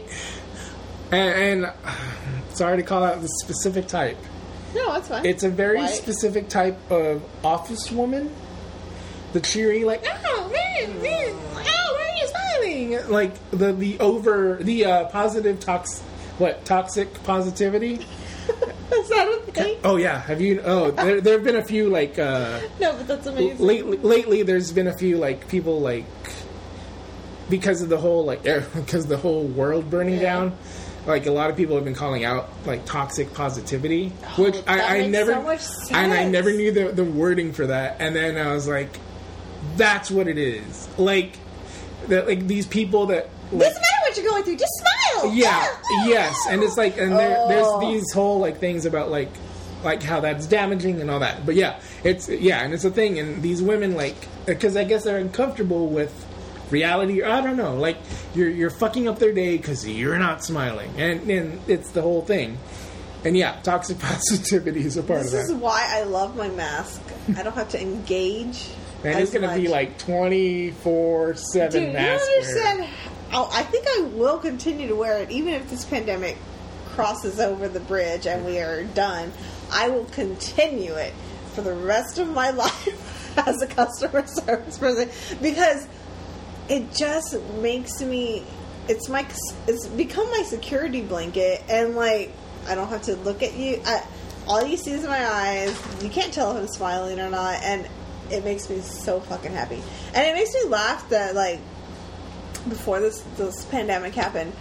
[SPEAKER 1] and, and sorry to call out the specific type.
[SPEAKER 2] No, that's fine.
[SPEAKER 1] It's a very
[SPEAKER 2] White.
[SPEAKER 1] specific type of office woman. The cheery, like, oh man, man, oh, why are you smiling? Like the the over the uh, positive tox, what toxic positivity?
[SPEAKER 2] Is that a thing?
[SPEAKER 1] Oh yeah, have you? Oh, there there have been a few like. uh
[SPEAKER 2] No, but that's amazing.
[SPEAKER 1] lately, lately there's been a few like people like because of the whole like because the whole world burning
[SPEAKER 2] Yeah.
[SPEAKER 1] down like a lot of people have been calling out like toxic positivity which
[SPEAKER 2] Oh, that
[SPEAKER 1] I, I never
[SPEAKER 2] so
[SPEAKER 1] and i never knew the, the wording for that and then i was like that's what it is like that like these people that like,
[SPEAKER 2] matter what you're going through. Just smile.
[SPEAKER 1] yeah yes and it's like and there,
[SPEAKER 2] Oh.
[SPEAKER 1] there's these whole like things about like like how that's damaging and all that but yeah it's yeah and it's a thing and these women like because i guess they're uncomfortable with reality i don't know like you're you're fucking up their day because you're not smiling and and it's the whole thing And yeah, toxic positivity is a part
[SPEAKER 2] This
[SPEAKER 1] of that.
[SPEAKER 2] This is why I love my mask. I don't have to engage.
[SPEAKER 1] And it's going to be like 24 7
[SPEAKER 2] Dude, you understand. How, I think I will continue to wear it even if this pandemic crosses over the bridge and we are done. I will continue it for the rest of my life as a customer service person because it just makes me. It's my. It's become my security blanket, and like I don't have to look at you. I, all you see is my eyes. You can't tell if I'm smiling or not, and it makes me so fucking happy. And it makes me laugh that like before this this pandemic happened,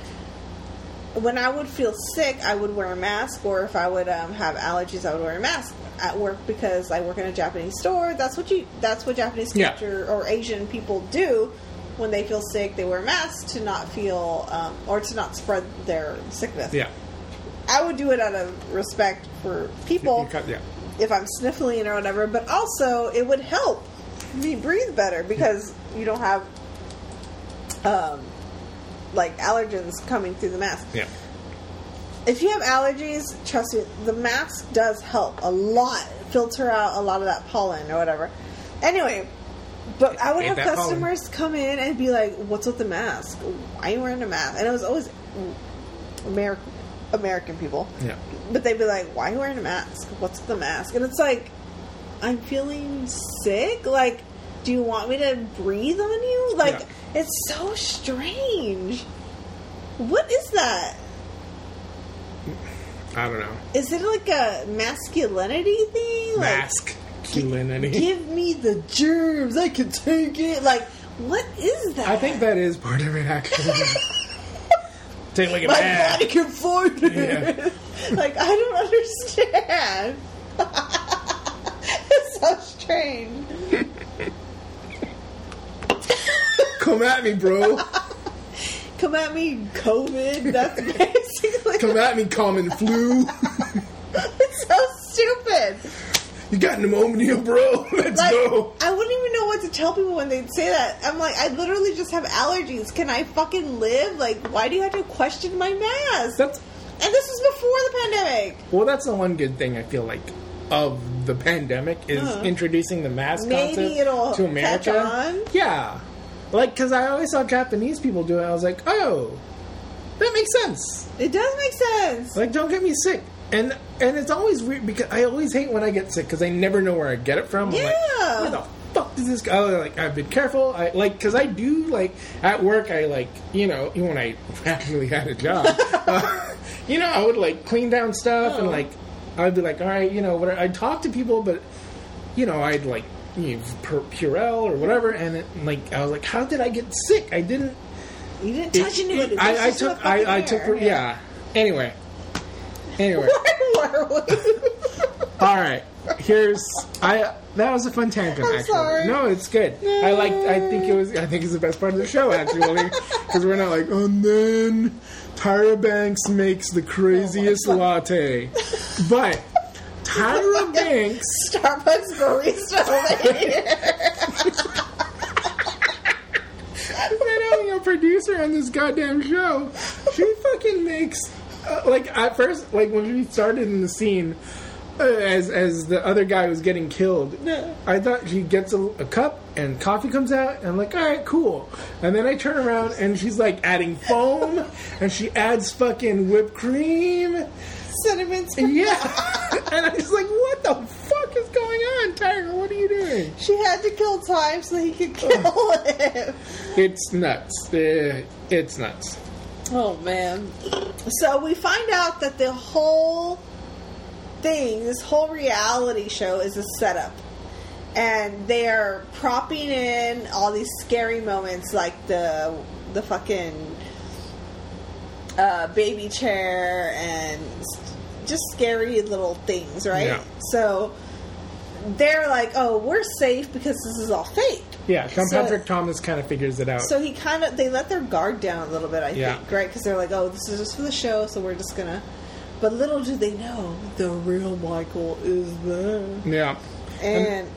[SPEAKER 2] when I would feel sick, I would wear a mask, or if I would um, have allergies, I would wear a mask at work because I work in a Japanese store. That's what you. That's what Japanese
[SPEAKER 1] Yeah.
[SPEAKER 2] culture or Asian people do when they feel sick. They wear masks to not feel um, or to not spread their sickness.
[SPEAKER 1] Yeah.
[SPEAKER 2] I would do it out of respect for people
[SPEAKER 1] You cut- yeah.
[SPEAKER 2] if I'm sniffling or whatever, but also it would help me breathe better because you don't have um, like allergens coming through the mask.
[SPEAKER 1] Yeah.
[SPEAKER 2] If you have allergies, trust me, the mask does help a lot filter out a lot of that pollen or whatever. Anyway, but I would
[SPEAKER 1] Ain't
[SPEAKER 2] have
[SPEAKER 1] that pollen.
[SPEAKER 2] customers come in and be like, "What's with the mask? Why are you wearing a mask?" And it was always American American people.
[SPEAKER 1] Yeah.
[SPEAKER 2] But they'd be like, "Why are you wearing a mask? What's the mask?" And it's like, I'm feeling sick. Like, do you want me to breathe on you? Like,
[SPEAKER 1] Yeah.
[SPEAKER 2] It's so strange. What is that?
[SPEAKER 1] I don't know.
[SPEAKER 2] Is it like a masculinity thing?
[SPEAKER 1] Mask. Masculinity.
[SPEAKER 2] Like, give me the germs. I can take it. Like, what is that?
[SPEAKER 1] I think that is part of it, actually. Take like a
[SPEAKER 2] my
[SPEAKER 1] mask.
[SPEAKER 2] body can it.
[SPEAKER 1] Yeah.
[SPEAKER 2] like, I don't understand. it's so strange.
[SPEAKER 1] Come at me, bro.
[SPEAKER 2] Come at me, COVID. That's basically.
[SPEAKER 1] Come at me, common flu.
[SPEAKER 2] it's so stupid.
[SPEAKER 1] You got pneumonia, bro. Let's
[SPEAKER 2] Like,
[SPEAKER 1] go.
[SPEAKER 2] I wouldn't even know what to tell people when they'd say that. I'm like, I literally just have allergies. Can I fucking live? Like, why do you have to question my mask?
[SPEAKER 1] That's
[SPEAKER 2] and this was before the pandemic.
[SPEAKER 1] well. That's the one good thing I feel like of the pandemic is
[SPEAKER 2] Uh-huh.
[SPEAKER 1] introducing the mask
[SPEAKER 2] Maybe
[SPEAKER 1] concept
[SPEAKER 2] it'll
[SPEAKER 1] to America. Yeah, like because I always saw Japanese people do it. I was like, oh, that makes sense.
[SPEAKER 2] It does make sense.
[SPEAKER 1] Like, don't get me sick. And and it's always weird because I always hate when I get sick because I never know where I get it from. I'm like,
[SPEAKER 2] Yeah.
[SPEAKER 1] where the fuck does this go? Like, I've been careful. I like because I do like at work. I like you know even when I actually had a job, uh, you know I would like clean down stuff and
[SPEAKER 2] Oh.
[SPEAKER 1] like I'd be like, all right, you know, what I'd talk to people, but you know I'd like you know, Purell or whatever, and it, like I was like, how did I get sick? I didn't.
[SPEAKER 2] You didn't touch
[SPEAKER 1] it-
[SPEAKER 2] anything.
[SPEAKER 1] I, I took. I, I took.
[SPEAKER 2] air.
[SPEAKER 1] Yeah. Anyway. Anyway.
[SPEAKER 2] Where were we?
[SPEAKER 1] All right. Here's I. That was a fun tangent.
[SPEAKER 2] I'm
[SPEAKER 1] actually,
[SPEAKER 2] sorry.
[SPEAKER 1] no, it's good. I like. I think it was. I think it's the best part of the show actually, because we're not like. Oh, and then Tyra Banks makes the craziest
[SPEAKER 2] Oh
[SPEAKER 1] latte, but Tyra Banks.
[SPEAKER 2] Starbucks barista over here.
[SPEAKER 1] not only a producer on this goddamn show, she fucking makes uh, like at first, like when we started in the scene, uh, as as the other guy was getting killed, I thought she gets a, a cup and coffee comes out, and I'm like, all right, cool. And then I turn around and she's like adding foam, and she adds fucking whipped cream.
[SPEAKER 2] Cinnamon.
[SPEAKER 1] Yeah, and I was like, what the fuck is going on, Tiger? What are you doing?
[SPEAKER 2] She had to kill time so he could kill him.
[SPEAKER 1] It's nuts. Uh, it's nuts.
[SPEAKER 2] Oh man. So we find out that the whole thing, this whole reality show is a setup. And they're propping in all these scary moments like the the fucking uh, baby chair and just scary little things, right?
[SPEAKER 1] Yeah.
[SPEAKER 2] So they're like, "Oh, we're safe because this is all fake."
[SPEAKER 1] Yeah,
[SPEAKER 2] So-
[SPEAKER 1] Patrick Thomas kind of figures it out.
[SPEAKER 2] So he kind of they let their guard down a little bit, I
[SPEAKER 1] Yeah.
[SPEAKER 2] think, right? Because they're like, "Oh, this is just for the show, so we're just gonna." But little do they know, the real Michael is there,
[SPEAKER 1] yeah,
[SPEAKER 2] and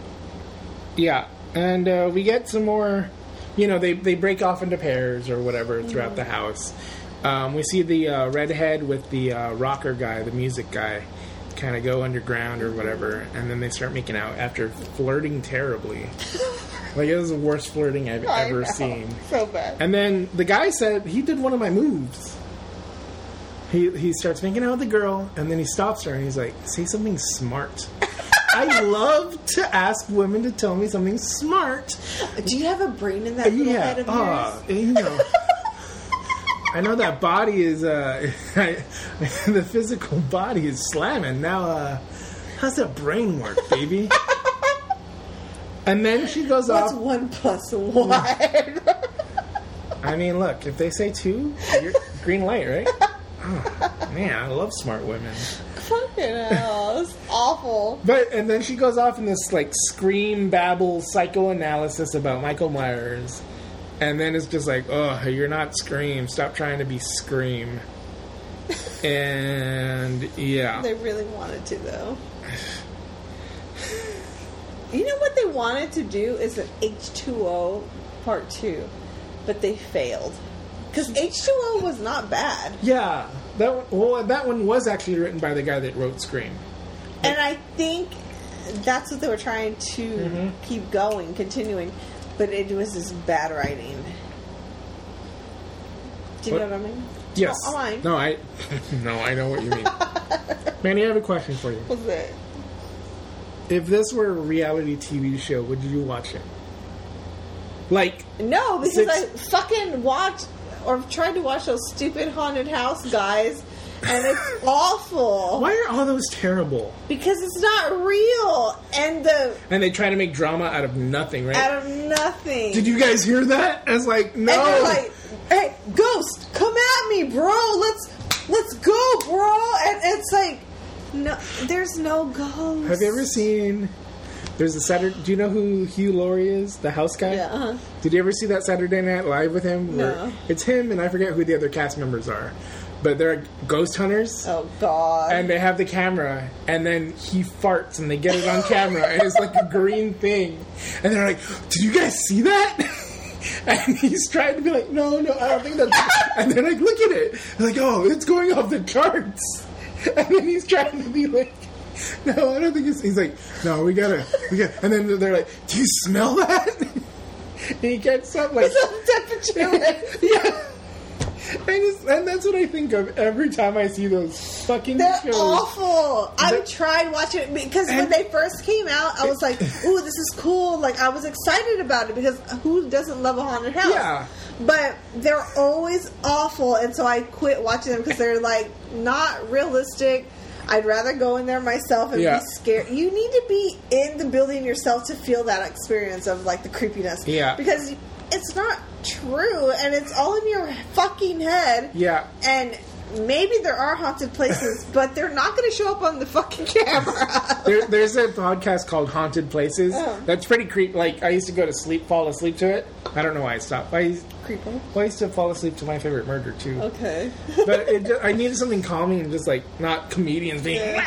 [SPEAKER 1] yeah, and uh, we get some more. You know, they they break off into pairs or whatever throughout the house, Um, we see the uh, redhead with the uh, rocker guy, the music guy, kind of go underground or whatever, and then they start making out after flirting terribly. like it was the worst flirting I've
[SPEAKER 2] I
[SPEAKER 1] ever
[SPEAKER 2] know.
[SPEAKER 1] seen.
[SPEAKER 2] So bad.
[SPEAKER 1] And then the guy said he did one of my moves. He he starts making out with the girl, and then he stops her and he's like, "Say something smart." I love to ask women to tell me something smart.
[SPEAKER 2] Do you have a brain in that
[SPEAKER 1] Yeah,
[SPEAKER 2] head of
[SPEAKER 1] uh,
[SPEAKER 2] yours?
[SPEAKER 1] you know. I know that body is uh, the physical body is slamming. Now, uh, how's that brain work, baby? and then she goes
[SPEAKER 2] What's
[SPEAKER 1] off.
[SPEAKER 2] one plus one?
[SPEAKER 1] I mean, look, if they say two, you're green light, right? Oh, man, I love smart women.
[SPEAKER 2] Fucking hell, it's awful.
[SPEAKER 1] But and then she goes off in this like scream babble psychoanalysis about Michael Myers, and then it's just like, oh, you're not Scream. Stop trying to be Scream. and yeah,
[SPEAKER 2] They really wanted to, though. You know what they wanted to do is an H2O part two, but they failed. Because H2O was not bad.
[SPEAKER 1] yeah. That one, well, that one was actually written by the guy that wrote Scream.
[SPEAKER 2] And I think that's what they were trying to
[SPEAKER 1] Mm-hmm.
[SPEAKER 2] keep going, continuing. But it was just bad writing. Do you
[SPEAKER 1] What?
[SPEAKER 2] know what I mean?
[SPEAKER 1] Yes.
[SPEAKER 2] Oh, mine.
[SPEAKER 1] No, I. no, I know what you mean. Manny, I have a question for you.
[SPEAKER 2] Was it?
[SPEAKER 1] If this were a reality TV show, would you watch it? Like,
[SPEAKER 2] No, because
[SPEAKER 1] Six-
[SPEAKER 2] I fucking watched or I've tried to watch those stupid haunted house guys, and it's awful.
[SPEAKER 1] why are all those terrible?
[SPEAKER 2] Because it's not real, and the
[SPEAKER 1] And they try to make drama out of nothing, right?
[SPEAKER 2] out of nothing.
[SPEAKER 1] Did you guys hear that? I was like, no.
[SPEAKER 2] And like, "Hey, ghost, come at me, bro. Let's let's go, bro." And it's like, no, there's no ghost.
[SPEAKER 1] Have you ever seen? There's a Saturday. Do you know who Hugh Laurie is? The house guy.
[SPEAKER 2] Yeah. Uh-huh.
[SPEAKER 1] Did you ever see that Saturday Night Live with him?
[SPEAKER 2] No.
[SPEAKER 1] It's him, and I forget who the other cast members are, but they're ghost hunters.
[SPEAKER 2] Oh God.
[SPEAKER 1] And they have the camera, and then he farts, and they get it on camera, and it's like a green thing. And they're like, "Did you guys see that?" And he's trying to be like, "No, no, I don't think that's." And they're like, "Look at it!" They're like, "Oh, it's going off the charts." And then he's trying to be like, "No, I don't think it's." He's like, "No, we gotta, we got." And then they're like, "Do you smell that?" And he gets up like,
[SPEAKER 2] temperature.
[SPEAKER 1] yeah. And, it's, and that's what I think of every time I see those fucking
[SPEAKER 2] They're
[SPEAKER 1] shows.
[SPEAKER 2] awful. I
[SPEAKER 1] They're-
[SPEAKER 2] tried watching it because when they first came out, I was like, "Ooh, this is cool!" Like I was excited about it because who doesn't love a haunted house?
[SPEAKER 1] Yeah.
[SPEAKER 2] But they're always awful, and so I quit watching them because they're like not realistic. I'd rather go in there myself and
[SPEAKER 1] Yeah.
[SPEAKER 2] be scared. You need to be in the building yourself to feel that experience of like the creepiness.
[SPEAKER 1] Yeah.
[SPEAKER 2] because it's not true, and it's all in your fucking head.
[SPEAKER 1] Yeah.
[SPEAKER 2] And maybe there are haunted places, but they're not going to show up on the fucking camera.
[SPEAKER 1] There, there's a podcast called Haunted Places.
[SPEAKER 2] Oh.
[SPEAKER 1] That's pretty creepy. Like I used to go to sleep, fall asleep to it. I don't know why I stopped. I used,
[SPEAKER 2] Creeper.
[SPEAKER 1] well, I used to fall asleep to my favorite murder too.
[SPEAKER 2] Okay.
[SPEAKER 1] But it just, I needed something calming and just like not comedians being.
[SPEAKER 2] Yeah.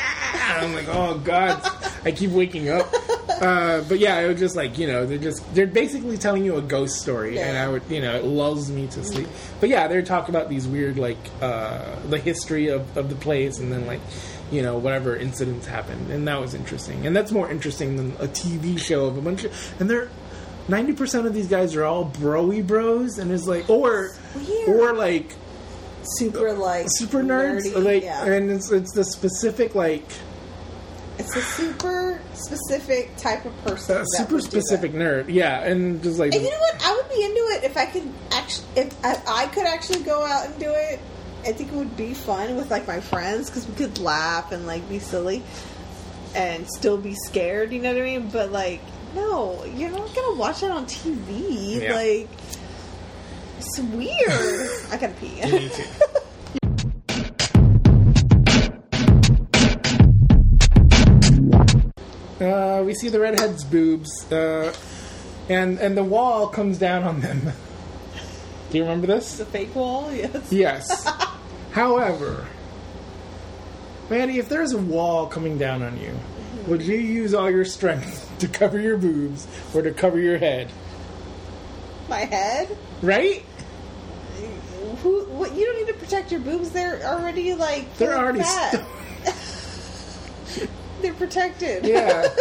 [SPEAKER 1] I'm like, oh god, I keep waking up. Uh, but yeah, it was just like you know they're just they're basically telling you a ghost story, and I would you know it lulls me to sleep. But yeah, they're talking about these weird like uh, the history of, of the place, and then like you know whatever incidents happened, and that was interesting, and that's more interesting than a TV show of a bunch of and they're. Ninety percent of these guys are all broy bros, and it's like, or, or like
[SPEAKER 2] Super like
[SPEAKER 1] super nerds,
[SPEAKER 2] nerdy,
[SPEAKER 1] like,
[SPEAKER 2] yeah.
[SPEAKER 1] and it's it's the specific like
[SPEAKER 2] it's a super specific type of person.
[SPEAKER 1] super
[SPEAKER 2] would do that.
[SPEAKER 1] specific nerd, yeah, and just like
[SPEAKER 2] And you know what? I would be into it if I could actually, if I, I could actually go out and do it. I think it would be fun with like my friends because we could laugh and like be silly and still be scared. You know what I mean? But like, no, you're not gonna watch it on TV.
[SPEAKER 1] Yeah.
[SPEAKER 2] Like, it's weird. I gotta pee.
[SPEAKER 1] me too. Uh, we see the redhead's boobs, uh, and and the wall comes down on them. Do you remember this?
[SPEAKER 2] the fake wall, yes.
[SPEAKER 1] Yes. However, Manny, if there's a wall coming down on you, would you use all your strength to cover your boobs or to cover your head?
[SPEAKER 2] My head.
[SPEAKER 1] Right?
[SPEAKER 2] who? What? You don't need to protect your boobs. They're already like
[SPEAKER 1] They're already
[SPEAKER 2] fat.
[SPEAKER 1] st-
[SPEAKER 2] They're protected.
[SPEAKER 1] Yeah.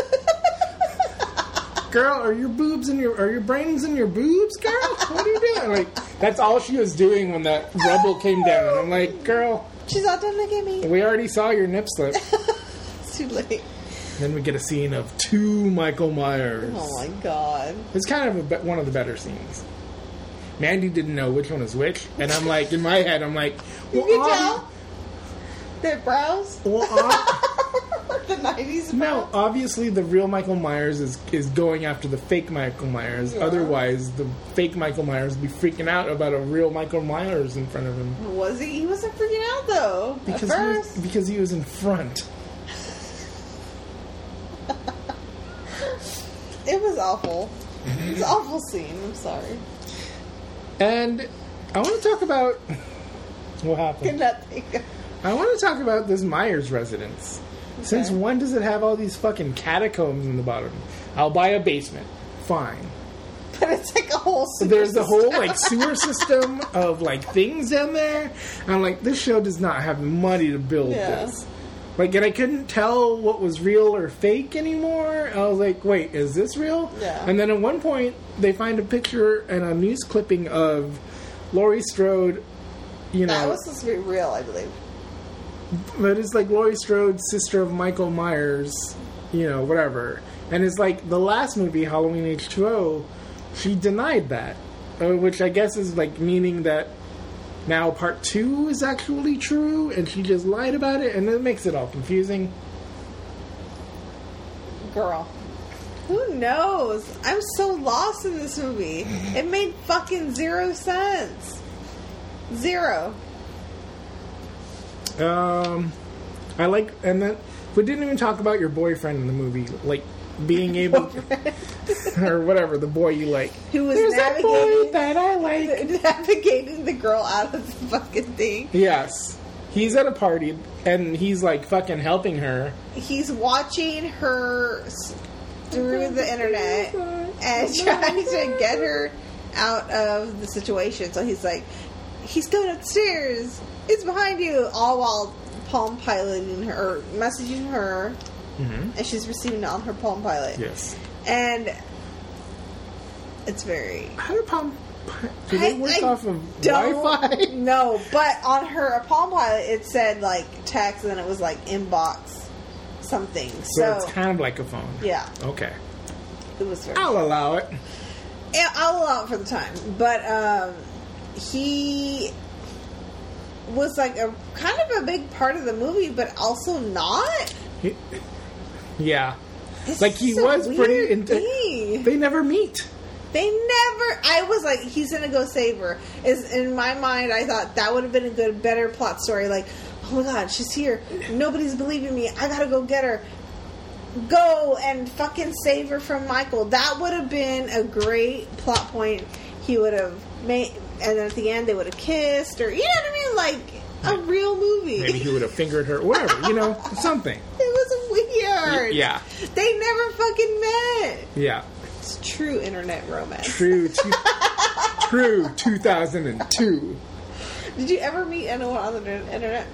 [SPEAKER 1] girl, are your boobs in your are your brains in your boobs, girl? What are you doing? Like that's all she was doing when that rubble came down. I'm like, girl,
[SPEAKER 2] She's all done. Look at me.
[SPEAKER 1] we already saw your nip slip.
[SPEAKER 2] It's too late.
[SPEAKER 1] Then we get a scene of two Michael Myers.
[SPEAKER 2] Oh my god.
[SPEAKER 1] It's kind of a, one of the better scenes. Mandy didn't know which one was which, and I'm like, in my head, I'm like,
[SPEAKER 2] You can
[SPEAKER 1] ob-
[SPEAKER 2] tell. Their brows.
[SPEAKER 1] well, ob- um,
[SPEAKER 2] the nineties.
[SPEAKER 1] no, obviously the real Michael Myers is is going after the fake Michael Myers.
[SPEAKER 2] Yeah.
[SPEAKER 1] Otherwise, the fake Michael Myers would be freaking out about a real Michael Myers in front of him
[SPEAKER 2] Was he? He wasn't freaking out though.
[SPEAKER 1] because
[SPEAKER 2] at
[SPEAKER 1] he was, because he was in front.
[SPEAKER 2] It was awful. It's an awful scene. I'm sorry.
[SPEAKER 1] And I want to talk about what happened. I want to talk about this Myers residence. Since when does it have all these fucking catacombs in the bottom? I'll buy a basement. Fine.
[SPEAKER 2] But it's like a whole. sewer
[SPEAKER 1] There's the whole like sewer system of like things down there. I'm like, this show does not have money to build
[SPEAKER 2] Yeah.
[SPEAKER 1] this. Like, and I couldn't tell what was real or fake anymore. I was like, wait, is this real?
[SPEAKER 2] Yeah.
[SPEAKER 1] And then at one point, they find a picture and a news clipping of Laurie Strode. You know,
[SPEAKER 2] That was supposed to be real, I believe.
[SPEAKER 1] but it's like Laurie Strode, sister of Michael Myers, you know, whatever. And it's like the last movie, Halloween H2O, she denied that. Uh, which I guess is like meaning that now part two is actually true and she just lied about it and it makes it all confusing.
[SPEAKER 2] Girl. Who knows? I'm so lost in this movie. It made fucking zero sense. Zero.
[SPEAKER 1] Um, I like, and then we didn't even talk about your boyfriend in the movie, like being able, or whatever, the boy you like.
[SPEAKER 2] Who was
[SPEAKER 1] There's that boy that I like.
[SPEAKER 2] navigating the girl out of the fucking thing.
[SPEAKER 1] Yes. He's at a party and he's like fucking helping her.
[SPEAKER 2] He's watching her through the internet and trying to get her out of the situation. So he's like, he's going upstairs. It's behind you. All while palm piloting her, messaging her, and she's receiving it on her palm pilot.
[SPEAKER 1] Yes.
[SPEAKER 2] And it's very.
[SPEAKER 1] How do Palm. Do they
[SPEAKER 2] I-
[SPEAKER 1] work
[SPEAKER 2] I
[SPEAKER 1] off of Wi Fi?
[SPEAKER 2] No, but on her Palm Pilot, it said like text, and then it was like inbox something.
[SPEAKER 1] So,
[SPEAKER 2] So,
[SPEAKER 1] it's kind of like a phone.
[SPEAKER 2] yeah,
[SPEAKER 1] Okay.
[SPEAKER 2] it was.
[SPEAKER 1] I'll allow it.
[SPEAKER 2] Yeah, I'll allow it for the time, but um, he was like a kind of a big part of the movie, but also not.
[SPEAKER 1] He- yeah.
[SPEAKER 2] It's
[SPEAKER 1] Like he was pretty. Into, they never meet.
[SPEAKER 2] They never. I was like, he's gonna go save her. Is in my mind, I thought that would have been a good, better plot story. Like, oh my god, she's here. Nobody's believing me. I gotta go get her. Go and fucking save her from Michael. That would have been a great plot point. He would have made, and then at the end they would have kissed, or you know what I mean, like a real movie.
[SPEAKER 1] Maybe he would have fingered her. Whatever. You know, something.
[SPEAKER 2] it was weird.
[SPEAKER 1] Yeah.
[SPEAKER 2] They never fucking met.
[SPEAKER 1] Yeah.
[SPEAKER 2] It's true internet romance.
[SPEAKER 1] True. Two, true. 2002.
[SPEAKER 2] Did you ever meet anyone on the internet?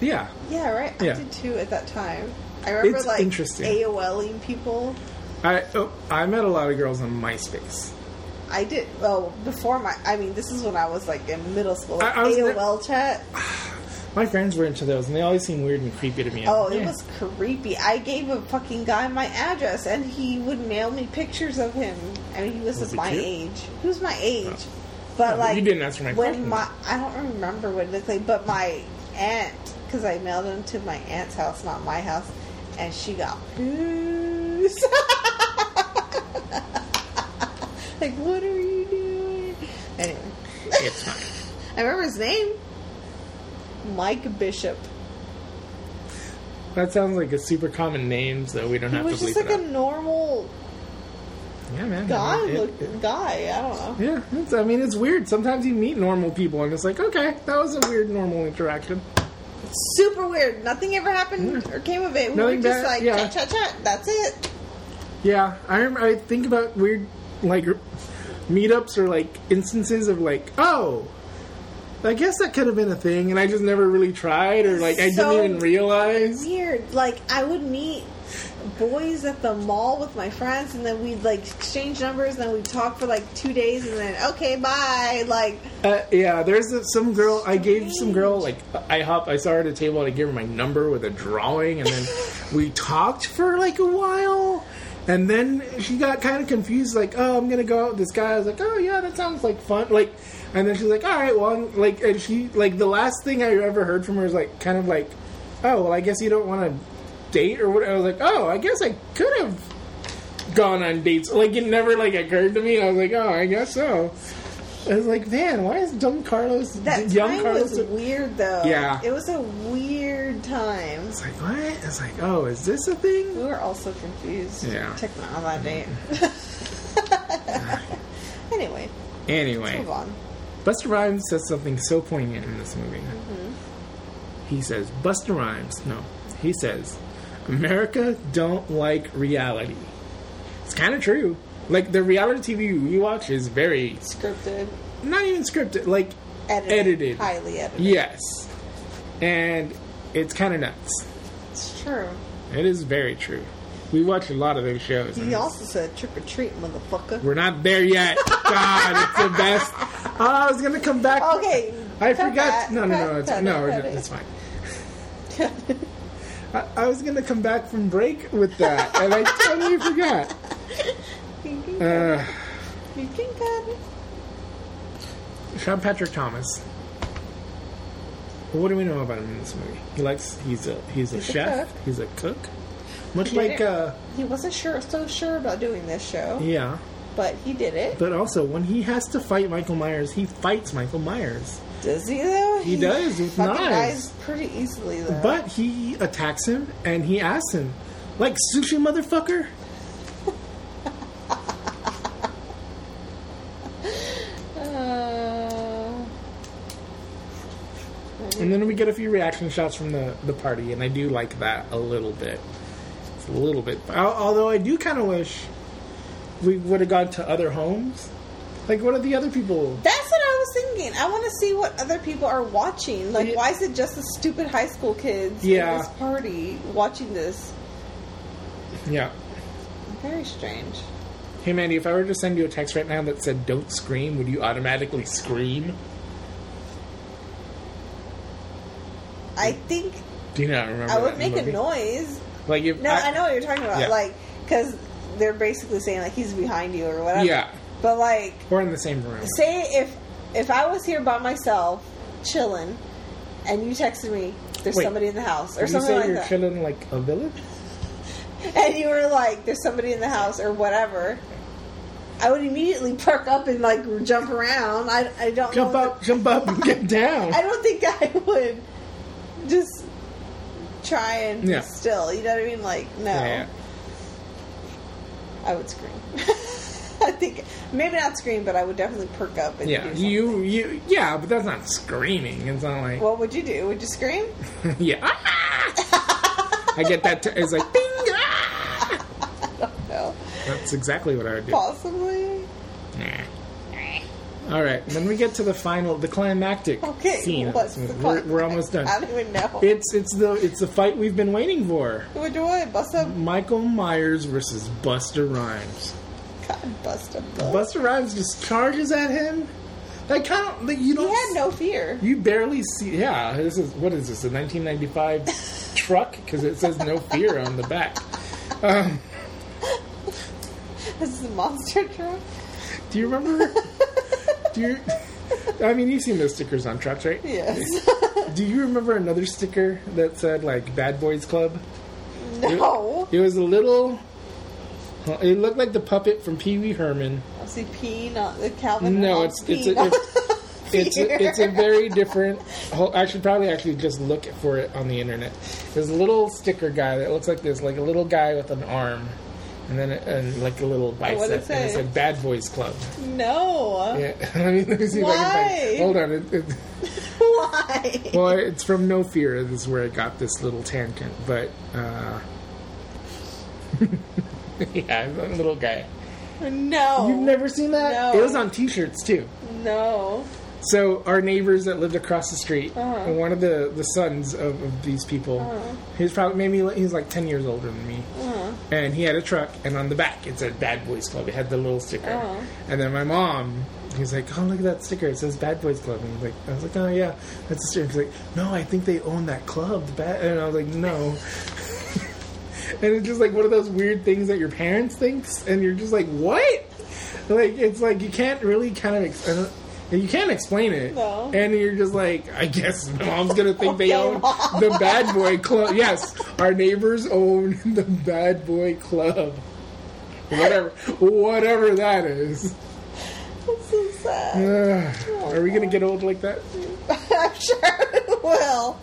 [SPEAKER 1] Yeah.
[SPEAKER 2] Yeah, right.
[SPEAKER 1] Yeah.
[SPEAKER 2] I did too at that time. I remember
[SPEAKER 1] It's
[SPEAKER 2] like
[SPEAKER 1] interesting.
[SPEAKER 2] AOLing people.
[SPEAKER 1] I oh, I met a lot of girls on MySpace.
[SPEAKER 2] I did well before my. I mean, this is when I was like in middle school.
[SPEAKER 1] I- I was
[SPEAKER 2] AOL chat.
[SPEAKER 1] My friends were into those, and they always seemed weird and creepy to me.
[SPEAKER 2] Oh, it
[SPEAKER 1] Yeah.
[SPEAKER 2] was creepy. I gave a fucking guy my address, and he would mail me pictures of him. I mean, he was,
[SPEAKER 1] Was
[SPEAKER 2] my
[SPEAKER 1] cute?
[SPEAKER 2] age. He was my age, oh. but
[SPEAKER 1] Oh,
[SPEAKER 2] like
[SPEAKER 1] you didn't answer my
[SPEAKER 2] when
[SPEAKER 1] question.
[SPEAKER 2] my I don't remember what it looked like, but my aunt because I mailed him to my aunt's house, not my house, and she got pissed. like, what are you doing? Anyway,
[SPEAKER 1] It's fine.
[SPEAKER 2] I remember his name, Mike Bishop.
[SPEAKER 1] That sounds like a super common name, so we don't
[SPEAKER 2] He
[SPEAKER 1] have to
[SPEAKER 2] was
[SPEAKER 1] bleep
[SPEAKER 2] just like
[SPEAKER 1] it
[SPEAKER 2] a normal
[SPEAKER 1] Yeah, man.
[SPEAKER 2] guy.
[SPEAKER 1] It-
[SPEAKER 2] look,
[SPEAKER 1] it-
[SPEAKER 2] guy. I don't know.
[SPEAKER 1] yeah, it's, I mean, it's weird. Sometimes you meet normal people, and it's like, okay, that was a weird normal interaction.
[SPEAKER 2] Super weird. Nothing ever happened or came of it. We
[SPEAKER 1] Nothing
[SPEAKER 2] were just
[SPEAKER 1] bad,
[SPEAKER 2] like
[SPEAKER 1] yeah.
[SPEAKER 2] chat, chat, chat. That's it.
[SPEAKER 1] Yeah, I remember. I think about weird like meetups or like instances of like, oh, I guess that could have been a thing, and I just never really tried, or like I
[SPEAKER 2] So
[SPEAKER 1] didn't even realize.
[SPEAKER 2] Weird. Like I would meet boys at the mall with my friends, and then we'd like exchange numbers, and then we'd talk for like two days, and then okay, bye. Like
[SPEAKER 1] Uh, yeah, there's a, some girl. I gave some girl like IHOP. I saw her at a table. and I gave her my number with a drawing, and then we talked for like a while. And then she got kind of confused, like, "Oh, I'm gonna go out with this guy." I was like, "Oh yeah, that sounds like fun." Like, and then she's like, "All right, well," I'm- like, and she like the last thing I ever heard from her was like, kind of like, "Oh, well, I guess you don't want to date or what?" I was like, "Oh, I guess I could have gone on dates." Like it never like occurred to me. I was like, "Oh, I guess so." I was like, "Man, why is Don Carlos
[SPEAKER 2] that
[SPEAKER 1] young
[SPEAKER 2] time
[SPEAKER 1] Carlos?"
[SPEAKER 2] was weird, though.
[SPEAKER 1] Yeah.
[SPEAKER 2] it was a weird time.
[SPEAKER 1] It's like what? It's like, oh, is this a thing?
[SPEAKER 2] We were also confused.
[SPEAKER 1] Yeah.
[SPEAKER 2] Checking on that date. anyway,
[SPEAKER 1] Anyway,
[SPEAKER 2] move on.
[SPEAKER 1] Busta Rhymes says something so poignant in this movie.
[SPEAKER 2] Mm-hmm.
[SPEAKER 1] He says, Busta Rhymes, no, he says, America don't like reality. It's kind of true. Like, the reality TV we watch is very,
[SPEAKER 2] Scripted,
[SPEAKER 1] not even scripted, like,
[SPEAKER 2] edited,
[SPEAKER 1] Edited.
[SPEAKER 2] highly edited.
[SPEAKER 1] yes. And it's kind of nuts.
[SPEAKER 2] It's true.
[SPEAKER 1] It is very true. We watch a lot of those shows.
[SPEAKER 2] He also said trick or treat, motherfucker.
[SPEAKER 1] We're not there yet. God, it's the best. Oh, I was gonna come back.
[SPEAKER 2] Okay,
[SPEAKER 1] I forgot.
[SPEAKER 2] that.
[SPEAKER 1] No, no, no, it's,
[SPEAKER 2] cut it,
[SPEAKER 1] no,
[SPEAKER 2] cut
[SPEAKER 1] it's fine. I, I was gonna come back from break with that, and I totally forgot. Uh,
[SPEAKER 2] it. You can cut.
[SPEAKER 1] Sean Patrick Thomas. What do we know about him in this movie? He likes. He's a he's a
[SPEAKER 2] He's a
[SPEAKER 1] chef.
[SPEAKER 2] cook.
[SPEAKER 1] he's a cook. Much
[SPEAKER 2] He
[SPEAKER 1] like uh,
[SPEAKER 2] He wasn't sure, so sure about doing this show,
[SPEAKER 1] yeah,
[SPEAKER 2] but he did it.
[SPEAKER 1] but also when he has to fight Michael Myers, he fights Michael Myers.
[SPEAKER 2] Does he though?
[SPEAKER 1] He does, with knives.
[SPEAKER 2] dies pretty easily though.
[SPEAKER 1] But he attacks him and he asks him, like sushi motherfucker.
[SPEAKER 2] Uh,
[SPEAKER 1] And then we get a few reaction shots from the, the party, and I do like that a little bit. It's a little bit. Although I do kind of wish we would have gone to other homes. Like, what are the other people?
[SPEAKER 2] that's what I was thinking. I want to see what other people are watching. Like, why is it just the stupid high school kids
[SPEAKER 1] Yeah.
[SPEAKER 2] in this party watching this?
[SPEAKER 1] Yeah.
[SPEAKER 2] Very strange.
[SPEAKER 1] Hey, Mandy, if I were to send you a text right now that said "Don't scream," would you automatically scream?
[SPEAKER 2] I think
[SPEAKER 1] Do you not remember?
[SPEAKER 2] I would make
[SPEAKER 1] the
[SPEAKER 2] a noise.
[SPEAKER 1] Like if
[SPEAKER 2] No, I, know what you're talking about.
[SPEAKER 1] Yeah.
[SPEAKER 2] Like, because they're basically saying like he's behind you or whatever.
[SPEAKER 1] Yeah,
[SPEAKER 2] But like,
[SPEAKER 1] we're in the same room.
[SPEAKER 2] say if if I was here by myself, chilling, and you texted me, "There's
[SPEAKER 1] Wait,
[SPEAKER 2] somebody in the house" or
[SPEAKER 1] you
[SPEAKER 2] something
[SPEAKER 1] say
[SPEAKER 2] like
[SPEAKER 1] you're
[SPEAKER 2] that,
[SPEAKER 1] chilling like a village?
[SPEAKER 2] and you were like, "There's somebody in the house" or whatever. I would immediately perk up and like jump around. I, I don't
[SPEAKER 1] Jump up, jump up, and get down.
[SPEAKER 2] I don't think I would just try and
[SPEAKER 1] Yeah.
[SPEAKER 2] still. You know what I mean? Like, no.
[SPEAKER 1] Yeah.
[SPEAKER 2] I would scream. I think maybe not scream, but I would definitely perk up and
[SPEAKER 1] Yeah,
[SPEAKER 2] do
[SPEAKER 1] you, you, yeah, but that's not screaming. It's not like,
[SPEAKER 2] What would you do? Would you scream?
[SPEAKER 1] yeah. Ah! I get that. T- it's like, ding. Ah!
[SPEAKER 2] No,
[SPEAKER 1] That's exactly what I would do.
[SPEAKER 2] possibly.
[SPEAKER 1] Nah. All right, then we get to the final, the climactic
[SPEAKER 2] Okay,
[SPEAKER 1] scene.
[SPEAKER 2] what's.
[SPEAKER 1] We're,
[SPEAKER 2] fun-
[SPEAKER 1] we're almost done.
[SPEAKER 2] I don't even know.
[SPEAKER 1] It's it's the it's the fight we've been waiting for.
[SPEAKER 2] Which one? Bust up,
[SPEAKER 1] Michael Myers versus Busta Rhymes.
[SPEAKER 2] God, bust up.
[SPEAKER 1] Busta Rhymes just charges at him. Like kind of like you
[SPEAKER 2] He
[SPEAKER 1] don't.
[SPEAKER 2] had no fear.
[SPEAKER 1] You barely see. Yeah, this is what is this? A 1995 truck? Because it says "No Fear" on the back. Um,
[SPEAKER 2] This is a monster truck.
[SPEAKER 1] do you remember? do you? I mean, you've seen those stickers on trucks, right?
[SPEAKER 2] Yes.
[SPEAKER 1] Do you remember another sticker that said like "Bad Boys Club"?
[SPEAKER 2] no.
[SPEAKER 1] It was a little. It looked like the puppet from Pee Wee Herman.
[SPEAKER 2] I see P, not the Calvin.
[SPEAKER 1] No, it's it's a, it's it's a, it's a very different. I should probably actually just look for it on the internet. There's a little sticker guy that looks like this, like a little guy with an arm, and then and like a little bicep,
[SPEAKER 2] what'd it
[SPEAKER 1] and it said "Bad Boys Club."
[SPEAKER 2] No.
[SPEAKER 1] Yeah, let me, let me see if I can
[SPEAKER 2] Why?
[SPEAKER 1] find. Hold on, it, it,
[SPEAKER 2] Why?
[SPEAKER 1] well, it's from No Fear. This is where I got this little tangent, but uh, yeah, a little guy.
[SPEAKER 2] No.
[SPEAKER 1] You've never seen that?
[SPEAKER 2] No.
[SPEAKER 1] It was on T-shirts too.
[SPEAKER 2] No.
[SPEAKER 1] So our neighbors that lived across the street,
[SPEAKER 2] Uh-huh.
[SPEAKER 1] one of the the sons of, of these people, he's probably maybe he's like ten years older than me,
[SPEAKER 2] Uh-huh.
[SPEAKER 1] and he had a truck, and on the back it said Bad Boys Club. It had the little sticker,
[SPEAKER 2] Uh-huh.
[SPEAKER 1] and then my mom. He's like, oh look at that sticker! It says Bad Boys Club. And he's like, I was like, oh yeah, that's the sticker. He's like, no, I think they own that club. The bad, and I was like, no. and it's just like one of those weird things that your parents thinks, and you're just like, what? Like it's like you can't really kind of. Ex- Don't- you can't explain it,
[SPEAKER 2] No.
[SPEAKER 1] and you're just like, I guess mom's gonna think they own
[SPEAKER 2] Mom.
[SPEAKER 1] the Bad Boy Club. Yes, our neighbors own the Bad Boy Club. Whatever, whatever that is.
[SPEAKER 2] That's so sad.
[SPEAKER 1] Ugh. Oh, are we gonna get old like that?
[SPEAKER 2] I'm sure it will.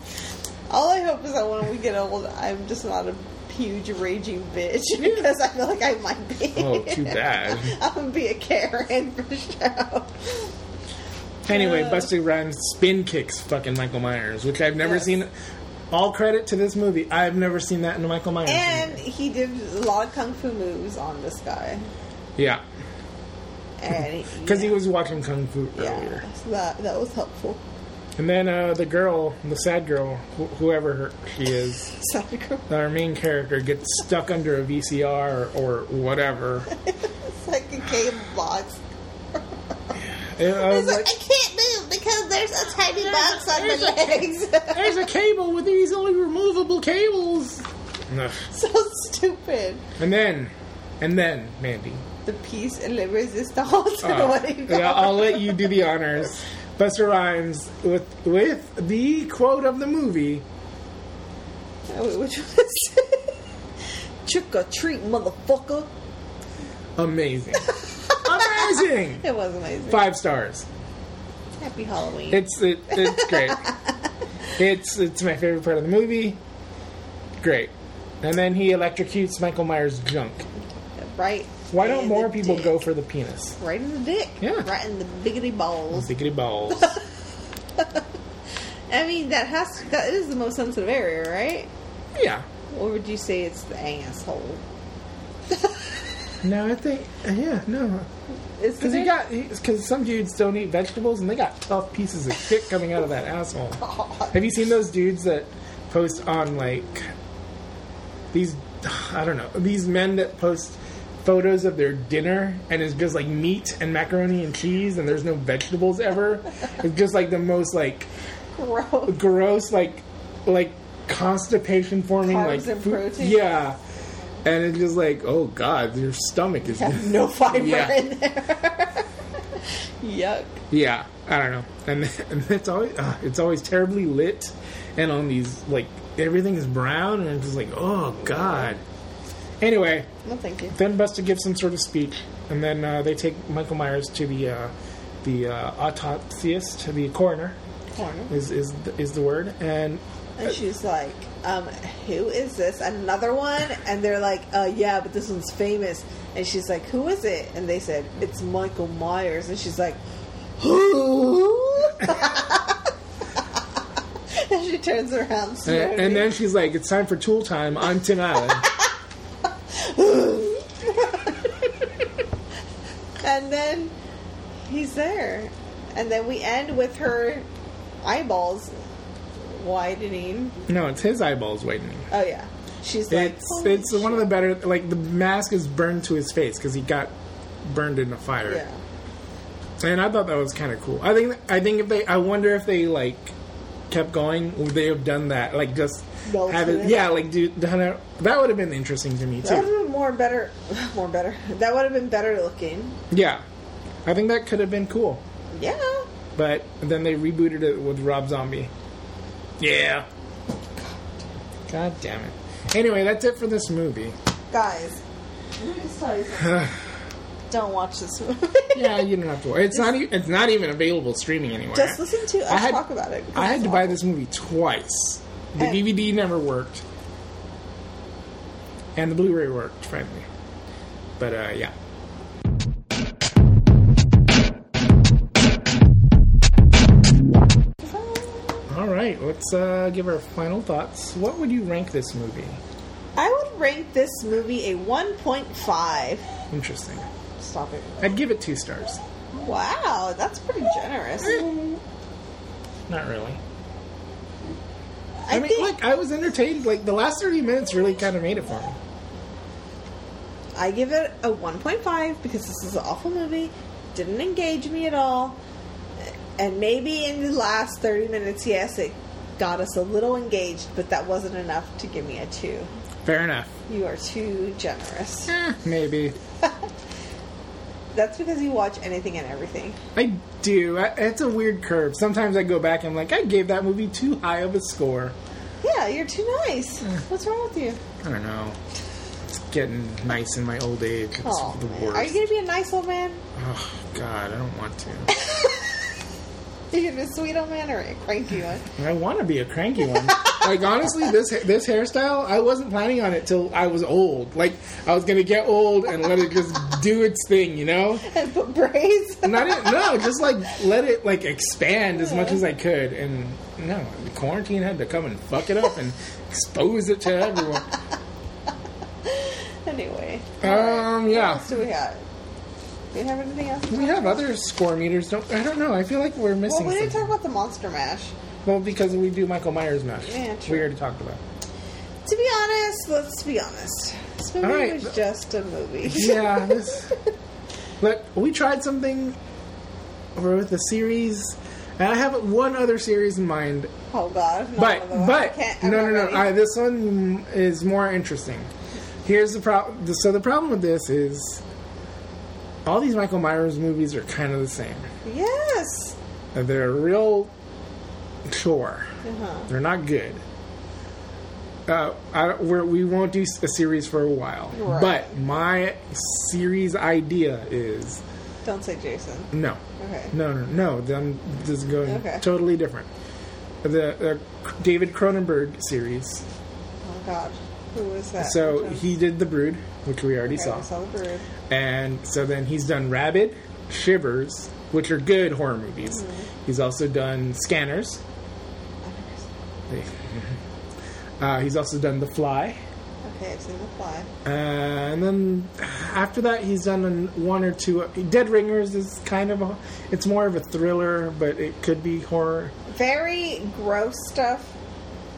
[SPEAKER 2] All I hope is that when we get old, I'm just not a huge raging bitch because I feel like I might be.
[SPEAKER 1] Oh, too bad.
[SPEAKER 2] I'm gonna be a Karen for sure.
[SPEAKER 1] Anyway,
[SPEAKER 2] Uh.
[SPEAKER 1] Busta Rhymes spin kicks fucking Michael Myers, which I've never
[SPEAKER 2] Yes.
[SPEAKER 1] seen. All credit to this movie. I've never seen that in a Michael Myers.
[SPEAKER 2] And
[SPEAKER 1] movie.
[SPEAKER 2] he did a lot of kung fu moves on this guy,
[SPEAKER 1] Yeah,
[SPEAKER 2] and
[SPEAKER 1] because
[SPEAKER 2] yeah,
[SPEAKER 1] he was watching Kung Fu
[SPEAKER 2] yeah, so that that was helpful.
[SPEAKER 1] And then uh, the girl, the sad girl, wh- whoever her, she is,
[SPEAKER 2] It's
[SPEAKER 1] our main character gets stuck under a VCR or, or whatever.
[SPEAKER 2] like a cable box.
[SPEAKER 1] And I was
[SPEAKER 2] like,
[SPEAKER 1] like,
[SPEAKER 2] I can't move because there's a tiny box on
[SPEAKER 1] there's
[SPEAKER 2] my
[SPEAKER 1] a-
[SPEAKER 2] legs.
[SPEAKER 1] there's a cable with these only removable cables. Ugh.
[SPEAKER 2] so stupid.
[SPEAKER 1] And then, and then, Mandy.
[SPEAKER 2] The piece and la resistance.
[SPEAKER 1] Uh,
[SPEAKER 2] what do you
[SPEAKER 1] yeah, I'll let you do the honors. Busta Rhymes with with the quote of the movie.
[SPEAKER 2] Oh, wait, which one is it? Trick or treat, motherfucker.
[SPEAKER 1] Amazing, amazing.
[SPEAKER 2] It was amazing.
[SPEAKER 1] Five stars.
[SPEAKER 2] Happy Halloween.
[SPEAKER 1] It's it, it's great. it's it's my favorite part of the movie. Great. And then he electrocutes Michael Myers' junk.
[SPEAKER 2] right.
[SPEAKER 1] Why don't more people
[SPEAKER 2] dick.
[SPEAKER 1] go for the penis?
[SPEAKER 2] right in the dick?
[SPEAKER 1] Yeah.
[SPEAKER 2] Right in the biggity balls.
[SPEAKER 1] Biggity balls.
[SPEAKER 2] I mean, that has that is the most sensitive area, right?
[SPEAKER 1] yeah.
[SPEAKER 2] Or would you say it's the asshole?
[SPEAKER 1] No, I think uh, yeah, no. Because he got because some dudes don't eat vegetables and they got tough pieces of shit coming out of that asshole. Have you seen those dudes that post on like these? I don't know these men that post photos of their dinner and it's just like meat and macaroni and cheese and there's no vegetables ever. It's just like the most like
[SPEAKER 2] gross.
[SPEAKER 1] gross like like constipation forming
[SPEAKER 2] Carbs
[SPEAKER 1] like food-
[SPEAKER 2] protein.
[SPEAKER 1] Yeah. And it's just like, oh god, your stomach is
[SPEAKER 2] Have no fiber
[SPEAKER 1] Yeah.
[SPEAKER 2] in there. Yuck.
[SPEAKER 1] Yeah, I don't know, and, and it's always uh, it's always terribly lit, and on these like everything is brown, and it's just like oh god. Anyway,
[SPEAKER 2] No, thank you.
[SPEAKER 1] then Busta gives some sort of speech, and then uh, they take Michael Myers to the uh, the uh, autopsyist, the coroner
[SPEAKER 2] Corner.
[SPEAKER 1] is is the, is the word, and
[SPEAKER 2] And she's like, um, who is this? Another one? And they're like, uh, yeah, but this one's famous. And she's like, who is it? And they said, it's Michael Myers. And she's like, who? and she turns around
[SPEAKER 1] and, and then she's like, it's time for tool time on Tin Island.
[SPEAKER 2] And then he's there. And then we end with her eyeballs widening.
[SPEAKER 1] no, it's his eyeballs widening.
[SPEAKER 2] Oh, yeah. She's like,
[SPEAKER 1] It's
[SPEAKER 2] "Holy
[SPEAKER 1] it's one of the better like the mask is burned to his face because he got burned in a fire.
[SPEAKER 2] Yeah.
[SPEAKER 1] And I thought that was kind of cool. I think I think if they, I wonder if they like kept going, would they have done that? Like just
[SPEAKER 2] Melted
[SPEAKER 1] have it, yeah, like do. That would have been interesting to me
[SPEAKER 2] That would
[SPEAKER 1] too.
[SPEAKER 2] have been more better. More better. That would have been better looking.
[SPEAKER 1] Yeah, I think that could have been cool.
[SPEAKER 2] Yeah.
[SPEAKER 1] But then they rebooted it with Rob Zombie. Yeah. God damn it. Anyway, that's it for this movie.
[SPEAKER 2] Guys, let me just tell you something. Don't watch this movie.
[SPEAKER 1] Yeah, you don't have to. It's not. e- It's not even available streaming anywhere.
[SPEAKER 2] Just listen to us
[SPEAKER 1] I had-
[SPEAKER 2] talk about it.
[SPEAKER 1] I had
[SPEAKER 2] it's
[SPEAKER 1] to buy this movie twice. The
[SPEAKER 2] And-
[SPEAKER 1] DVD never worked, and the Blu-ray worked finally. But uh, yeah. Right, let's uh, give our final thoughts. What would you rank this movie?
[SPEAKER 2] I would rank this movie a 1.5.
[SPEAKER 1] Interesting.
[SPEAKER 2] Stop it.
[SPEAKER 1] I'd give it two stars.
[SPEAKER 2] Wow, that's pretty generous.
[SPEAKER 1] Not really.
[SPEAKER 2] I,
[SPEAKER 1] I, mean,
[SPEAKER 2] think
[SPEAKER 1] look, I was entertained. Like the last thirty minutes really kind of made it for me.
[SPEAKER 2] I give it a 1.5 because this is an awful movie. Didn't engage me at all. And maybe in the last 30 minutes, yes, it got us a little engaged, but that wasn't enough to give me a 2.
[SPEAKER 1] Fair enough.
[SPEAKER 2] You are too generous.
[SPEAKER 1] Eh, maybe.
[SPEAKER 2] That's because you watch anything and everything.
[SPEAKER 1] I do. I, it's a weird curve. Sometimes I go back and I'm like, I gave that movie too high of a score.
[SPEAKER 2] Yeah, you're too nice. What's wrong with you?
[SPEAKER 1] I don't know. It's getting nice in my old age. It's
[SPEAKER 2] Oh,
[SPEAKER 1] the worst.
[SPEAKER 2] Are you going to be a nice old man?
[SPEAKER 1] Oh God, I don't want to.
[SPEAKER 2] Are you going to a sweet old man or a cranky one?
[SPEAKER 1] I want to be a cranky one. like honestly, this this hairstyle, I wasn't planning on it till I was old. Like I was gonna get old and let it just do its thing, you know.
[SPEAKER 2] and put braids?
[SPEAKER 1] Not even, no, just like let it like expand as much as I could. And no, the quarantine had to come and fuck it up and expose it to everyone.
[SPEAKER 2] anyway.
[SPEAKER 1] Um,
[SPEAKER 2] What
[SPEAKER 1] yeah,
[SPEAKER 2] else do we have? Do we have anything else?
[SPEAKER 1] we have other score meters. Don't I don't know. I feel like we're missing.
[SPEAKER 2] Well, we didn't
[SPEAKER 1] something.
[SPEAKER 2] talk about the Monster Mash.
[SPEAKER 1] Well, because we do Michael Myers mash.
[SPEAKER 2] Yeah, true.
[SPEAKER 1] We already talked about.
[SPEAKER 2] To be honest, let's be honest. This movie
[SPEAKER 1] right.
[SPEAKER 2] was just a movie.
[SPEAKER 1] Yeah. This, look, we tried something with a series, and I have one other series in mind.
[SPEAKER 2] oh God.
[SPEAKER 1] But but no no no. I, this one is more interesting. Here's the problem. So the problem with this is all these Michael Myers movies are kind of the same.
[SPEAKER 2] yes.
[SPEAKER 1] They're a real chore.
[SPEAKER 2] Uh-huh.
[SPEAKER 1] They're not good. Uh, I, we're, we won't do a series for a while.
[SPEAKER 2] Right.
[SPEAKER 1] But my series idea is
[SPEAKER 2] Don't say Jason.
[SPEAKER 1] no,
[SPEAKER 2] Okay.
[SPEAKER 1] no, no, no. This is going
[SPEAKER 2] Okay.
[SPEAKER 1] totally different. The uh, David Cronenberg series.
[SPEAKER 2] Oh God. Who was that?
[SPEAKER 1] So he did The Brood, which we already
[SPEAKER 2] Okay,
[SPEAKER 1] saw.
[SPEAKER 2] we saw the bird.
[SPEAKER 1] And so then he's done Rabbit, Shivers, which are good horror movies.
[SPEAKER 2] Mm-hmm.
[SPEAKER 1] He's also done Scanners. Uh, he's also done The Fly.
[SPEAKER 2] Okay, I've seen the fly.
[SPEAKER 1] Uh, and then after that, he's done an, one or two. Dead Ringers is kind of a. It's more of a thriller, but it could be horror.
[SPEAKER 2] Very gross stuff.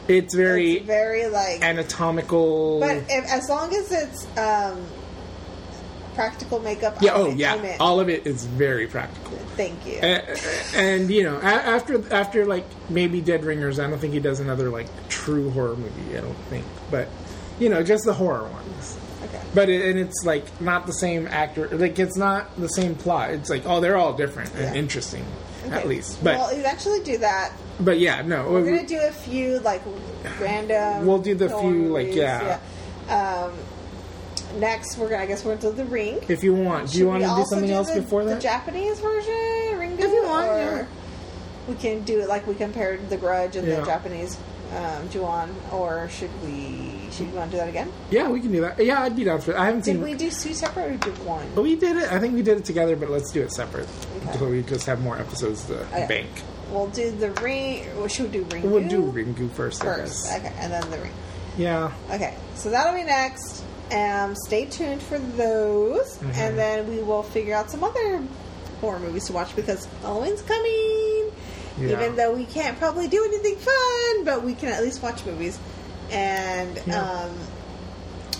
[SPEAKER 1] It's very
[SPEAKER 2] It's very like.
[SPEAKER 1] anatomical.
[SPEAKER 2] but if, as long as it's um, practical makeup,
[SPEAKER 1] yeah.
[SPEAKER 2] I'm
[SPEAKER 1] Oh,
[SPEAKER 2] in-
[SPEAKER 1] yeah. All of it is very practical.
[SPEAKER 2] Thank you.
[SPEAKER 1] and, and you know, after after like maybe Dead Ringers, I don't think he does another like true horror movie. I don't think, but you know, just the horror ones.
[SPEAKER 2] okay.
[SPEAKER 1] But it, and it's like not the same actor. Like it's not the same plot. It's like oh, they're all different and interesting,
[SPEAKER 2] Okay.
[SPEAKER 1] at least. But
[SPEAKER 2] well, actually do that.
[SPEAKER 1] but yeah, no.
[SPEAKER 2] We're
[SPEAKER 1] we-
[SPEAKER 2] gonna do a few like random.
[SPEAKER 1] We'll do the few, like, yeah.
[SPEAKER 2] yeah. Um, next, we're gonna. I guess we're do the Ring.
[SPEAKER 1] if you want, do
[SPEAKER 2] Should
[SPEAKER 1] you
[SPEAKER 2] we
[SPEAKER 1] want to do
[SPEAKER 2] also
[SPEAKER 1] something else
[SPEAKER 2] the,
[SPEAKER 1] before
[SPEAKER 2] The? Japanese version, Ringu,
[SPEAKER 1] If you want,
[SPEAKER 2] or
[SPEAKER 1] yeah.
[SPEAKER 2] we can do it like we compared The Grudge and
[SPEAKER 1] Yeah.
[SPEAKER 2] the Japanese um, Ju-On, or should we? Should we want to do that again?
[SPEAKER 1] Yeah, we can do that. Yeah, I'd be down for it. I haven't seen.
[SPEAKER 2] Did we do two separate or did one?
[SPEAKER 1] But we did it. I think we did it together, but let's do it separate.
[SPEAKER 2] Okay.
[SPEAKER 1] So we just have more episodes to
[SPEAKER 2] Okay.
[SPEAKER 1] bank.
[SPEAKER 2] We'll do the Ring. Or should we do Ringu
[SPEAKER 1] We'll do Ringu first.
[SPEAKER 2] First? Okay, and then the Ring.
[SPEAKER 1] Yeah.
[SPEAKER 2] Okay, so that'll be next. Um, stay tuned for those,
[SPEAKER 1] Mm-hmm.
[SPEAKER 2] and then we will figure out some other horror movies to watch because Halloween's coming.
[SPEAKER 1] Yeah.
[SPEAKER 2] Even though we can't probably do anything fun, but we can at least watch movies. And
[SPEAKER 1] Yeah.
[SPEAKER 2] um,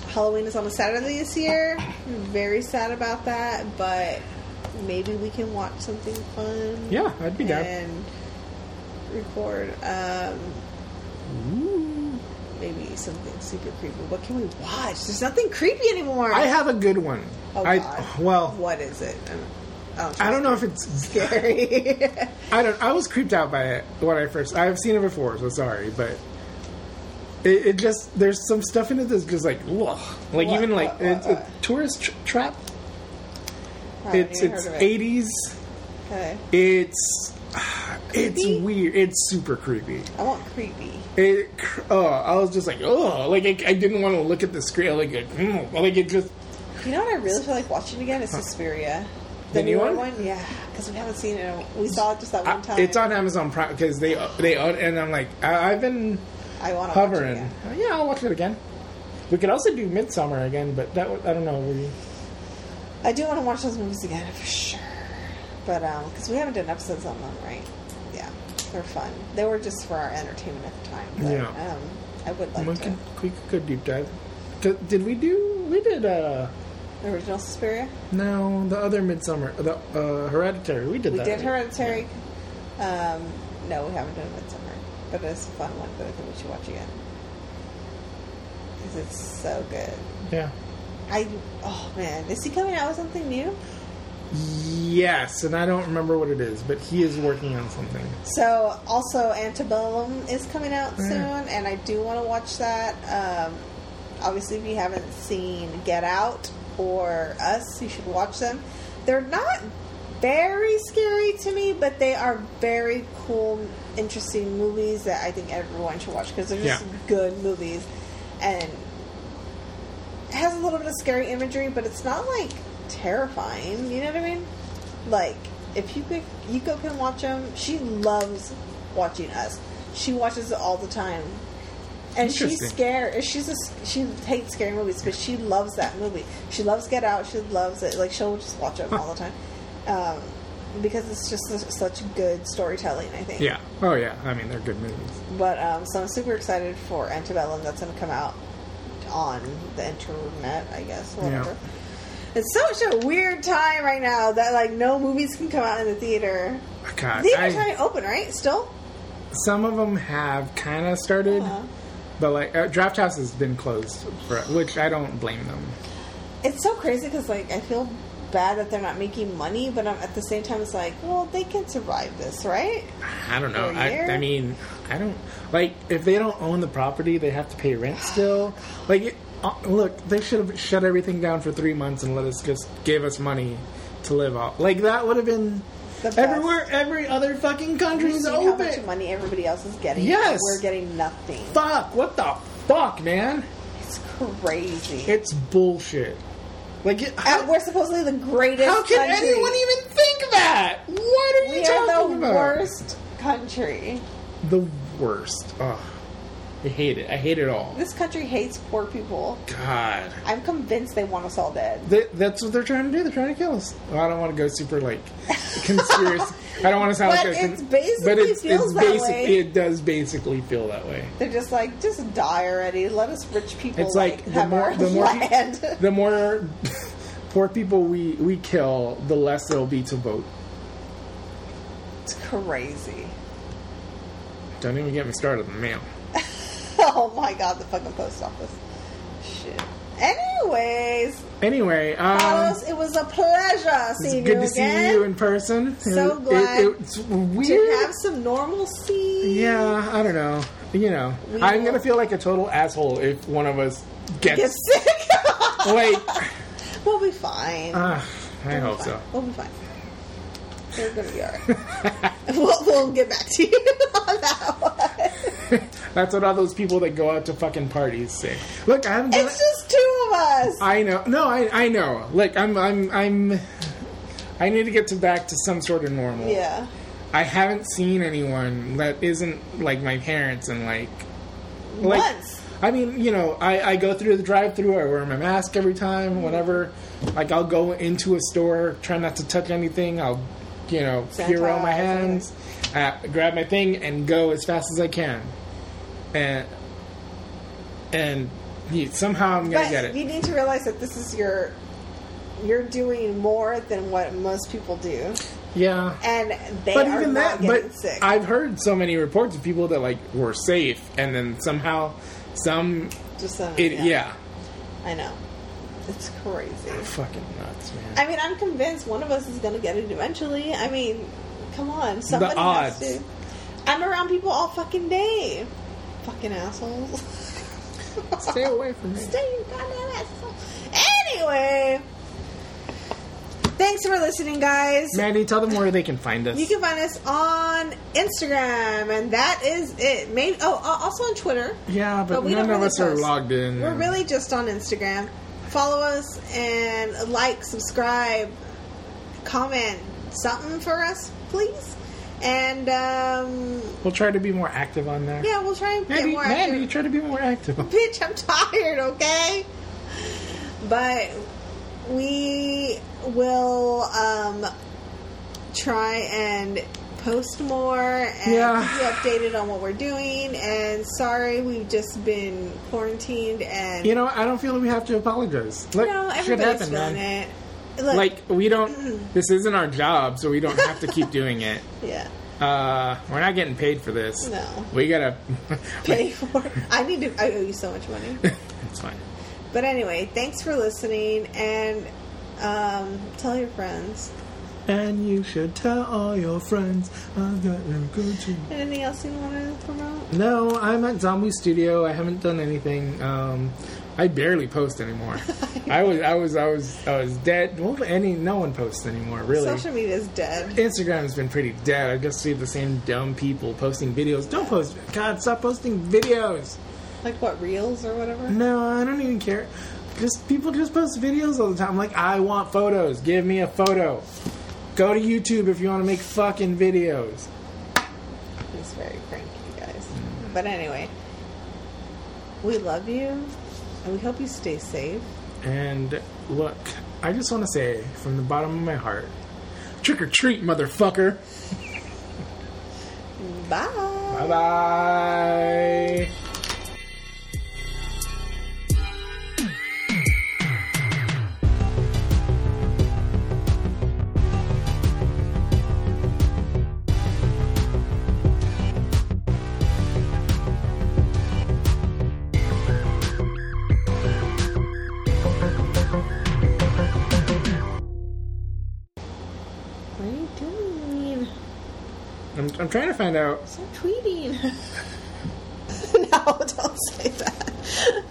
[SPEAKER 2] Halloween is on a Saturday this year. I'm very sad about that, but maybe we can watch something fun.
[SPEAKER 1] Yeah, I'd be down.
[SPEAKER 2] And record. Um, maybe something super creepy. What can we watch? There's nothing creepy anymore.
[SPEAKER 1] I have a good one.
[SPEAKER 2] Oh,
[SPEAKER 1] I
[SPEAKER 2] God.
[SPEAKER 1] well,
[SPEAKER 2] What is it? I don't, oh,
[SPEAKER 1] I don't know if it's
[SPEAKER 2] Scary.
[SPEAKER 1] I don't. I was creeped out by it when I first. I've seen it before, so sorry, but it, it just there's some stuff in it that's just like, ugh. like
[SPEAKER 2] What,
[SPEAKER 1] even like
[SPEAKER 2] what, what,
[SPEAKER 1] it's a tourist tr- trap.
[SPEAKER 2] Oh,
[SPEAKER 1] it's it's
[SPEAKER 2] heard of it.
[SPEAKER 1] eighties.
[SPEAKER 2] Okay.
[SPEAKER 1] It's it's
[SPEAKER 2] Creepy?
[SPEAKER 1] weird. It's super creepy.
[SPEAKER 2] I want creepy.
[SPEAKER 1] It. Oh, I was just like, oh, like I, I didn't want to look at the screen. Like, like, mm, like it just.
[SPEAKER 2] You know what I really feel like watching again is Suspiria.
[SPEAKER 1] The new
[SPEAKER 2] newer
[SPEAKER 1] one?
[SPEAKER 2] Yeah, because we haven't seen it. We saw it just that one
[SPEAKER 1] I-
[SPEAKER 2] time.
[SPEAKER 1] it's on Amazon Prime because they they and I'm like I, I've been
[SPEAKER 2] I want to
[SPEAKER 1] hovering.
[SPEAKER 2] again.
[SPEAKER 1] Yeah, I'll watch it again. We could also do Midsommar again, but that I don't know. We,
[SPEAKER 2] I do want to watch those movies again for sure. But um, because we haven't done episodes on them, right? Yeah, they're fun. They were just for our entertainment at the time. But,
[SPEAKER 1] Yeah.
[SPEAKER 2] Um, I would like
[SPEAKER 1] we
[SPEAKER 2] to.
[SPEAKER 1] could we could deep dive. Did did we do? We did. uh the
[SPEAKER 2] Original Suspiria.
[SPEAKER 1] No, the other Midsommar, the uh, Hereditary. We did
[SPEAKER 2] We
[SPEAKER 1] that.
[SPEAKER 2] did? Hereditary. Um, no, we haven't done Midsommar, but it's a fun one. that I think we should watch again because it's so good.
[SPEAKER 1] Yeah.
[SPEAKER 2] I oh man, is he coming out with something new?
[SPEAKER 1] Yes, and I don't remember what it is, but he is working on something.
[SPEAKER 2] So also Antebellum is coming out
[SPEAKER 1] Yeah.
[SPEAKER 2] soon, and I do want to watch that. Um, obviously, if you haven't seen Get Out or Us, you should watch them. They're not very scary to me, but they are very cool, interesting movies that I think everyone should watch because they're just
[SPEAKER 1] Yeah.
[SPEAKER 2] good movies, and it has a little bit of scary imagery, but it's not like terrifying. You know what I mean? Like if you could, you go can watch them. She loves watching us. She watches it all the time, and she's scared. She's a, she hates scary movies, but she loves that movie. She loves Get Out. She loves it. Like she'll just watch it all the time um, because it's just su- such good storytelling. I think.
[SPEAKER 1] Yeah. Oh yeah. I mean, they're good movies.
[SPEAKER 2] But um, so I'm super excited for Antebellum. That's going to come out on the internet, I guess. Whatever.
[SPEAKER 1] Yeah.
[SPEAKER 2] It's such a weird time right now that like no movies can come out in the theater.
[SPEAKER 1] God,
[SPEAKER 2] Theaters
[SPEAKER 1] I-
[SPEAKER 2] aren't open, right? Still.
[SPEAKER 1] some of them have kind of started,
[SPEAKER 2] Uh-huh.
[SPEAKER 1] but like uh, Drafthouse has been closed, for, which I don't blame them.
[SPEAKER 2] It's so crazy because like I feel bad that they're not making money, but I'm, at the same time it's like, well, they can survive this, right?
[SPEAKER 1] I don't know. I? I mean, I don't like if they don't own the property, they have to pay rent still. Like, it, uh, look, they should have shut everything down for three months and let us just give us money to live off. Like that would have been everywhere. Every other fucking
[SPEAKER 2] You
[SPEAKER 1] country's
[SPEAKER 2] see how much
[SPEAKER 1] open.
[SPEAKER 2] money everybody else is getting.
[SPEAKER 1] Yes.
[SPEAKER 2] we're getting nothing.
[SPEAKER 1] Fuck! What the fuck, man?
[SPEAKER 2] It's crazy.
[SPEAKER 1] It's bullshit. Like, it, how,
[SPEAKER 2] we're supposedly the greatest.
[SPEAKER 1] how can
[SPEAKER 2] country.
[SPEAKER 1] anyone even think that? What are you
[SPEAKER 2] We
[SPEAKER 1] talking
[SPEAKER 2] are the
[SPEAKER 1] about?
[SPEAKER 2] worst country.
[SPEAKER 1] The worst. Ugh. I hate it. I hate it all.
[SPEAKER 2] This country hates poor people.
[SPEAKER 1] God.
[SPEAKER 2] I'm convinced they want us all dead.
[SPEAKER 1] They, that's what they're trying to do. They're trying to kill us. Well, I don't want to go super like conspiracy. I don't want to sound
[SPEAKER 2] But
[SPEAKER 1] like a.
[SPEAKER 2] it's basically
[SPEAKER 1] but it's,
[SPEAKER 2] feels
[SPEAKER 1] it's
[SPEAKER 2] that
[SPEAKER 1] basic.
[SPEAKER 2] way.
[SPEAKER 1] It does basically feel that way.
[SPEAKER 2] They're just like, just die already. Let us rich people
[SPEAKER 1] It's like, the
[SPEAKER 2] have
[SPEAKER 1] more
[SPEAKER 2] our
[SPEAKER 1] the more
[SPEAKER 2] land.
[SPEAKER 1] the more poor people we we kill, the less there'll be to vote.
[SPEAKER 2] it's crazy.
[SPEAKER 1] Don't even get me started on the mail.
[SPEAKER 2] Oh my god, the fucking post office. Shit. Anyways,
[SPEAKER 1] Anyway, um,
[SPEAKER 2] Carlos, it was a pleasure
[SPEAKER 1] it's
[SPEAKER 2] seeing
[SPEAKER 1] good
[SPEAKER 2] you
[SPEAKER 1] to see you in person.
[SPEAKER 2] So
[SPEAKER 1] It-
[SPEAKER 2] glad
[SPEAKER 1] it- it's weird.
[SPEAKER 2] to have some normalcy.
[SPEAKER 1] Yeah, I don't know. You know,
[SPEAKER 2] We
[SPEAKER 1] I'm gonna feel like a total asshole if one of us gets
[SPEAKER 2] Get sick.
[SPEAKER 1] like.
[SPEAKER 2] we'll be fine.
[SPEAKER 1] Uh, I
[SPEAKER 2] We'll
[SPEAKER 1] hope
[SPEAKER 2] fine.
[SPEAKER 1] so.
[SPEAKER 2] We'll be fine. We're gonna be alright. we'll, we'll get back to you on that one.
[SPEAKER 1] That's what all those people that go out to fucking parties say. Look, I haven't
[SPEAKER 2] It's
[SPEAKER 1] it.
[SPEAKER 2] just two of us.
[SPEAKER 1] I know. No, I I know. Look, I'm I'm I'm. I need to get to back to some sort of normal.
[SPEAKER 2] Yeah.
[SPEAKER 1] I haven't seen anyone that isn't like my parents and like. Like,
[SPEAKER 2] Once.
[SPEAKER 1] I mean, you know, I, I go through the drive-through. I wear my mask every time. whatever. like, I'll go into a store, try not to touch anything. I'll, you know, hero my hands, uh, grab my thing, and go as fast as I can. And and yeah, somehow I'm gonna
[SPEAKER 2] But
[SPEAKER 1] get it.
[SPEAKER 2] you need to realize that this is your you're doing more than what most people do,
[SPEAKER 1] yeah.
[SPEAKER 2] and they
[SPEAKER 1] But
[SPEAKER 2] are
[SPEAKER 1] even
[SPEAKER 2] not
[SPEAKER 1] that,
[SPEAKER 2] getting
[SPEAKER 1] but
[SPEAKER 2] sick.
[SPEAKER 1] I've heard so many reports of people that like were safe, and then somehow some,
[SPEAKER 2] Just some,
[SPEAKER 1] it, yeah.
[SPEAKER 2] I know. It's crazy.
[SPEAKER 1] fucking nuts, man.
[SPEAKER 2] I mean, I'm convinced one of us is going to get it eventually. I mean, come on, somebody
[SPEAKER 1] odds.
[SPEAKER 2] has to. I'm around people all fucking day. Fucking assholes.
[SPEAKER 1] Stay away from me.
[SPEAKER 2] Stay, you goddamn asshole. Anyway, thanks for listening, guys.
[SPEAKER 1] Mandy, tell them where they can find us.
[SPEAKER 2] You can find us on Instagram, and that is it. Maybe oh, uh, also on Twitter.
[SPEAKER 1] yeah, but,
[SPEAKER 2] But we
[SPEAKER 1] none
[SPEAKER 2] don't
[SPEAKER 1] of
[SPEAKER 2] really
[SPEAKER 1] us are logged in.
[SPEAKER 2] We're really just on Instagram. Follow us and like, subscribe, comment something for us, please. And um,
[SPEAKER 1] We'll try to be more active on there.
[SPEAKER 2] yeah, we'll try and get
[SPEAKER 1] Mandy,
[SPEAKER 2] more
[SPEAKER 1] Mandy,
[SPEAKER 2] active.
[SPEAKER 1] try to be more active.
[SPEAKER 2] Bitch, I'm tired. Okay, but we will um, try and post more and
[SPEAKER 1] Yeah.
[SPEAKER 2] keep you updated on what we're doing. And sorry, we've just been quarantined and
[SPEAKER 1] You know, I don't feel that we have to apologize. Look,
[SPEAKER 2] no, everybody's feeling
[SPEAKER 1] man.
[SPEAKER 2] it. Look,
[SPEAKER 1] Like we don't. This isn't our job, so we don't have to keep doing it.
[SPEAKER 2] yeah,
[SPEAKER 1] Uh, we're not getting paid for this.
[SPEAKER 2] No.
[SPEAKER 1] we gotta
[SPEAKER 2] pay for. it. I need to. I owe you so much money.
[SPEAKER 1] it's fine.
[SPEAKER 2] But anyway, thanks for listening and um, tell your friends.
[SPEAKER 1] And you should tell all your friends I've got a good to.
[SPEAKER 2] Anything else you want to promote?
[SPEAKER 1] No, I'm at Zombie Studio. I haven't done anything. Um, I barely post anymore. I was, I was, I was, I was dead. Well, any, no one posts anymore, really.
[SPEAKER 2] Social media is dead.
[SPEAKER 1] Instagram has been pretty dead. I just see the same dumb people posting videos. Don't post. God, stop posting videos.
[SPEAKER 2] Like what reels or whatever.
[SPEAKER 1] No, I don't even care. Just people just post videos all the time. Like, I want photos. Give me a photo. Go to YouTube if you want to make fucking videos.
[SPEAKER 2] He's very cranky, guys. But anyway, we love you, and we hope you stay safe.
[SPEAKER 1] And look, I just want to say from the bottom of my heart, trick or treat, motherfucker.
[SPEAKER 2] Bye.
[SPEAKER 1] Bye bye. I'm, trying to find out
[SPEAKER 2] Stop tweeting. no, don't say that.